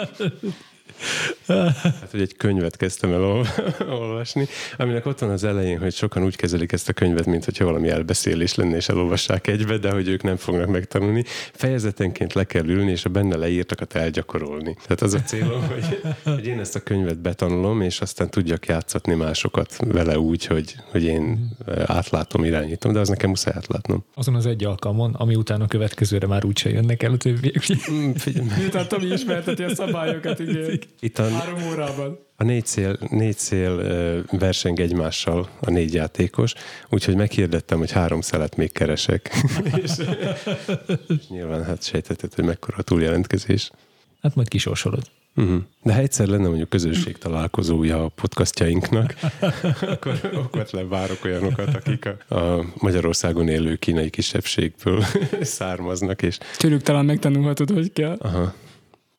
Hát, hogy egy könyvet kezdtem el ol- olvasni, aminek ott van az elején, hogy sokan úgy kezelik ezt a könyvet, mint hogyha valami elbeszélés lenne, és elolvassák egybe, de hogy ők nem fognak megtanulni. Fejezetenként le kell ülni, és a benne leírtakat elgyakorolni. Tehát az a célom, hogy, hogy én ezt a könyvet betanulom, és aztán tudjak játszatni másokat vele úgy, hogy, hogy én átlátom, irányítom, de az nekem muszáj átlátnom. Azon az egy alkalmon, ami után a következőre már úgyse jönnek el a többiek. Mm, Miután Tomi ismerteti a szabályokat, igen. Itt a, Három órában. A négy szél, négy ö, verseng egymással a négy játékos, úgyhogy meghirdettem, hogy három szelet még keresek. és, és nyilván hát sejtetted, hogy mekkora a túljelentkezés. Hát majd kisorsolod. Uh-huh. De ha egyszer lenne mondjuk közösség találkozója a podcastjainknak, akkor okvetlen várok olyanokat, akik a, a Magyarországon élő kínai kisebbségből származnak, és Tőlük talán megtanulhatod, hogy kell. aha,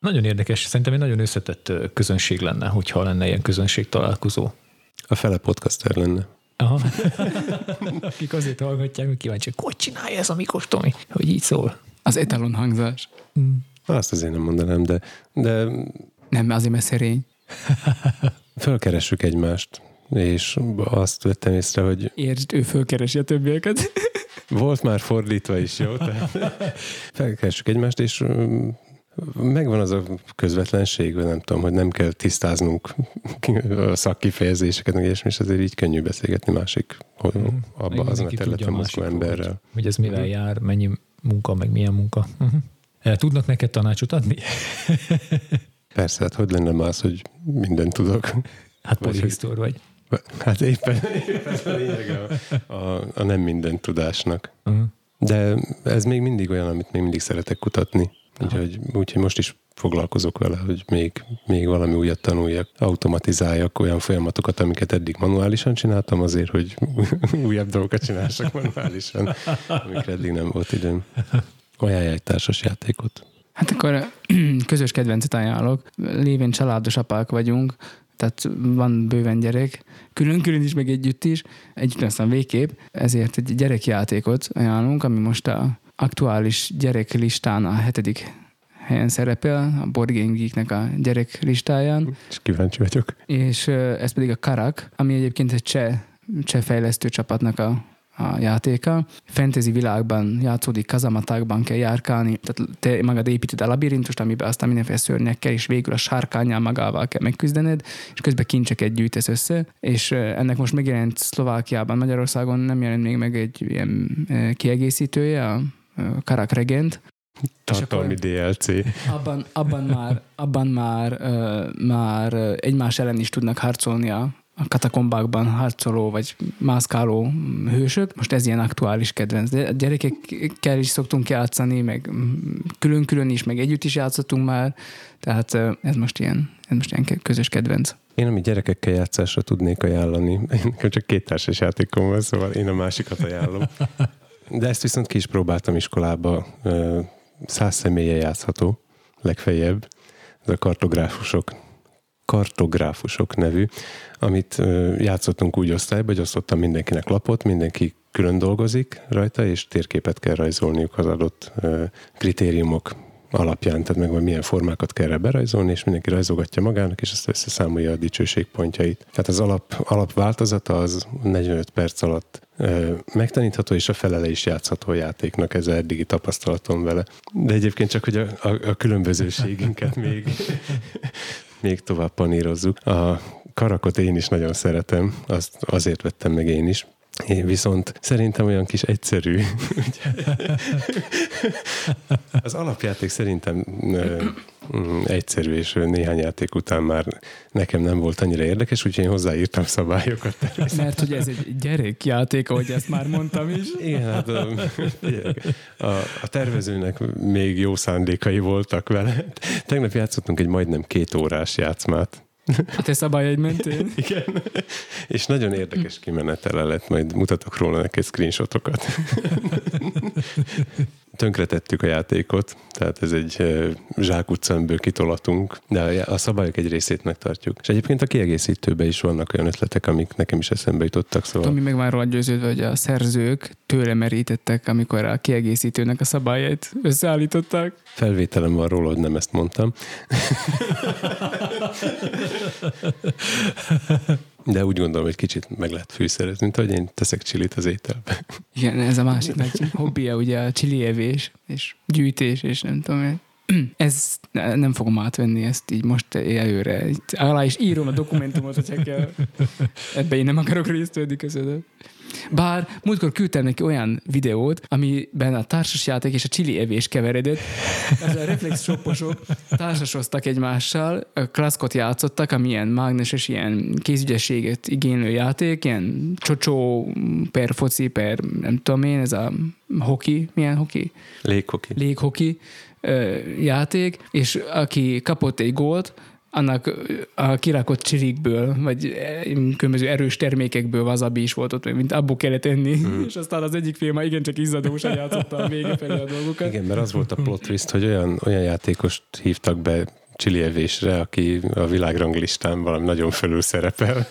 Nagyon érdekes, szerintem egy nagyon összetett közönség lenne, hogyha lenne ilyen közönség találkozó. a fele podcaster lenne. Aha. Akik azért hallgatják, hogy kíváncsiak, hogy csinálja ez a Mikos Tomi, hogy így szól. Az etalon hangzás. Azt azért nem mondanám, de, de Nem, azért mert szerény. Fölkeressük egymást, és azt vettem észre, hogy Értsd, ő fölkeresi a többieket. volt már fordítva is, jó? Tehát felkeressük egymást, és megvan az a közvetlenség, vagy nem tudom, hogy nem kell tisztáznunk a szakkifejezéseket, meg ilyesmi, és azért így könnyű beszélgetni másik, hogy abba azon a területen mozgó másikról, emberrel. Hogy, hogy ez mivel jár, mennyi munka, meg milyen munka. Uh-huh. Tudnak neked tanácsot adni? Persze, hát hogy lenne az, hogy mindent tudok. Hát Vagy polihisztor vagy. Hát éppen, éppen ez a lényeg a, a, a nem minden tudásnak. Uh-huh. De ez még mindig olyan, amit még mindig szeretek kutatni. Úgyhogy, úgyhogy most is foglalkozok vele, hogy még, még valami újat tanuljak, automatizáljak olyan folyamatokat, amiket eddig manuálisan csináltam azért, hogy újabb dolgokat csinálsak manuálisan, amikre eddig nem volt időm. Ajánlj egy társas játékot. Hát akkor közös kedvencet ajánlok. Lévén családos apák vagyunk, tehát van bőven gyerek, külön-külön is, meg együtt is, együtt aztán végképp, ezért egy gyerekjátékot ajánlunk, ami most a aktuális gyereklistán a hetedik helyen szerepel, a Board Game Geeknek a gyerek listáján, És kíváncsi vagyok. és ez pedig a Karak, ami egyébként egy cseh, cseh fejlesztő csapatnak a, a játéka. Fantasy világban játszódik, kazamatákban kell járkálni, tehát te magad építed a labirintust, amiben aztán mindenféle szörnyekkel, és végül a sárkányjal magával kell megküzdened, és közben kincseket gyűjtesz össze, és ennek most megjelent Szlovákiában, Magyarországon nem jelent még meg egy ilyen kiegészítője, a Karak Regent, Tartalmi DLC. abban, abban már, abban már, már egymás ellen is tudnak harcolni a, katakombákban harcoló vagy mászkáló hősök. Most ez ilyen aktuális kedvenc. De a gyerekekkel is szoktunk játszani, meg külön-külön is, meg együtt is játszottunk már. Tehát ez most ilyen, ez most ilyen közös kedvenc. Én, ami gyerekekkel játszásra tudnék ajánlani, én nekem csak két társas játékom van, szóval én a másikat ajánlom. De ezt viszont ki is próbáltam iskolába, száz személye játszható, legfeljebb. Ez a kartográfusok, kartográfusok nevű, amit játszottunk úgy osztályba, hogy osztottam mindenkinek lapot, mindenki külön dolgozik rajta, és térképet kell rajzolniuk az adott kritériumok alapján, tehát meg hogy milyen formákat kell erre berajzolni, és mindenki rajzolgatja magának, és azt összeszámolja a dicsőségpontjait. Tehát az alap, alapváltozata az 45 perc alatt megtanítható, és a felele is játszható a játéknak, ez az eddigi tapasztalatom vele. De egyébként csak, hogy a, a, a különbözőségünket még, még tovább panírozzuk. A karakot én is nagyon szeretem, azt azért vettem meg én is, én viszont szerintem olyan kis egyszerű. Az alapjáték szerintem mm, egyszerű, és néhány játék után már nekem nem volt annyira érdekes, úgyhogy én hozzáírtam szabályokat. Mert hogy ez egy gyerekjáték, ahogy ezt már mondtam is. Igen, hát a, a, a tervezőnek még jó szándékai voltak vele. Tegnap játszottunk egy majdnem két órás játszmát. A te szabályaid mentén. Igen. És nagyon érdekes kimenetele lett, majd mutatok róla neked screenshotokat. Tönkretettük a játékot, tehát ez egy amiből kitolatunk, de a- a szabályok egy részét megtartjuk. És egyébként a kiegészítőben is vannak olyan ötletek, amik nekem is eszembe jutottak, szóval Tomi meg már róla győződve, hogy a szerzők tőle merítettek, amikor a kiegészítőnek a szabályait összeállították. felvételem van róla, hogy nem ezt mondtam. De úgy gondolom, hogy kicsit meg lehet fűszerezni, mint hogy én teszek csilit az ételbe. Igen, ez a másik nagy hobbija, ugye a csili evés, és gyűjtés, és nem tudom. Ez nem fogom átvenni ezt így most előre. Alá is írom a dokumentumot, hogyha kell. Ebben én nem akarok részt venni közöttük. Bár múltkor küldtem neki olyan videót, amiben a társasjáték és a csili evés keveredett. Ez a reflex shopposok társasoztak egymással, klaszkot játszottak, ami ilyen mágneses, ilyen kézügyességet igénylő játék, ilyen csocsó per foci per nem tudom én, ez a hoki, milyen hoki? Léghoki. léghoki ö, játék, és aki kapott egy gólt, annak a kirakott csilikből, vagy eh, különböző erős termékekből wasabi is volt ott, mint abból kellett enni, mm. és aztán az egyik fél már igencsak izzadósan játszotta a vége felé a dolgokat. Igen, mert az volt a plot twist, hogy olyan, olyan játékost hívtak be csilievésre, aki a világranglistán valami nagyon fölül szerepel.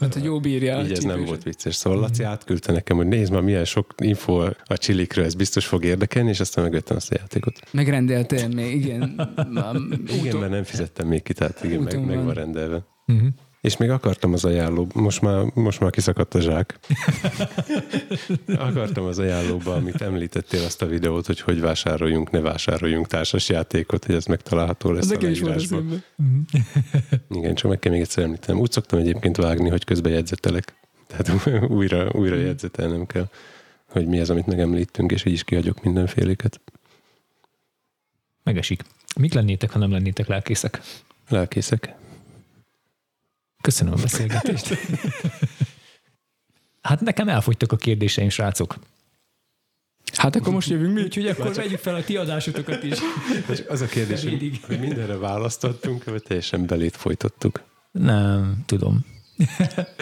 Hát, hogy jó bírja. Így ez nem volt vicces. Szóval Laci átküldte nekem, hogy nézd már, milyen sok info a csilikről, ez biztos fog érdekelni, és aztán megvettem azt a játékot. Megrendelte még, igen. Igen, mert nem fizettem még ki, tehát igen, meg, meg van. van rendelve. Uh-huh. És még akartam az ajánló, most már, most már kiszakadt a zsák. akartam az ajánlóba, amit említettél azt a videót, hogy hogy vásároljunk, ne vásároljunk társas játékot, hogy ez megtalálható lesz Ez a leírásban. eszembe. Igen, csak meg kell még egyszer említenem. Úgy szoktam egyébként vágni, hogy közben jegyzetelek. Tehát újra, újra jegyzetelnem kell, hogy mi az, amit megemlítünk, és így is kihagyok mindenféléket. Megesik. Mik lennétek, ha nem lennétek lelkészek? Lelkészek. Köszönöm a beszélgetést. Hát nekem elfogytak a kérdéseim, srácok. Hát akkor most jövünk mi? Úgyhogy akkor vegyük fel a ti adásotokat is. És az a kérdés, hogy, mindenre választottunk, vagy teljesen belét folytottuk. Nem, tudom.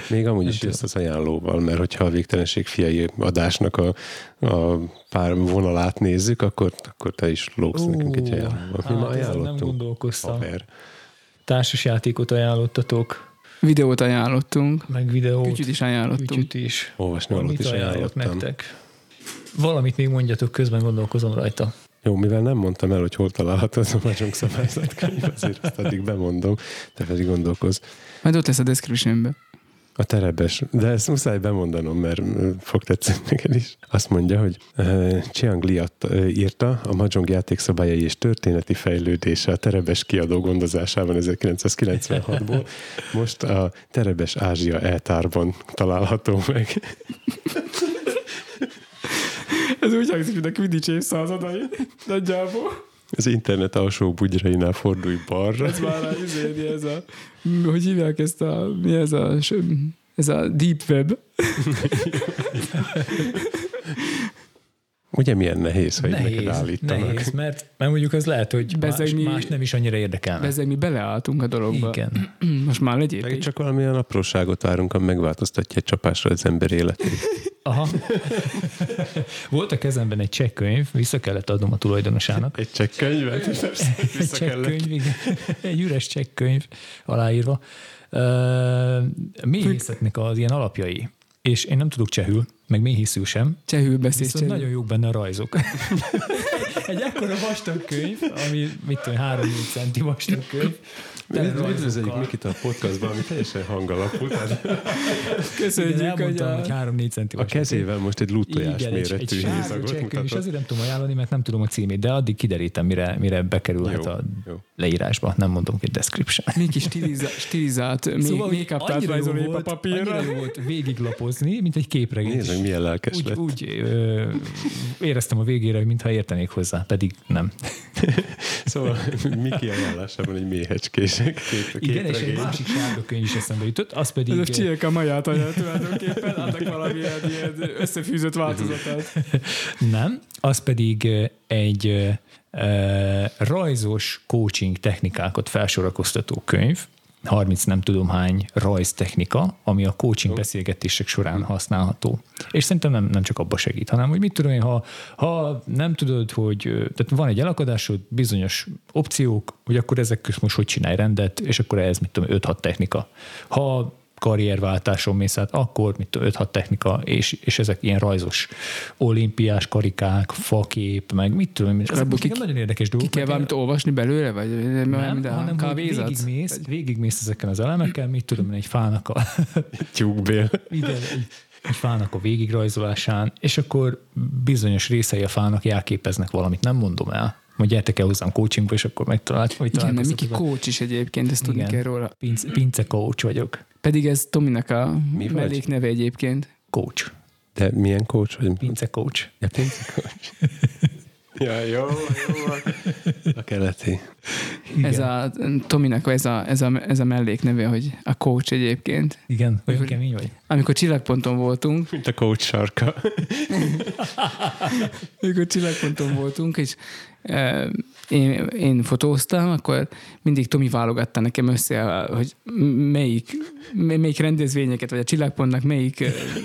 Még amúgy is jössz az ajánlóval, mert hogyha a végtelenség fiai adásnak a, a pár vonalát nézzük, akkor, akkor te is lógsz Ó, nekünk egy ajánlóval. Mi hát ma ezen nem ajánlottunk. gondolkoztam. Haver. Társasjátékot ajánlottatok, Videót ajánlottunk. meg videót. Kütyüt is ajánlottunk. Kütyüt is. Olvasni valót Mit is ajánlottam. nektek? Valamit még mondjatok, közben gondolkozom rajta. Jó, mivel nem mondtam el, hogy hol található az a Mahjong szabályzatkönyv, azért azt addig bemondom, te pedig gondolkoz. Majd ott lesz a descriptionben. A terebes, de ezt muszáj bemondanom, mert fog tetszeni neked is. Azt mondja, hogy uh, Chiang Li adta, uh, írta a Mahjong játékszabályai és történeti fejlődése a terebes kiadó gondozásában 1996-ból. Most a Terebes Ázsia eltárban található meg. Ez úgy hangzik, mint a Quidditch évszázadai. Nagyjából. Az internet alsó bugyrainál fordulj balra. Ez már rá izélni, ez a... Hogy hívják ezt a... Mi ez a... Ez a deep web. Ugye milyen nehéz, hogy Nehéz, neked állítanak. nehéz mert, mert mondjuk az lehet, hogy más, Bezegni- más nem is annyira érdekelne. Ezzel mi beleálltunk a dologba. Igen. Most már legyél. Meg csak valamilyen apróságot várunk, ami megváltoztatja egy csapásra az ember életét. Aha. Volt a kezemben egy csekkönyv, vissza kellett adnom a tulajdonosának. Egy csekkönyvet? Egy csekkönyv, igen. Egy üres csekkönyv aláírva. Uh, méhészetnek az ilyen alapjai. És én nem tudok csehül, meg méhészül sem, Csehül beszélsz viszont csehül. nagyon jók benne a rajzok. egy ekkora vastag könyv, ami mit tudom, 3 centi vastag könyv. Üdvözöljük. Mikit a podcastban, ami teljesen hangalapú. Köszönjük, hogy a... hogy 3-4 centi a kezével most egy egy méretű hézagot csekkönyv, és mutatott. azért nem tudom ajánlani, mert nem tudom a címét, de addig kiderítem, mire, mire bekerülhet Jó, a jó. leírásba. Nem mondom ki description. Miki stiliza, stilizált, még, Szóval még úgy annyira jó volt- papírra. Annyira jó volt végiglapozni, mint egy képregény. Nézd meg, milyen lelkes úgy, lett. úgy ö, éreztem a végére, hogy mintha értenék hozzá, pedig nem. Szóval Miki ajánlásában egy méhecskés kép, Igen, és egy másik sárga könyv is eszembe jutott, az pedig... Ez a Csirka maját anya tulajdonképpen, annak valamilyen ilyen összefűzött változatát. Nem, az pedig egy rajzos coaching technikákat felsorakoztató könyv, 30 nem tudom hány rajztechnika, ami a coaching beszélgetések során használható. És szerintem nem, nem csak abba segít, hanem hogy mit tudom én, ha, ha nem tudod, hogy tehát van egy elakadásod, bizonyos opciók, hogy akkor ezek közt most hogy csinálj rendet, és akkor ez mit tudom, 5-6 technika. Ha karrierváltáson mész át, akkor mit tudom, 5-6 technika, és, és ezek ilyen rajzos olimpiás karikák, fakép, meg mit tudom, és ebből most ki- nagyon érdekes Ki dolgok. kell meg valamit olvasni belőle, vagy nem, nem, de hanem kávézat? végigmész, végigmész ezeken az elemekkel, mit tudom én, egy fának a, Tyúkbél. egy, egy fának a végigrajzolásán, és akkor bizonyos részei a fának jelképeznek valamit, nem mondom el. Majd gyertek el hozzám coachingba, és akkor megtalált, hogy Igen, mert Miki coach is egyébként, ezt tudni Igen. kell róla. Pince, pince coach vagyok. Pedig ez Tominak a Mi vagy? mellékneve egyébként. Coach. De milyen coach vagy? Pince coach. Ja, pince coach. ja, jó, jó. A keleti. Ez a Tominak ez a, ez, a, ez a mellékneve, hogy a coach egyébként. Igen, olyan kemény vagy. Amikor csillagponton voltunk, Mint a coach sarka. amikor csillagponton voltunk, és én, én fotóztam, akkor mindig Tomi válogatta nekem össze, hogy melyik, melyik rendezvényeket, vagy a csillagpontnak melyik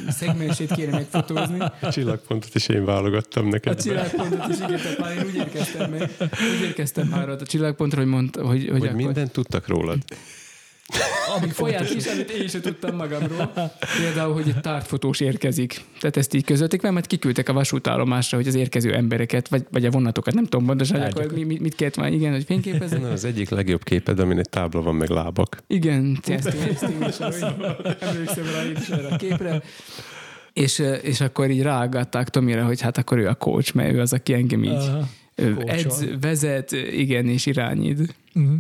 szegmensét kéne megfotózni. A csillagpontot is én válogattam A neked. be. csillagpontot is igen, tehát én úgy érkeztem meg, úgy érkeztem már ott a csillagpontra, hogy mondta, hogy, hogy, Hogy akkor, mindent tudtak rólad. Ami folyát is, amit én sem tudtam magamról. Például, hogy egy tártfotós érkezik. Tehát ezt így közölték, mert majd kiküldtek a vasútállomásra, hogy az érkező embereket, vagy, vagy a vonatokat, nem tudom pontosan, hogy akkor mi, mi, mit kellett már, igen, hogy fényképezni. Na, az egyik legjobb képed, amin egy tábla van, meg lábak. Igen, ezt, én is emlékszem rá a képre. És, és akkor így ráaggatták Tomira, hogy hát akkor ő a coach, mert ő az, aki engem így Aha. edz, vezet, igen, és irányít. Uh-huh.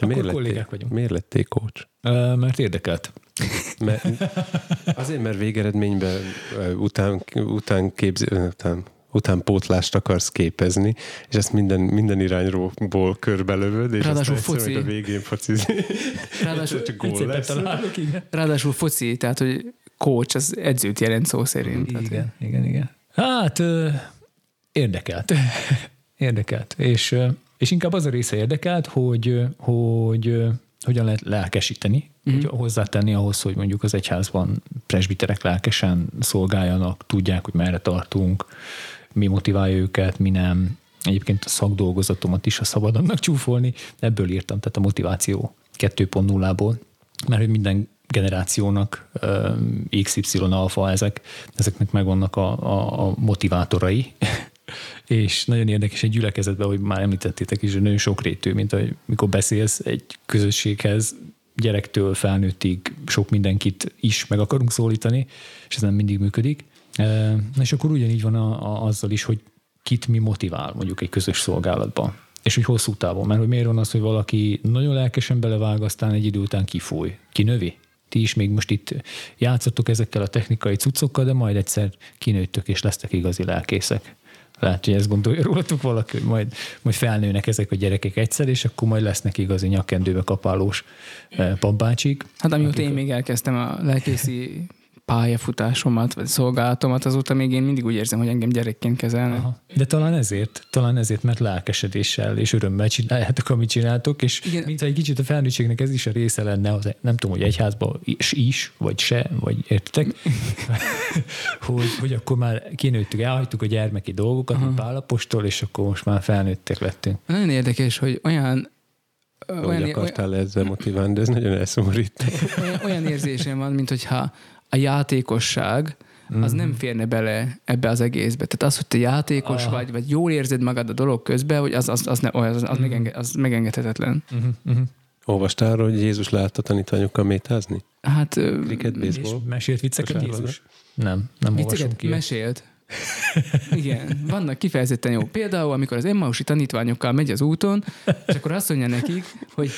Miért Akkor lettél, kollégák vagyunk. miért lettél coach? Uh, mert érdekelt. Mert, azért, mert végeredményben után, után, képzi, ö, után, utánpótlást akarsz képezni, és ezt minden, minden irányból körbelövöd, és Ráadásul aztán foci. a végén focizni. Ráadásul, csak gól lesz. találok, igen. ráadásul foci, tehát hogy coach, az edzőt jelent szó szerint. Tehát, Igen, igen, igen. Hát ö, érdekelt. érdekelt. És, ö, és inkább az a része érdekelt, hogy, hogy hogyan lehet lelkesíteni, mm. hogy hozzátenni ahhoz, hogy mondjuk az egyházban presbiterek lelkesen szolgáljanak, tudják, hogy merre tartunk, mi motiválja őket, mi nem. Egyébként a szakdolgozatomat is, ha szabad annak csúfolni, ebből írtam, tehát a motiváció 2.0-ból, mert hogy minden generációnak XY alfa ezek, ezeknek megvannak a, a, a motivátorai, és nagyon érdekes egy gyülekezetben, hogy már említettétek is, hogy nagyon sokrétű, mint hogy mikor beszélsz egy közösséghez, gyerektől felnőttig sok mindenkit is meg akarunk szólítani, és ez nem mindig működik. És akkor ugyanígy van a, a, azzal is, hogy kit mi motivál mondjuk egy közös szolgálatban. És hogy hosszú távon, mert hogy miért van az, hogy valaki nagyon lelkesen belevág, aztán egy idő után kifúj, kinövi. Ti is még most itt játszottok ezekkel a technikai cuccokkal, de majd egyszer kinőttök és lesztek igazi lelkészek. Lehet, hogy ezt gondolja rólatok valaki, hogy majd, majd felnőnek ezek a gyerekek egyszer, és akkor majd lesznek igazi nyakkendőbe kapálós eh, papbácsik. Hát amióta én még elkezdtem a lelkészi pályafutásomat, vagy szolgálatomat, azóta még én mindig úgy érzem, hogy engem gyerekként kezelnek. Aha. De talán ezért, talán ezért, mert lelkesedéssel és örömmel csináljátok, amit csináltok, és Igen. mintha egy kicsit a felnőttségnek ez is a része lenne, az, nem tudom, hogy egyházban is, is, vagy se, vagy értitek, hogy, hogy akkor már kinőttük, elhagytuk a gyermeki dolgokat, mint Pálapostól, és akkor most már felnőttek lettünk. Nagyon érdekes, hogy olyan Hogy olyan, olyan, akartál ezzel motiválni, de ez nagyon elszomorító. olyan, olyan érzésem van, mint hogyha a játékosság az nem férne bele ebbe az egészbe. Tehát az, hogy te játékos Aha. vagy, vagy jól érzed magad a dolog közben, hogy az, az, az, ne, az, az, megenge, az megengedhetetlen. Uh-huh, uh-huh. Olvastál arról, hogy Jézus látta tanítványokkal métázni? Hát Cricket, És baseball? mesélt vicceket? Jézus? Nem, nem olvasom vicceket ki. mesélt. Igen, vannak kifejezetten jó. Például, amikor az Emmausi tanítványokkal megy az úton, és akkor azt mondja nekik, hogy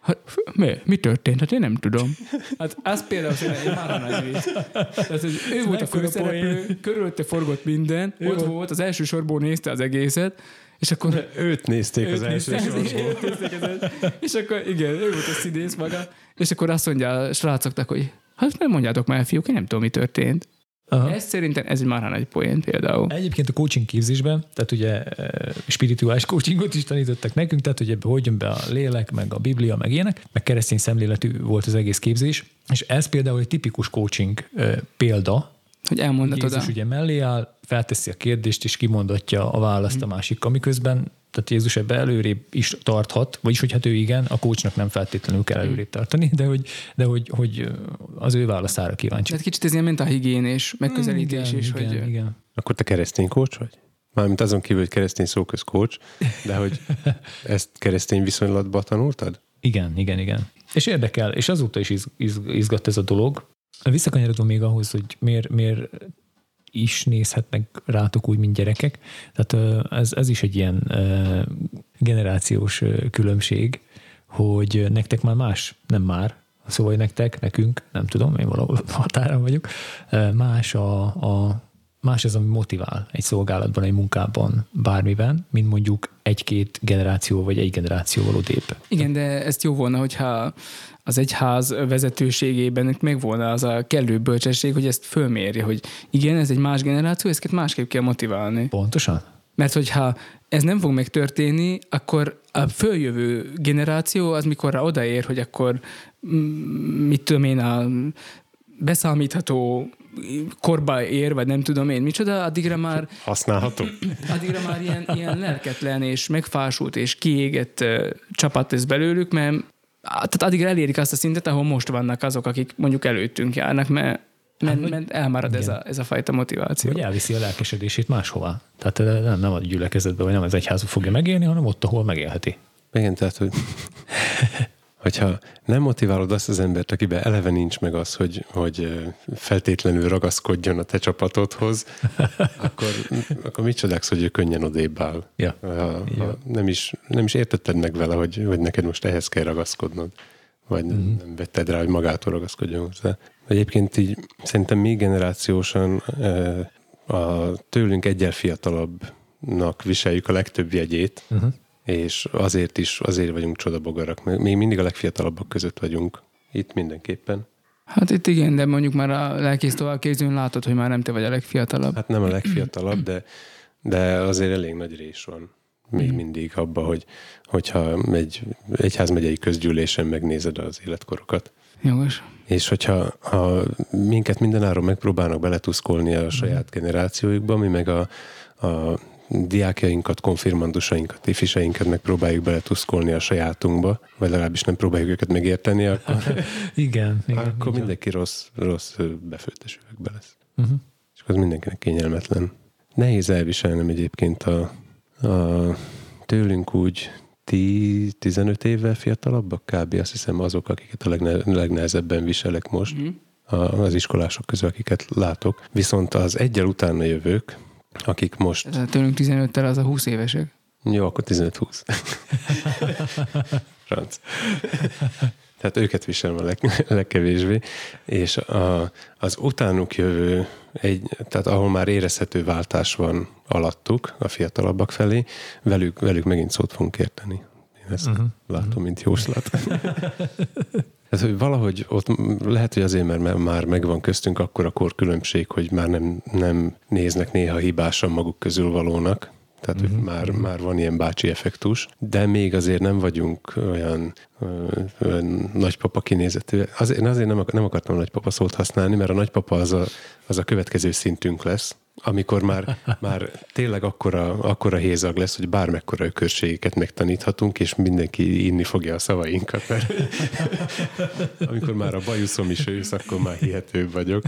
Hát, mi, mi történt? Hát én nem tudom. Hát az például szerintem egy mára nagy vicc. Tehát, hogy ő volt a főszereplő, körülötte forgott minden, ott volt, az első sorból nézte az egészet, és akkor Őt nézték az őt első nézte, sorból. az- És akkor igen, ő volt a színész maga, és akkor azt mondja a srácoknak, hogy hát nem mondjátok már, fiúk, én nem tudom, mi történt. Aha. Ez szerintem ez egy marha nagy poén például. Egyébként a coaching képzésben, tehát ugye eh, spirituális coachingot is tanítottak nekünk, tehát ugye hogy jön be a lélek, meg a Biblia, meg ilyenek, meg keresztény szemléletű volt az egész képzés, és ez például egy tipikus coaching eh, példa, Hogy elmondatod Jézus ugye mellé áll, felteszi a kérdést, és kimondatja a választ a másik, amiközben tehát Jézus ebbe előrébb is tarthat, vagyis hogy hát ő igen, a coachnak nem feltétlenül kell előrébb tartani, de hogy, de hogy, hogy az ő válaszára kíváncsi. Tehát kicsit ez ilyen mentálhigiénés, megközelítés igen, is, igen, hogy igen. Akkor te keresztény kócs vagy? Mármint azon kívül, hogy keresztény szóköz kócs, de hogy ezt keresztény viszonylatban tanultad? Igen, igen, igen. És érdekel, és azóta is iz, iz, izgat ez a dolog. Visszakanyarodom még ahhoz, hogy miért, miért is nézhetnek rátok úgy, mint gyerekek. Tehát ez, ez is egy ilyen generációs különbség, hogy nektek már más, nem már, szóval nektek, nekünk, nem tudom, én valahol határon vagyok, más a, a más az, ami motivál egy szolgálatban, egy munkában, bármiben, mint mondjuk egy-két generáció vagy egy generációval odébb. Igen, de ezt jó volna, hogyha az egyház vezetőségében meg volna az a kellő bölcsesség, hogy ezt fölmérje, hogy igen, ez egy más generáció, ezt másképp kell motiválni. Pontosan? Mert hogyha ez nem fog megtörténni, akkor a följövő generáció az mikorra odaér, hogy akkor mm, mit tudom én, a beszámítható korba ér, vagy nem tudom én micsoda, addigra már Használható? addigra már ilyen, ilyen lelketlen és megfásult és kiégett uh, csapat lesz belőlük, mert tehát addigra elérik azt a szintet, ahol most vannak azok, akik mondjuk előttünk járnak, mert, mert, vagy- mert elmarad ez a, ez a fajta motiváció. Vagy elviszi a lelkesedését máshova. Tehát nem, nem a gyülekezetbe, vagy nem az egyházba fogja megélni, hanem ott, ahol megélheti. Igen, tehát, hogy hogyha nem motiválod azt az embert, akiben eleve nincs meg az, hogy, hogy feltétlenül ragaszkodjon a te csapatodhoz, akkor, akkor mit csodálsz, hogy ő könnyen odébb áll. Ja. Ha, ha nem, is, nem is értetted meg vele, hogy, hogy neked most ehhez kell ragaszkodnod. Vagy nem, Mhm. nem vetted rá, hogy magától ragaszkodjon hozzá. Egyébként így szerintem mi generációsan a tőlünk egyel fiatalabbnak viseljük a legtöbb jegyét, uh-huh. És azért is, azért vagyunk csodabogarak, mert még mindig a legfiatalabbak között vagyunk. Itt mindenképpen. Hát itt igen, de mondjuk már a lelkész továbbképzőn látod, hogy már nem te vagy a legfiatalabb. Hát nem a legfiatalabb, de, de azért elég nagy rés van még mindig abban, hogy, hogyha egy egyházmegyei közgyűlésen megnézed az életkorokat. Jogos. És hogyha ha minket mindenáron megpróbálnak beletuszkolni a saját generációjukba, mi meg a, a diákjainkat, konfirmandusainkat, ifiseinket megpróbáljuk beletuszkolni a sajátunkba, vagy legalábbis nem próbáljuk őket megérteni, akkor, Igen, igen. akkor mindenki rossz, rossz befőttes üvegbe lesz. Uh-huh. És akkor az mindenkinek kényelmetlen. Nehéz elviselnem egyébként a, a tőlünk úgy 10-15 évvel fiatalabbak kb. Azt hiszem azok, akiket a legne, legnehezebben viselek most a, az iskolások közül, akiket látok. Viszont az egyel utána jövők, akik most, Ez a tőlünk 15-tel az a 20 évesek. jó, akkor 15-20. Franc. Tehát őket viselem a leg, legkevésbé, és a, az utánuk jövő, egy, tehát ahol már érezhető váltás van alattuk a fiatalabbak felé, velük, velük megint szót fogunk érteni. Én ezt uh-huh. látom, mint jóslat. Tehát, hogy valahogy ott lehet, hogy azért, mert már megvan köztünk akkor a korkülönbség, hogy már nem, nem néznek néha hibásan maguk közül valónak, tehát uh-huh. hogy már, már van ilyen bácsi effektus, de még azért nem vagyunk olyan, ö, olyan nagypapa kinézetű. Azért, azért nem, nem akartam nagypapa szót használni, mert a nagypapa az a, az a következő szintünk lesz, amikor már, már tényleg akkora, akkora hézag lesz, hogy bármekkora ökörségeket megtaníthatunk, és mindenki inni fogja a szavainkat, mert amikor már a bajuszom is ősz, akkor már hihetőbb vagyok.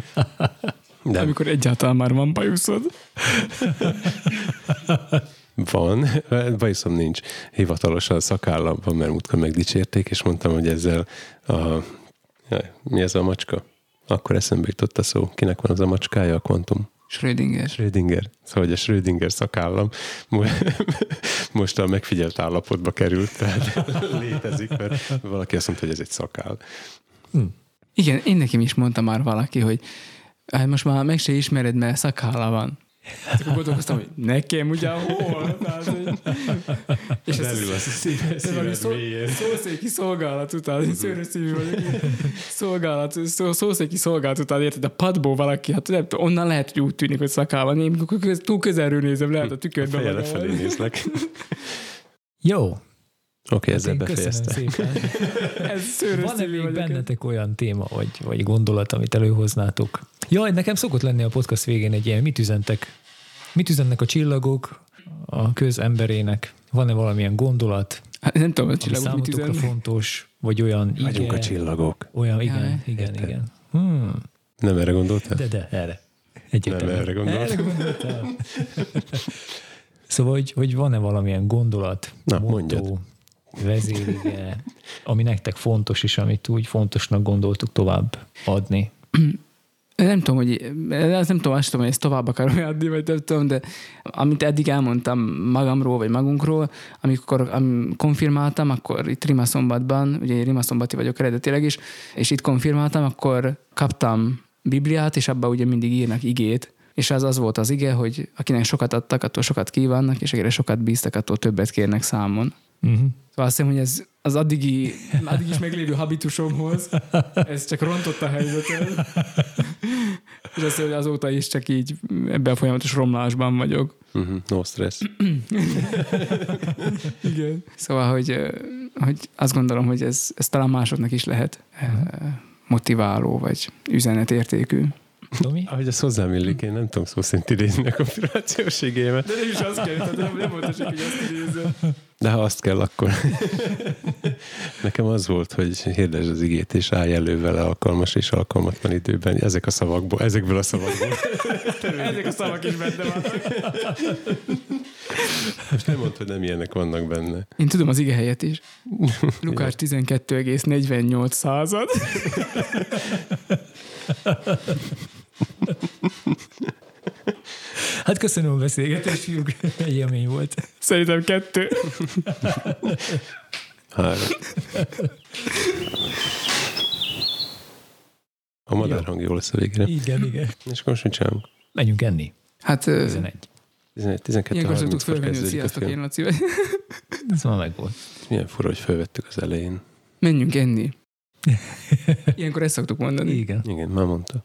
De amikor egyáltalán már van bajuszod. Van, bajuszom nincs. Hivatalosan szakállam van, mert múltkor megdicsérték, és mondtam, hogy ezzel a... Mi ez a macska? Akkor eszembe jutott a szó. Kinek van az a macskája? A kvantum. Schrödinger. Schrödinger. Szóval, hogy a Schrödinger szakállam most a megfigyelt állapotba került, tehát létezik, mert valaki azt mondta, hogy ez egy szakál. Igen, én nekem is mondta már valaki, hogy hát most már meg se ismered, mert szakálla van. És akkor gondolkoztam, hogy nekem ugye hol? Tehát, hogy... És ez, Belül az szíve, ez valami szíved szó, szószéki szolgálat után, szőrös szívű vagyok. Szolgálat, szó, szószéki szolgálat után érted, a padból valaki, hát nem onnan lehet, hogy úgy tűnik, hogy szakával. Én túl közelről nézem, lehet a tükörbe Feje magam. lefelé nézlek. Jó, Oké, ezzel én köszönöm befejeztem. Ez Van-e még vagyok. bennetek olyan téma, vagy, vagy gondolat, amit előhoznátok? Jaj, nekem szokott lenni a podcast végén egy ilyen, mit üzentek? Mit üzennek a csillagok a közemberének? Van-e valamilyen gondolat, Hát, nem tudom, a csillagok mit üzennek. fontos, vagy olyan Vagyunk a ige, csillagok. olyan, igen, Jaj, igen, érted. igen. Hmm, Nem erre gondoltál? de, de, erre. Egyértelműen. Nem erre gondoltam. Erre gondoltam. szóval, hogy, hogy van-e valamilyen gondolat, Na, motto, mondjad. Vezérige, ami nektek fontos, és amit úgy fontosnak gondoltuk tovább adni? Nem tudom, hogy ez nem tudom, azt tudom, hogy ezt tovább akarom adni, vagy nem tudom, de amit eddig elmondtam magamról, vagy magunkról, amikor am, konfirmáltam, akkor itt Rimaszombatban, ugye én Rimaszombati vagyok eredetileg is, és itt konfirmáltam, akkor kaptam Bibliát, és abban ugye mindig írnak igét, és az az volt az ige, hogy akinek sokat adtak, attól sokat kívánnak, és akire sokat bíztak, attól többet kérnek számon. Uh-huh. Szóval azt hiszem, hogy ez az addigi, addig is meglévő habitusomhoz, ez csak rontott a helyzetet. És azt hogy azóta is csak így ebben a folyamatos romlásban vagyok. Uh-huh. No stress. Igen. Szóval, hogy, hogy azt gondolom, hogy ez, ez talán másoknak is lehet ö, motiváló, vagy üzenetértékű. Tomi? Ahogy ez hozzám illik, én nem tudom szó szerint idézni a konspirációs igémet, De nem is azt kell, tehát nem, nem volt hogy azt idézze. de ha azt kell, akkor nekem az volt, hogy hirdesd az igét, és állj elő vele alkalmas és alkalmatlan időben. Ezek a szavakból, ezekből a szavakból. Ezek a szavak is benne vannak. Most nem mondd, hogy nem ilyenek vannak benne. Én tudom az ige helyet is. Lukás 12,48 század. Hát köszönöm a beszélgetést, fiúk. Egy élmény volt. Szerintem kettő. Három. A madárhang jó lesz a végére. Igen, igen. És akkor most mit csinálunk? Menjünk enni. Hát ö, 11. 11, 12, ilyenkor szoktuk 30 fölvenni, hogy sziasztok, én Laci vagy. Ez már megvolt. Milyen fura, hogy felvettük az elején. Menjünk enni. Ilyenkor ezt szoktuk mondani. Igen. Igen, már mondta.